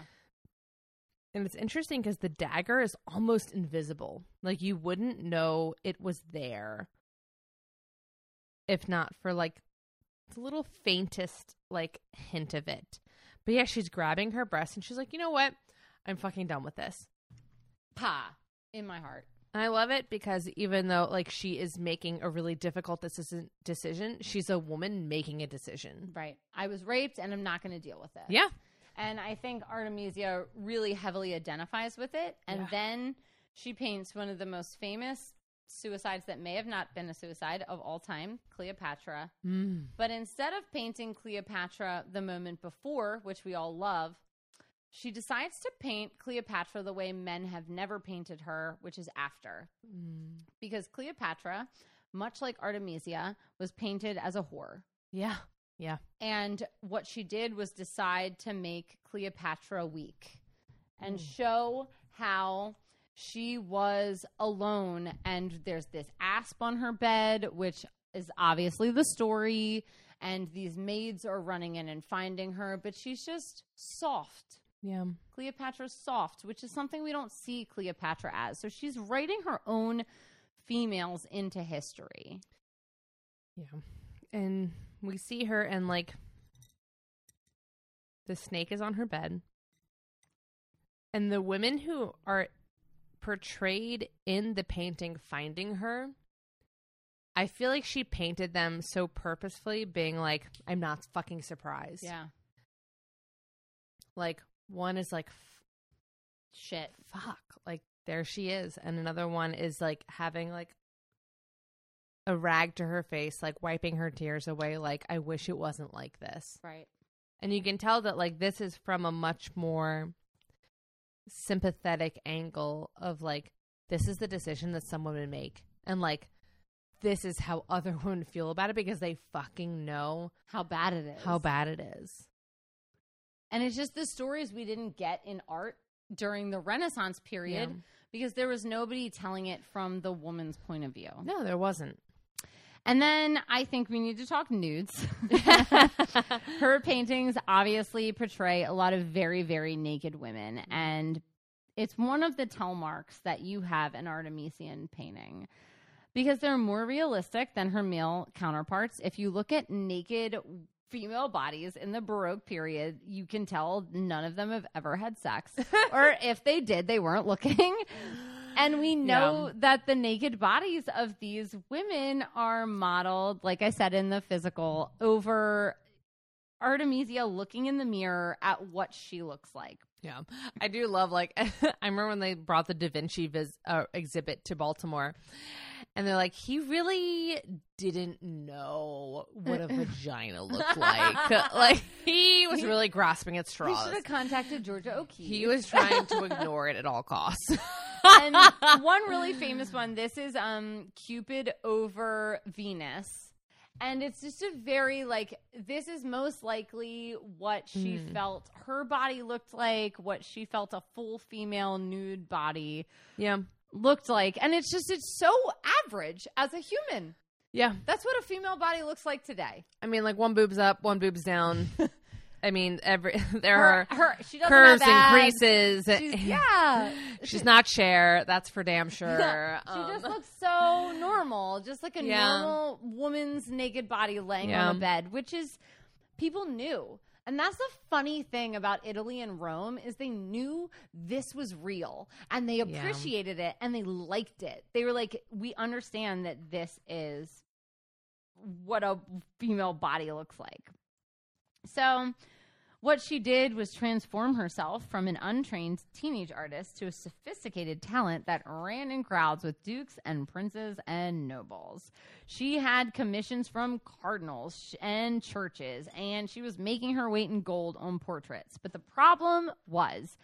And it's interesting because the dagger is almost invisible. Like you wouldn't know it was there if not for like the little faintest like hint of it. But yeah, she's grabbing her breast and she's like, you know what? I'm fucking done with this. Pa in my heart. And I love it because even though like she is making a really difficult decision, decision, she's a woman making a decision. Right. I was raped and I'm not going to deal with it. Yeah. And I think Artemisia really heavily identifies with it. And Yeah. then she paints one of the most famous suicides that may have not been a suicide of all time, Cleopatra. Mm. But instead of painting Cleopatra the moment before, which we all love, she decides to paint Cleopatra the way men have never painted her, which is after. Mm. Because Cleopatra, much like Artemisia, was painted as a whore. Yeah. Yeah. And what she did was decide to make Cleopatra weak and Mm. show how she was alone. And there's this asp on her bed, which is obviously the story. And these maids are running in and finding her, but she's just soft. Yeah. Cleopatra's soft, which is something we don't see Cleopatra as. So she's writing her own females into history. Yeah. And we see her and like the snake is on her bed. And the women who are portrayed in the painting finding her, I feel like she painted them so purposefully, being like, I'm not fucking surprised. Yeah. Like, one is like, Shit. fuck, like, there she is. And another one is like having like a rag to her face, like wiping her tears away, like, I wish it wasn't like this. Right. And you can tell that, like, this is from a much more sympathetic angle of, like, this is the decision that some women make. And, like, this is how (laughs) other women feel about it because they fucking know How bad it is. how bad it is. And it's just the stories we didn't get in art during the Renaissance period Yeah. because there was nobody telling it from the woman's point of view. No, there wasn't. And then I think we need to talk nudes. (laughs) Her paintings obviously portray a lot of very, very naked women. Mm-hmm. And it's one of the tell marks that you have an Artemisian painting because they're more realistic than her male counterparts. If you look at naked female bodies in the Baroque period, you can tell none of them have ever had sex. (laughs) or if they did, they weren't looking. Mm. And we know Yeah. that the naked bodies of these women are modeled, like I said, in the physical over Artemisia looking in the mirror at what she looks like. Yeah, I do love like (laughs) I remember when they brought the Da Vinci vis- uh, exhibit to Baltimore, and they're like, he really didn't know what a (laughs) vagina looked like. (laughs) like he was really grasping at He straws. should have contacted Georgia O'Keeffe. He was trying to ignore it at all costs. (laughs) and one really famous one. This is um Cupid over Venus. And it's just a very like this is most likely what she Hmm. felt her body looked like, what she felt a full female nude body yeah, looked like. And it's just it's so average as a human. yeah. That's what a female body looks like today. I mean, like one boob's up, one boob's down. (laughs) I mean, every (laughs) there Her, are her she doesn't curves have and creases. She's, (laughs) yeah. She's not Cher, that's for damn sure. she Um, just looks so normal, just like a Yeah. normal woman's naked body laying Yeah. on a bed, which is people knew. And that's the funny thing about Italy and Rome is they knew this was real and they appreciated it and they liked it. They were like, we understand that this is what a female body looks like. So, what she did was transform herself from an untrained teenage artist to a sophisticated talent that ran in crowds with dukes and princes and nobles. She had commissions from cardinals and churches, and she was making her weight in gold on portraits. But the problem was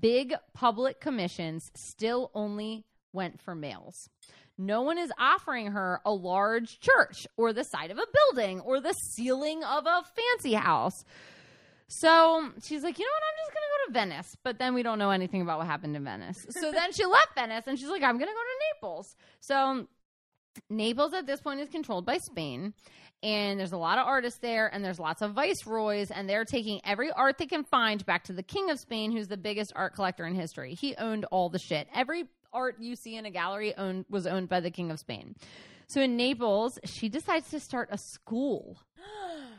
big public commissions still only went for males. No one is offering her a large church or the side of a building or the ceiling of a fancy house. So she's like, you know what? I'm just going to go to Venice. But then we don't know anything about what happened in Venice. So then she (laughs) left Venice and she's like, I'm going to go to Naples. So Naples at this point is controlled by Spain. And there's a lot of artists there, and there's lots of viceroys, and they're taking every art they can find back to the King of Spain, who's the biggest art collector in history. He owned all the shit. Every art you see in a gallery owned was owned by the King of Spain. So in Naples, she decides to start a school. (gasps) (gasps) (gasps)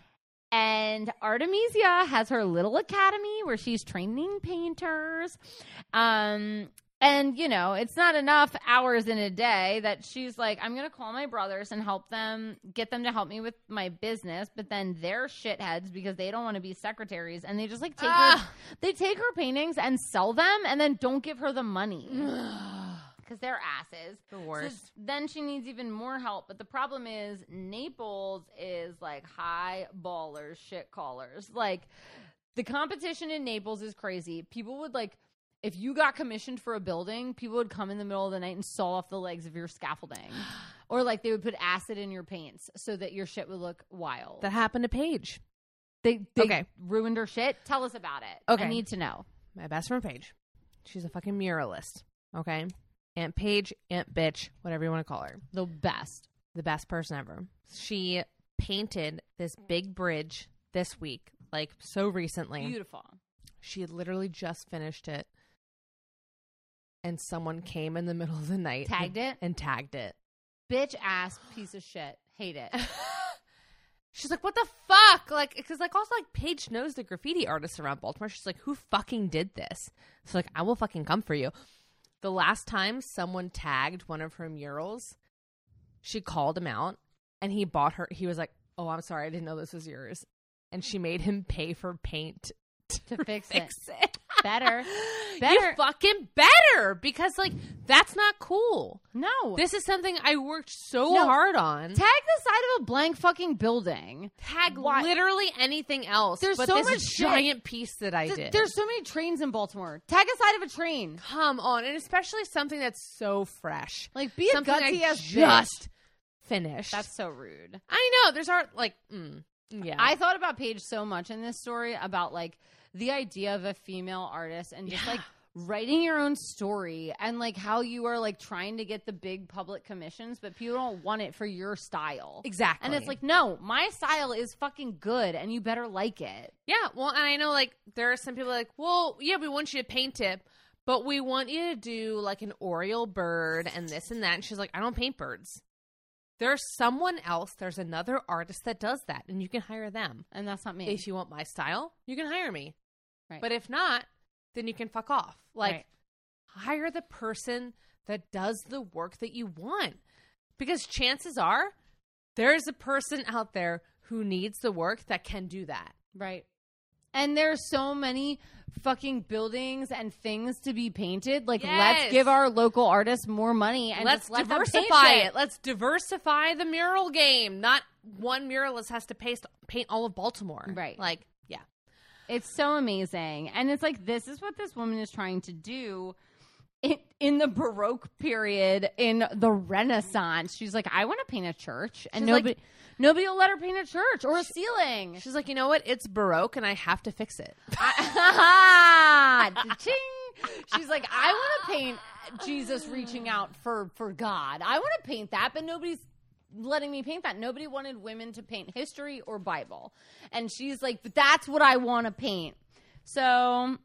And Artemisia has her little academy where she's training painters. Um, and, you know, it's not enough hours in a day that she's like, I'm going to call my brothers and help them, get them to help me with my business. But then they're shitheads because they don't want to be secretaries. And they just like take her, Ah. they take her paintings and sell them and then don't give her the money because they're asses. The So worst. then she needs even more help. But the problem is Naples is like high ballers, shit callers. Like the competition in Naples is crazy. People would like if you got commissioned for a building, people would come in the middle of the night and saw off the legs of your scaffolding. (gasps) or like they would put acid in your paints so that your shit would look wild. that happened to Paige. they they Okay. ruined her shit. Tell us about it. Okay. I need to know. My best friend Paige. She's a fucking muralist. Okay. Aunt Paige, Aunt Bitch, whatever you want to call her. The best. The best person ever. She painted this big bridge this week, like so recently. Beautiful. She had literally just finished it. And someone came in the middle of the night Tagged it? and tagged it. Bitch ass piece of shit. Hate it. (laughs) She's like, what the fuck? Like, because like also like Paige knows the graffiti artists around Baltimore. She's like, who fucking did this? So like, I will fucking come for you. The last time someone tagged one of her murals, she called him out, and he bought her. He was like, "Oh, I'm sorry, I didn't know this was yours," and she made him pay for paint to fix, (laughs) fix it. it. Better. (laughs) You Better. fucking better because like that's not cool. No. This is something I worked so No. hard on. Tag the side of a blank fucking building. tag Why- literally anything else. There's so much giant piece that I Th- did. There's so many trains in Baltimore. Tag a side of a train. come on, and especially something that's so fresh, Like be a something gutsy I ass just finished. That's so rude. I know. There's art like mm, yeah. I thought about Paige so much in this story about like the idea of a female artist and just Yeah. like writing your own story and like how you are like trying to get the big public commissions, but people don't want it for your style. Exactly. And it's like, no, my style is fucking good and you better like it. Yeah, well, and I know like there are some people like, well, yeah, we want you to paint it, but we want you to do like an Oriole bird and this and that. And she's like, I don't paint birds. There's someone else, there's another artist that does that, and you can hire them. And that's not me. If you want my style, you can hire me. Right. But if not, then you can fuck off. Like, Right. hire the person that does the work that you want. Because chances are there's a person out there who needs the work that can do that. Right. And there's so many fucking buildings and things to be painted. Like, let's give our local artists more money and let's let diversify shit. it. Let's diversify the mural game. Not one muralist has to paste, paint all of Baltimore. Right. Like, yeah. It's so amazing. And it's like, this is what this woman is trying to do in, in the Baroque period, in the Renaissance. She's like, I want to paint a church. And She's like- nobody, nobody will let her paint a church or a ceiling. She's like, you know what? It's Baroque and I have to fix it. (laughs) Ching. She's like, I want to paint Jesus reaching out for for God. I want to paint that, but nobody's letting me paint that. Nobody wanted women to paint history or Bible, and she's like, but that's what I want to paint. So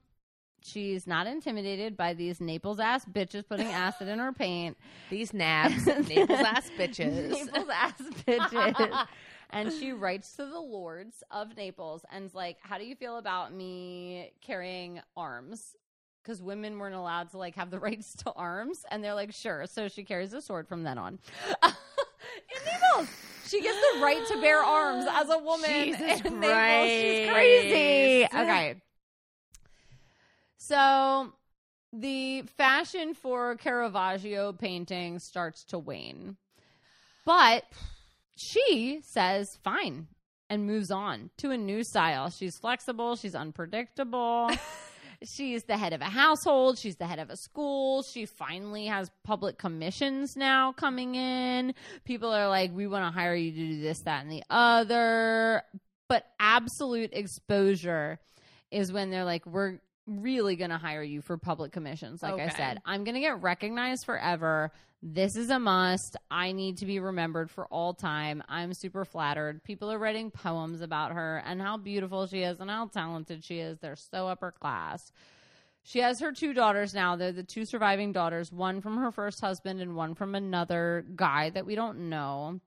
she's not intimidated by these Naples ass bitches putting acid in her paint. (laughs) These nabs, Naples ass bitches. (laughs) Naples ass bitches. (laughs) and she writes to the lords of Naples and's like, "How do you feel about me carrying arms?" Because women weren't allowed to like have the rights to arms, and they're like, "Sure." So she carries a sword from then on. in Naples, she gets the right to bear arms as a woman. Jesus in Naples. She's crazy. Okay. So the fashion for Caravaggio painting starts to wane. But she says fine and moves on to a new style. She's flexible, she's unpredictable. (laughs) she's the head of a household, she's the head of a school. She finally has public commissions now coming in. People are like, "We want to hire you to do this, that and the other." But absolute exposure is when they're like, "We're really going to hire you for public commissions." Like I said, I'm going to get recognized forever. This is a must. I need to be remembered for all time. I'm super flattered. People are writing poems about her and how beautiful she is and how talented she is. They're so upper class. She has her two daughters now. They're the two surviving daughters, one from her first husband and one from another guy that we don't know.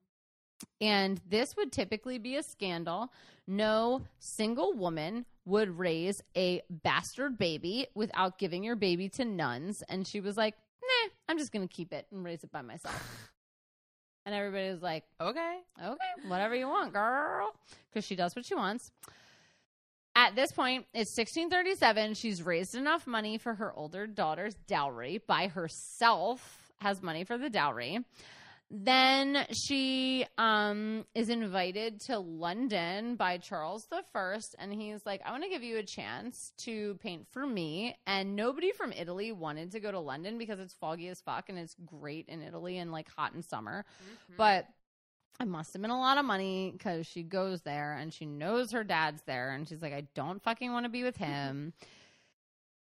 And this would typically be a scandal. No single woman would raise a bastard baby without giving your baby to nuns. And she was like, nah, I'm just going to keep it and raise it by myself. and everybody was like, Okay. okay, whatever you want, girl. Because she does what she wants. At this point, it's 1637. She's raised enough money for her older daughter's dowry by herself, has money for the dowry. Then she um, is invited to London by Charles the First, and he's like, "I want to give you a chance to paint for me." And nobody from Italy wanted to go to London because it's foggy as fuck and it's great in Italy and like hot in summer. But it must have been a lot of money because she goes there and she knows her dad's there, and she's like, "I don't fucking want to be with him." (laughs)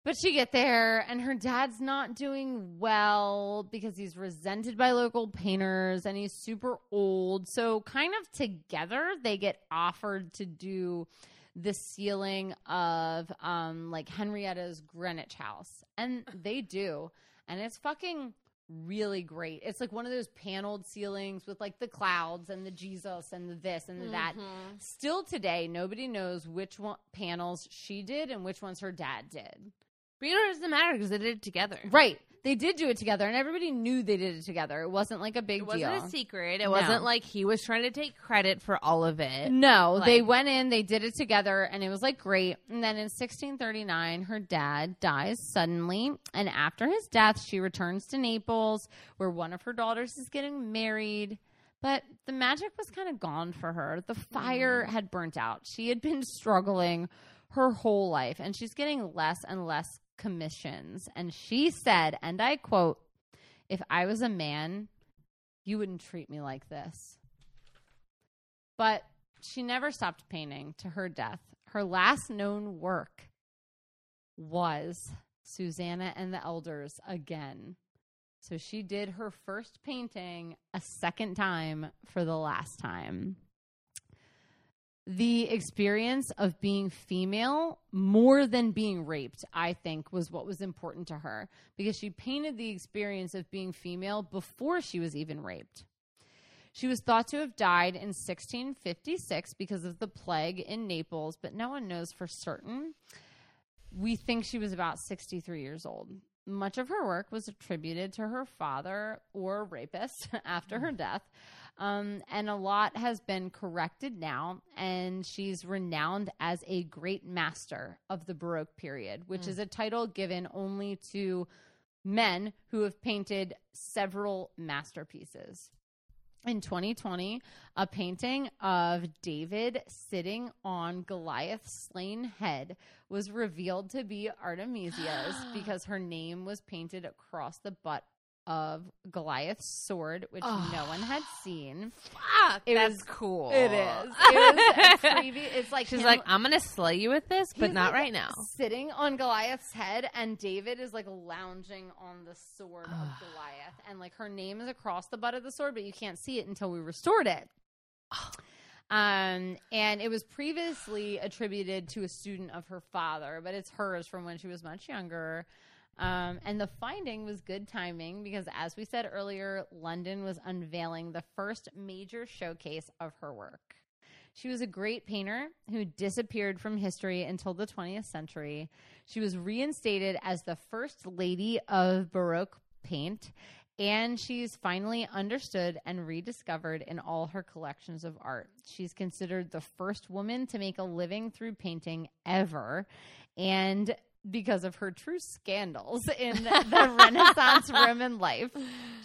But she get there and her dad's not doing well because he's resented by local painters and he's super old. So kind of together they get offered to do the ceiling of um like Henrietta's Greenwich house. And they do. And it's fucking really great. It's like one of those paneled ceilings with like the clouds and the Jesus and the this and the that. Still today nobody knows which one panels she did and which ones her dad did. But you know, it doesn't matter because they did it together. Right. They did do it together, and everybody knew they did it together. It wasn't like a big It wasn't deal. a secret. It No. wasn't like he was trying to take credit for all of it. No, they Like- went in, they did it together, and it was like great. And then in 1639, her dad dies suddenly. And after his death, she returns to Naples, where one of her daughters is getting married. But the magic was kind of gone for her. The fire mm. had burnt out. She had been struggling her whole life, and she's getting less and less commissions. And she said, and I quote, If I was a man, you wouldn't treat me like this. But she never stopped painting to her death. Her last known work was Susanna and the Elders again. So she did her first painting a second time for the last time. The experience of being female more than being raped, I think, was what was important to her because she painted the experience of being female before she was even raped. She was thought to have died in 1656 because of the plague in Naples, but no one knows for certain. We think she was about 63 years old. Much of her work was attributed to her father or rapist (laughs) after her death. Um, and a lot has been corrected now, and she's renowned as a great master of the Baroque period, which is a title given only to men who have painted several masterpieces. In 2020, a painting of David sitting on Goliath's slain head was revealed to be Artemisia's (gasps) because her name was painted across the butt of Goliath's sword, which no one had seen. Fuck, It that's was- cool. It is. (laughs) It was It's like She's him- like, I'm gonna slay you with this, but not like, right now. Sitting on Goliath's head, and David is like lounging on the sword of Goliath, and like her name is across the butt of the sword, but you can't see it until we restored it. Um, and it was previously attributed to a student of her father, but it's hers from when she was much younger. Um, and the finding was good timing because, as we said earlier, London was unveiling the first major showcase of her work. She was a great painter who disappeared from history until the 20th century. She was reinstated as the first lady of Baroque paint, and she's finally understood and rediscovered in all her collections of art. She's considered the first woman to make a living through painting ever, and because of her true scandals (laughs) in the Renaissance Roman life.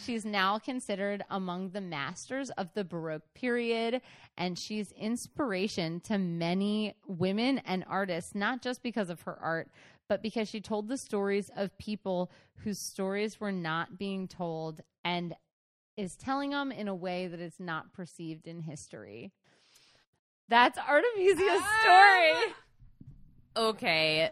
She's now considered among the masters of the Baroque period, and she's inspiration to many women and artists, not just because of her art, but because she told the stories of people whose stories were not being told and is telling them in a way that is not perceived in history. That's Artemisia's ah! story. Okay,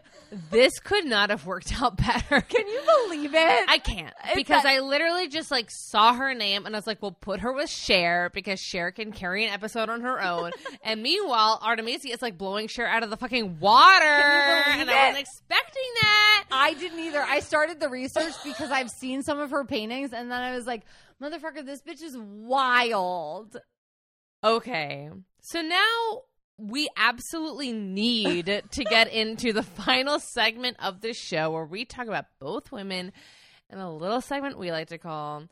this could not have worked out better. Can you believe it? I can't because I literally just like saw her name and I was like, "Well, put her with Cher because Cher can carry an episode on her own." (laughs) and meanwhile, Artemisia is like blowing Cher out of the fucking water, believe and I wasn't expecting that. I didn't either. I started the research because I've seen some of her paintings, and then I was like, "Motherfucker, this bitch is wild." Okay, so now we absolutely need (laughs) to get into the final segment of the show where we talk about both women in a little segment we like to call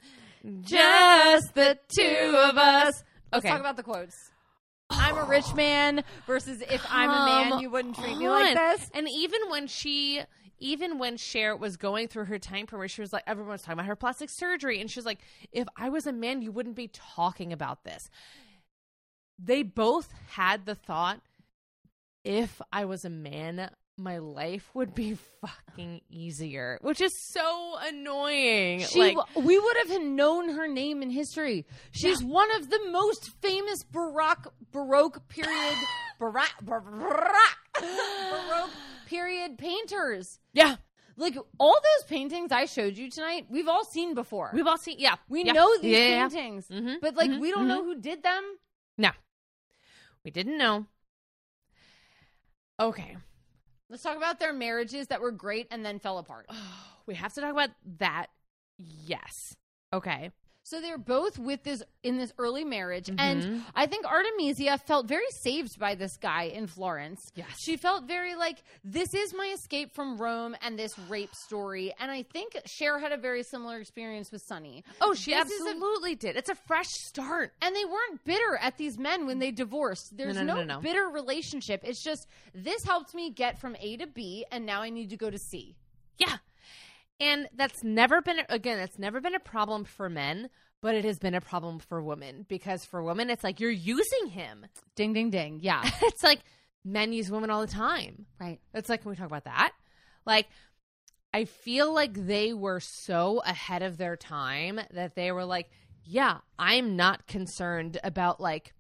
Just the two of us. Let's Okay. talk about the quotes. (sighs) I'm a rich man versus if I'm a man, you wouldn't treat me like this. And even when she, even when Cher was going through her time period, she was like, everyone was talking about her plastic surgery, and she was like, if I was a man, you wouldn't be talking about this. They both had the thought, if I was a man, my life would be (laughs) fucking easier, which is so annoying. She, like, we would have known her name in history. She's one of the most famous Baroque Baroque period (laughs) Baroque, Baroque, Baroque period painters. yeah, Like all those paintings I showed you tonight, we've all seen before. we've all seen, yeah, we yeah, know these yeah, yeah, yeah. paintings, Mhm, but like mhm, we don't mhm. know who did them. No, we didn't know. Okay. Let's talk about their marriages that were great and then fell apart. (sighs) we have to talk about that. Yes. Okay. So they're both with this in this early marriage, and Mhm. I think Artemisia felt very saved by this guy in Florence. Yes. she felt very like this is my escape from Rome and this rape story, and I think Cher had a very similar experience with Sonny. Oh, she This is a- absolutely did. It's a fresh start. And they weren't bitter at these men when they divorced. There's no, no, no, no. bitter relationship. It's just this helped me get from A to B, and now I need to go to C. Yeah. And that's never been again, it's never been a problem for men, but it has been a problem for women because for women it's like you're using him. Ding, ding, ding. Yeah, (laughs) it's like men use women all the time. right. It's like, can we talk about that? Like, I feel like they were so ahead of their time that they were like, yeah, I'm not concerned about like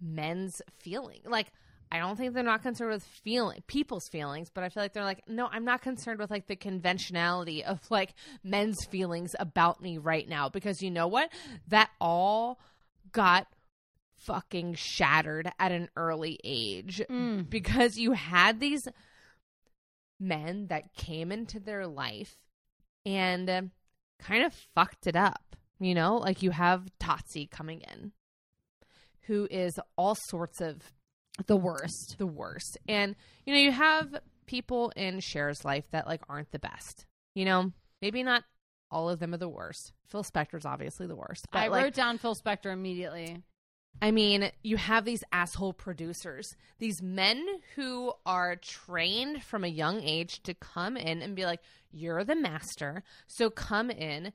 men's feeling. Like, I don't think they're not concerned with feeling people's feelings, but I feel like they're like, no, I'm not concerned with like the conventionality of like men's feelings about me right now because you know what? That all got fucking shattered at an early age Mm. because you had these men that came into their life and um, kind of fucked it up. You know, like you have Tassi coming in, who is all sorts of The worst. the worst. And, you know, you have people in Cher's life that like aren't the best. You know, maybe not all of them are the worst. Phil Spector's obviously the worst. But I like, wrote down Phil Spector immediately. I mean, you have these asshole producers, these men who are trained from a young age to come in and be like, you're the master. So come in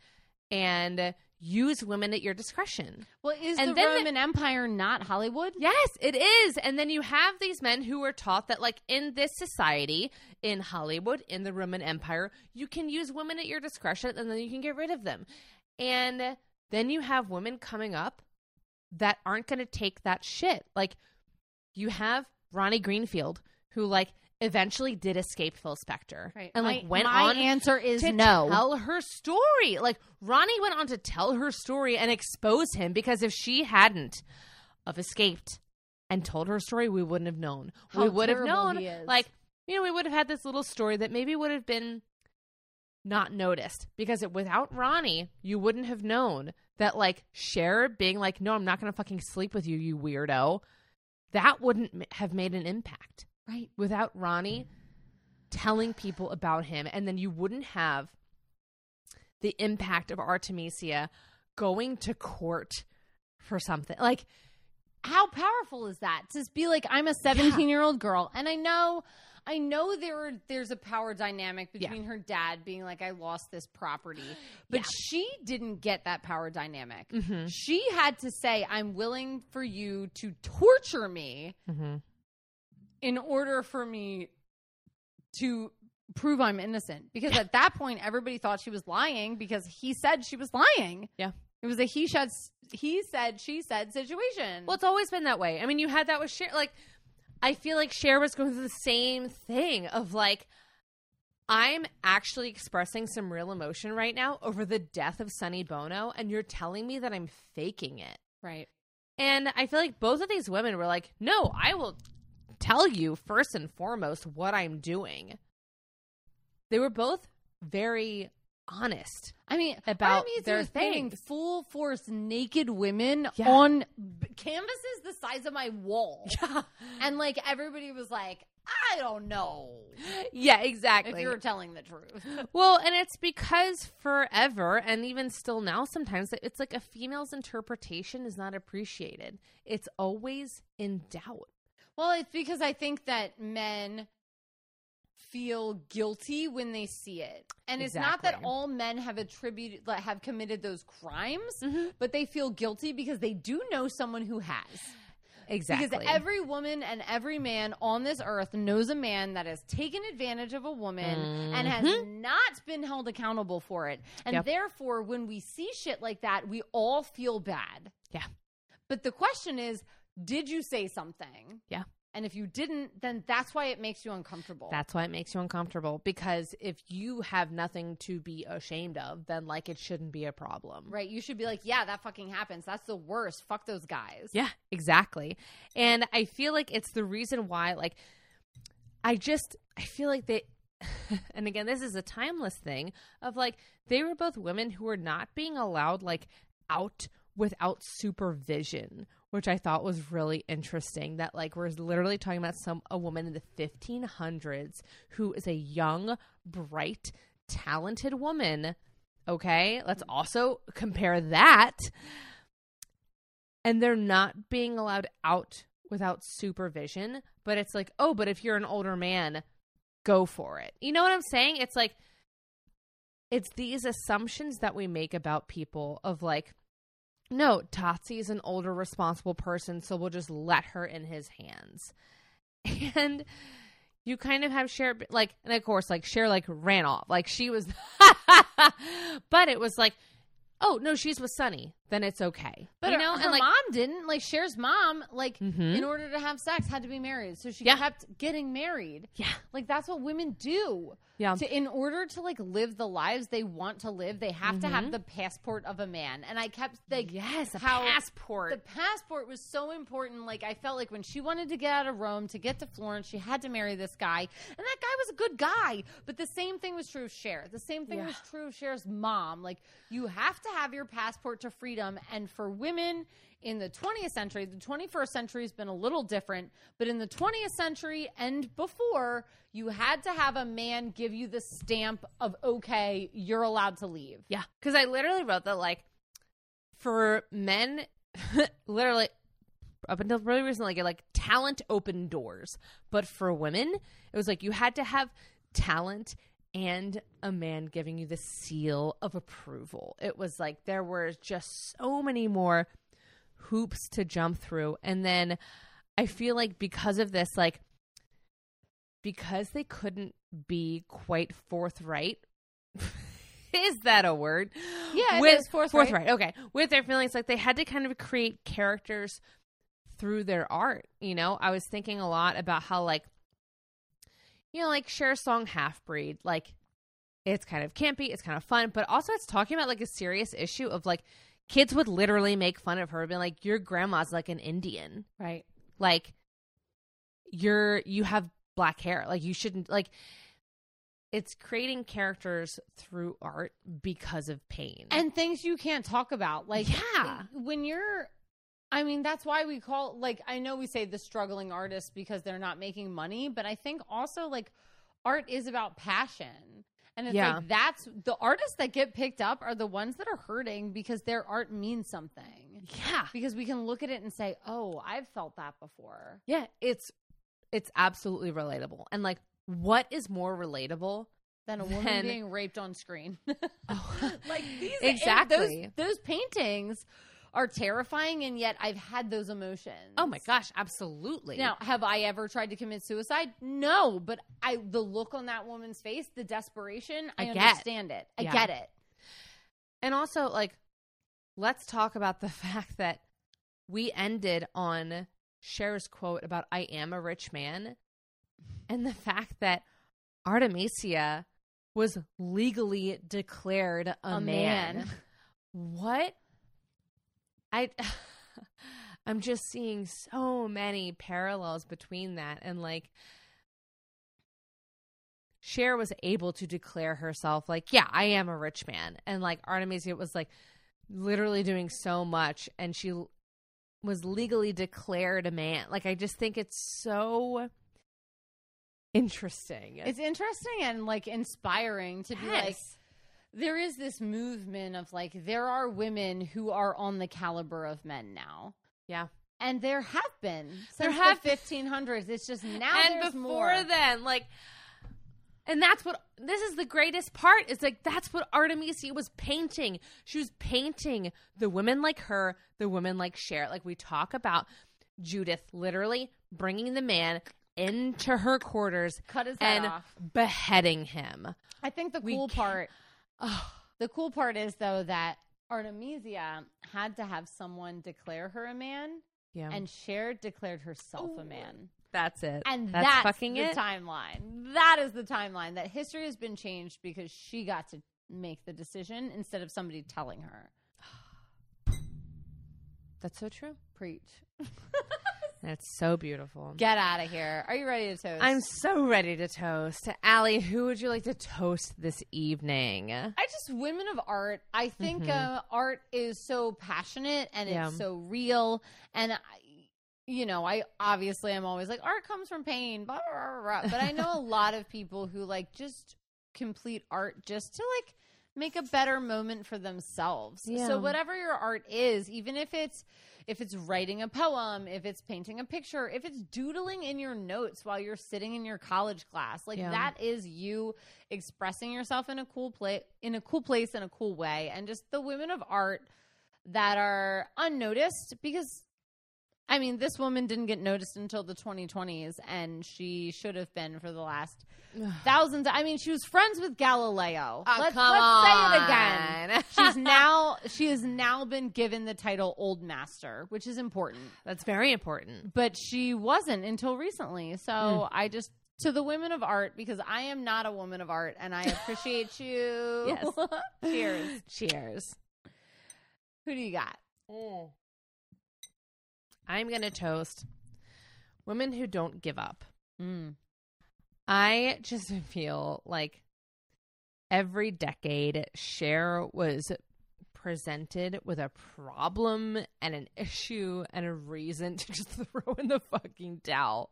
and use women at your discretion. Well, is And the then Roman Empire not Hollywood? Yes, it is. And then you have these men who are taught that, like, in this society, in Hollywood, in the Roman Empire, you can use women at your discretion and then you can get rid of them. And then you have women coming up that aren't going to take that shit. Like, you have Ronnie Greenfield, who, like, eventually did escape Phil Spector. Right. And, like, my, went my on answer is to no. tell her story. Like Ronnie went on to tell her story and expose him because if she hadn't of escaped and told her story, we wouldn't have known. How we would have known like you know, we would have had this little story that maybe would have been not noticed because it, without Ronnie, you wouldn't have known that like Cher being like, "No, I'm not going to fucking sleep with you, you weirdo." That wouldn't have made an impact right. without Ronnie telling people about him, and then you wouldn't have the impact of Artemisia going to court for something like How powerful is that? To be like, I'm a 17 year old girl, and I know. I know there are, there's a power dynamic Yeah. between her dad being like, I lost this property, (gasps) but Yeah. she didn't get that power dynamic. Mhm. She had to say, I'm willing for you to torture me Mm-hmm. In order for me to prove I'm innocent. Because at that point, everybody thought she was lying because he said she was lying. Yeah. It was a he said, he said, she said situation. Well, it's always been that way. I mean, you had that with Cher. Like, I feel like Cher was going through the same thing of like, I'm actually expressing some real emotion right now over the death of Sonny Bono, and you're telling me that I'm faking it. right. And I feel like both of these women were like, no, I will tell you first and foremost what I'm doing. They were both very honest. I mean, About their things. full force naked women Yeah. on b- canvases the size of my wall. (laughs) Yeah. And like everybody was like, I don't know yeah, if exactly. you're telling the truth. (laughs) Well, and it's because forever, and even still now, sometimes it's like a female's interpretation is not appreciated. It's always in doubt. Well, it's because I think that men feel guilty when they see it. And it's not that all men have attributed like, have committed those crimes, Mhm. but they feel guilty because they do know someone who has. Exactly. Because every woman and every man on this earth knows a man that has taken advantage of a woman and has not been held accountable for it. And Yep. therefore, when we see shit like that, we all feel bad. Yeah. But the question is, did you say something? Yeah. And if you didn't, then that's why it makes you uncomfortable. That's why it makes you uncomfortable because if you have nothing to be ashamed of, then like it shouldn't be a problem. right. You should be like, yeah, that fucking happens. That's the worst. Fuck those guys. Yeah, exactly. And I feel like it's the reason why, like, I just, I feel like they, (laughs) and again, this is a timeless thing of like, they were both women who were not being allowed, like, out without supervision, which I thought was really interesting. That, like, we're literally talking about some, a woman in the 1500s who is a young, bright, talented woman. Okay, let's also compare that and they're not being allowed out without supervision but it's like oh but if you're an older man go for it you know what i'm saying it's like it's these assumptions that we make about people of like no Tassi is an older responsible person so we'll just let her in his hands. (laughs) And you kind of have Cher like and of course like Cher like ran off. Like she was (laughs) but it was like oh no she's with Sonny then it's okay. But you her, know, her and like mom didn't. Like Cher's mom, like Mhm. in order to have sex, had to be married. So she Yeah. kept getting married. yeah, Like that's what women do. yeah, To in order to like live the lives they want to live, they have to Mhm. have the passport of a man. And I kept like yes, a passport. the passport was so important. Like I felt like when she wanted to get out of Rome to get to Florence, she had to marry this guy, and that guy was a good guy. But the same thing was true of Cher. The same thing Yeah. was true of Cher's mom. Like you have to have your passport to freedom, and for women in the 20th century, the 21st century has been a little different, but in the 20th century and before, you had to have a man give you the stamp of okay, you're allowed to leave. Yeah, because I literally wrote that like for men, (laughs) literally up until really recently, like, like talent opened doors, but for women, it was like you had to have talent and a man giving you the seal of approval. It was like there were just so many more hoops to jump through, and then I feel like because of this, like because they couldn't be quite forthright. (laughs) is that a word? Yeah, it with is forthright. forthright. Okay, with their feelings, like they had to kind of create characters through their art. You know, I was thinking a lot about how, like, you know, like Cher's song "Half Breed," like it's kind of campy, it's kind of fun, but also it's talking about like a serious issue of like kids would literally make fun of her, being like, "Your grandma's like an Indian." Right. like you're you have black hair like you shouldn't like it's creating characters through art because of pain and things you can't talk about like Yeah. when you're i mean that's why we call like i know we say the struggling artists because they're not making money but i think also like art is about passion. And it's Yeah. like that's the artists that get picked up are the ones that are hurting because their art means something. Yeah. Because we can look at it and say oh i've felt that before. Yeah it's it's absolutely relatable. And like what is more relatable than a woman Then- being raped on screen. (laughs) Oh, like these Exactly. those, those paintings are terrifying and yet i've had those emotions oh my gosh absolutely now have i ever tried to commit suicide no but i the look on that woman's face the desperation i, I understand it i Yeah. get it and also like let's talk about the (laughs) fact that we ended on Cher's quote about I am a rich man and the fact that Artemisia was legally declared a, A man. man. What? I (laughs) I'm just seeing so many parallels between that and like Cher was able to declare herself like, yeah, I am a rich man. And like Artemisia was like literally doing so much and she was legally declared a man. Like I just think it's so interesting. it's interesting and like inspiring to be like Yes. There is this movement of like there are women who are on the caliber of men now yeah. and there have been since There have the 1500s it's just now and before more. then, like, and that's what this is the greatest part. Is like that's what Artemisia was painting. She was painting the women like her, the women like Cher. Like we talk about Judith literally bringing the man into her quarters cut his head and off beheading him. i think the We cool part Oh, The cool part is though that Artemisia had to have someone declare her a man, yeah, and Cher declared herself a man. that's it. And that's, that's, fucking the it. timeline. That is the timeline. That history has been changed because she got to make the decision instead of somebody telling her. (sighs) That's so true. Preach. (laughs) That's so beautiful. Get out of here. Are you ready to toast? I'm so ready to toast. Allie, who would you like to toast this evening? I just women of art. I think Mhm. uh, art is so passionate and Yeah. it's so real. And I, you know, I obviously I'm always like art comes from pain, blah, blah, blah, blah. but I know a (laughs) lot of people who like just complete art just to like make a better moment for themselves. Yeah. So whatever your art is, even if it's if it's writing a poem, if it's painting a picture, if it's doodling in your notes while you're sitting in your college class, like Yeah. that is you expressing yourself in a cool place in a cool place in a cool way and just the women of art that are unnoticed because I mean, this woman didn't get noticed until the 2020s, and she should have been for the last (sighs) thousands. I mean, she was friends with Galileo. Oh, let's, come let's say it again. (laughs) She's (laughs) now she has now been given the title Old Master, which is important. That's very important. But she wasn't until recently. So Hmm. I just to the women of art because I am not a woman of art, and I appreciate (laughs) you. Yes. Cheers. Cheers. Who do you got? I'm going to toast women who don't give up. Mm. I just (laughs) feel like every decade, Cher was presented with a problem and an issue and a reason to (laughs) just throw in the fucking towel.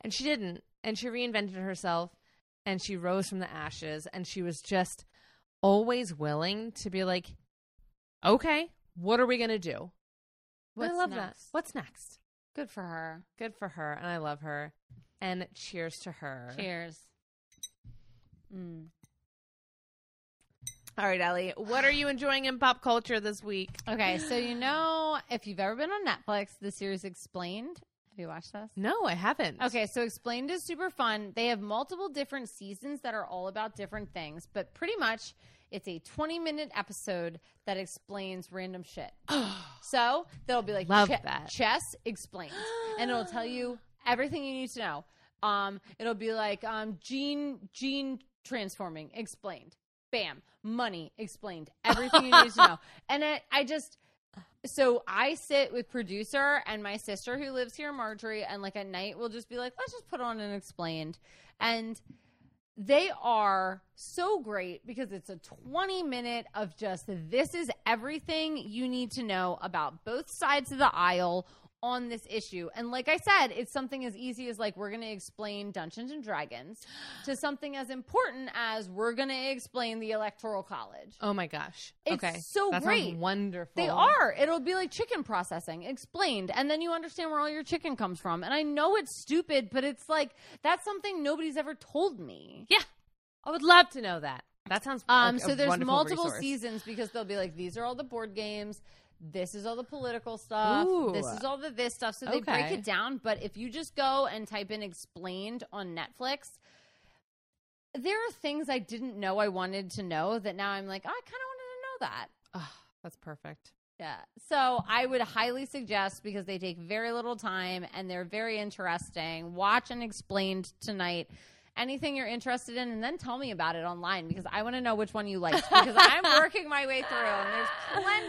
And she didn't. And she reinvented herself and she rose from the ashes and she was just always willing to be like, okay, what are we going to do? What's I love next? that. What's next? Good for her. Good for her. And I love her. And cheers to her. Cheers. Mm. All right, Ellie, what are you enjoying in pop culture this week? Okay, so you (gasps) know, if you've ever been on Netflix, the series Explained. Have you watched this? No, I haven't. Okay, so Explained is super fun. They have multiple different seasons that are all about different things, but pretty much it's a 20 minute episode that explains random shit. (gasps) so they'll be like, Love that. chess explained, and it'll tell you everything you need to know. Um, it'll be like um, gene gene transforming explained. Bam, money explained. Everything you need to know. (laughs) And I, I just so I sit with producer and my sister who lives here, Marjorie, and like at night we'll just be like, let's just put on an explained. And they are so great because it's a 20 minute of just this is everything you need to know about both sides of the aisle on this issue. And like I said, it's something as easy as like we're going to explain Dungeons and Dragons to something as important as we're going to explain the Electoral College. Oh my gosh. It's okay. so that great. Wonderful. They are. It'll be like chicken processing explained, and then you understand where all your chicken comes from. And I know it's stupid, but it's like that's something nobody's ever told me. Yeah. I would love to know that. That sounds Um, like so a there's multiple resource. seasons because they'll be like, these are all the board games. This is all the political stuff. Ooh. This is all the this stuff. So they break it down. But if you just go and type in explained on Netflix, there are things I didn't know I wanted to know that now I'm like, oh, I kind of wanted to know that. Oh, that's perfect. Yeah. So I would highly suggest because they take very little time and they're very interesting. Watch and explained tonight. Anything you're interested in, and then tell me about it online because I want to know which one you liked because I'm (laughs) working my way through and there's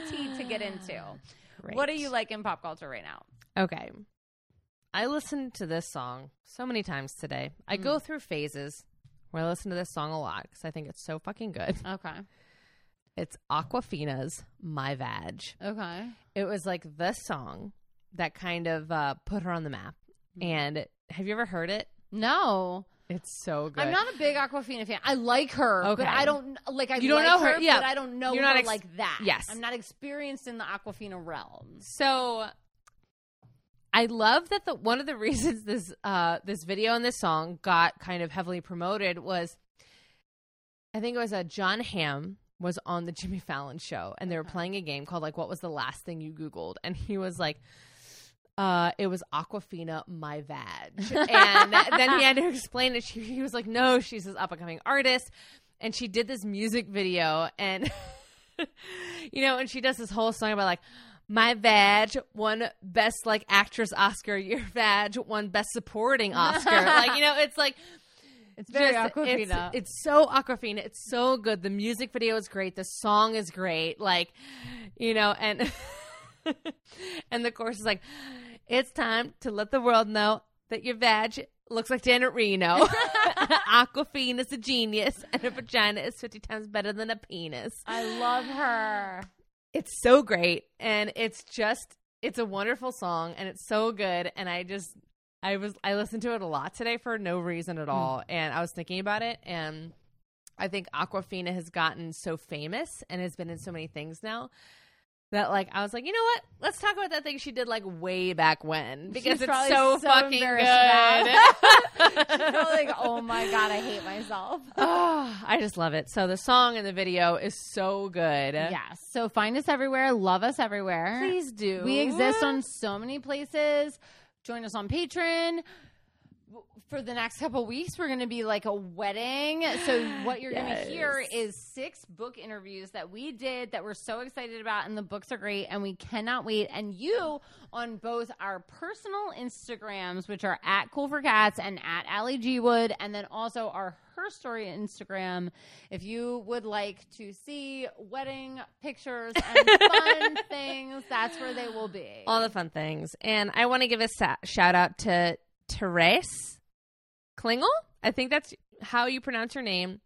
plenty to get into. What do you like in pop culture right now? Okay. I listened to this song so many times today. I Mm. go through phases where I listen to this song a lot because I think it's so fucking good. Okay. It's Awkwafina's My Vag. Okay. It was like the song that kind of uh, put her on the map. Mm. And have you ever heard it? No, It's so good. I'm not a big Awkwafina fan. I like her, Okay. but I don't like. I You don't like know her- yeah. but I don't know You're her not ex- like that. Yes. I'm not experienced in the Awkwafina realm. So I love that the one of the (laughs) reasons this uh this video and this song got kind of heavily promoted was I think it was a Jon Hamm was on the Jimmy Fallon show and they were playing a game called like what was the last thing you googled and he was like uh, it was Awkwafina, my vag, and then he had to explain it. She, he was like, "No, she's this up and coming artist," and she did this music video, and (laughs) you know, and she does this whole song about like my vag won best like actress Oscar, your vag won best supporting Oscar. (laughs) like you know, it's like It's very just- Awkwafina. It's, it's so Awkwafina. It's so good. The music video is great. The song is great. Like, you know, and (laughs) and the course is like, "It's time to let the world know that your vag looks like Janet Reno. (laughs) is a genius, and her vagina is fifty times better than a penis." I love her. It's so great, and it's just it's a wonderful song, and it's so good. And I just I was I listened to it a lot today for no reason at mm. all, and I was thinking about it, and I think Awkwafina has gotten so famous and has been in so many things now that like I was like, you know what? Let's talk about that thing she did like way back when because She's it's so, so fucking good. (laughs) (laughs) like, oh my god, I hate myself. oh, (laughs) I just love it. So the song and the video is so good. Yes. So find us everywhere. Love us everywhere. Please do. We exist on so many places. Join us on Patreon. For the next couple weeks, we're going to be like a wedding. So, what you're going to hear is six book interviews that we did that we're so excited about, and the books are great, and we cannot wait. And you on both our personal Instagrams, which are at Cool for Cats and at Allie G Wood, and then also our Her Story Instagram. If you would like to see wedding pictures and (laughs) fun things, that's where they will be. all the fun things. And I want to give a sa- shout out to Therese Klingel. I think that's how you pronounce her name.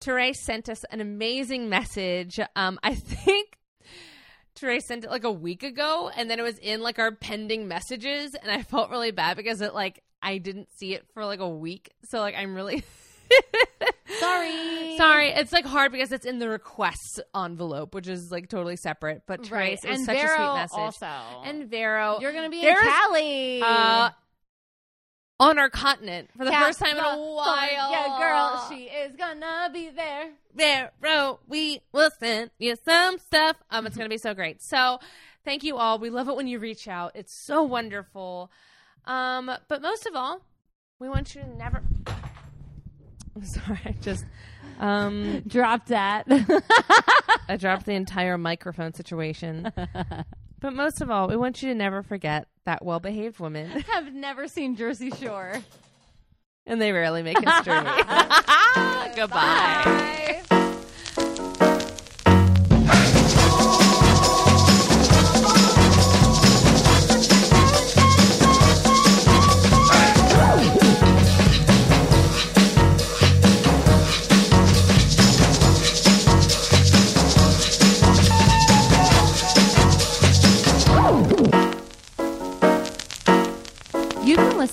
Therese sent us an amazing message. Um, I (laughs) think Therese sent it like a week ago, and then it was in like our pending messages, and I felt really bad because it like I didn't see it for like a week. So like I'm really (laughs) Sorry. Sorry, it's like hard because it's in the requests envelope, which is like totally separate. But Right. Therese, it was And such Vero a sweet message. also. And Vero, You're going to be in There's- Cali. uh, on our continent for the Cat- first time in a while. Yeah, girl, she is gonna be there. There, bro, we will send you some stuff. Um, it's gonna be so great. So, thank you all. We love it when you reach out. It's so wonderful. Um, but most of all, we want you to never. (laughs) I'm sorry, I just um (laughs) Drop that. I dropped the entire microphone situation. (laughs) but most of all, we want you to never forget that well-behaved woman, (laughs) Have never seen Jersey Shore. and they rarely make it history. (laughs) Goodbye. Bye.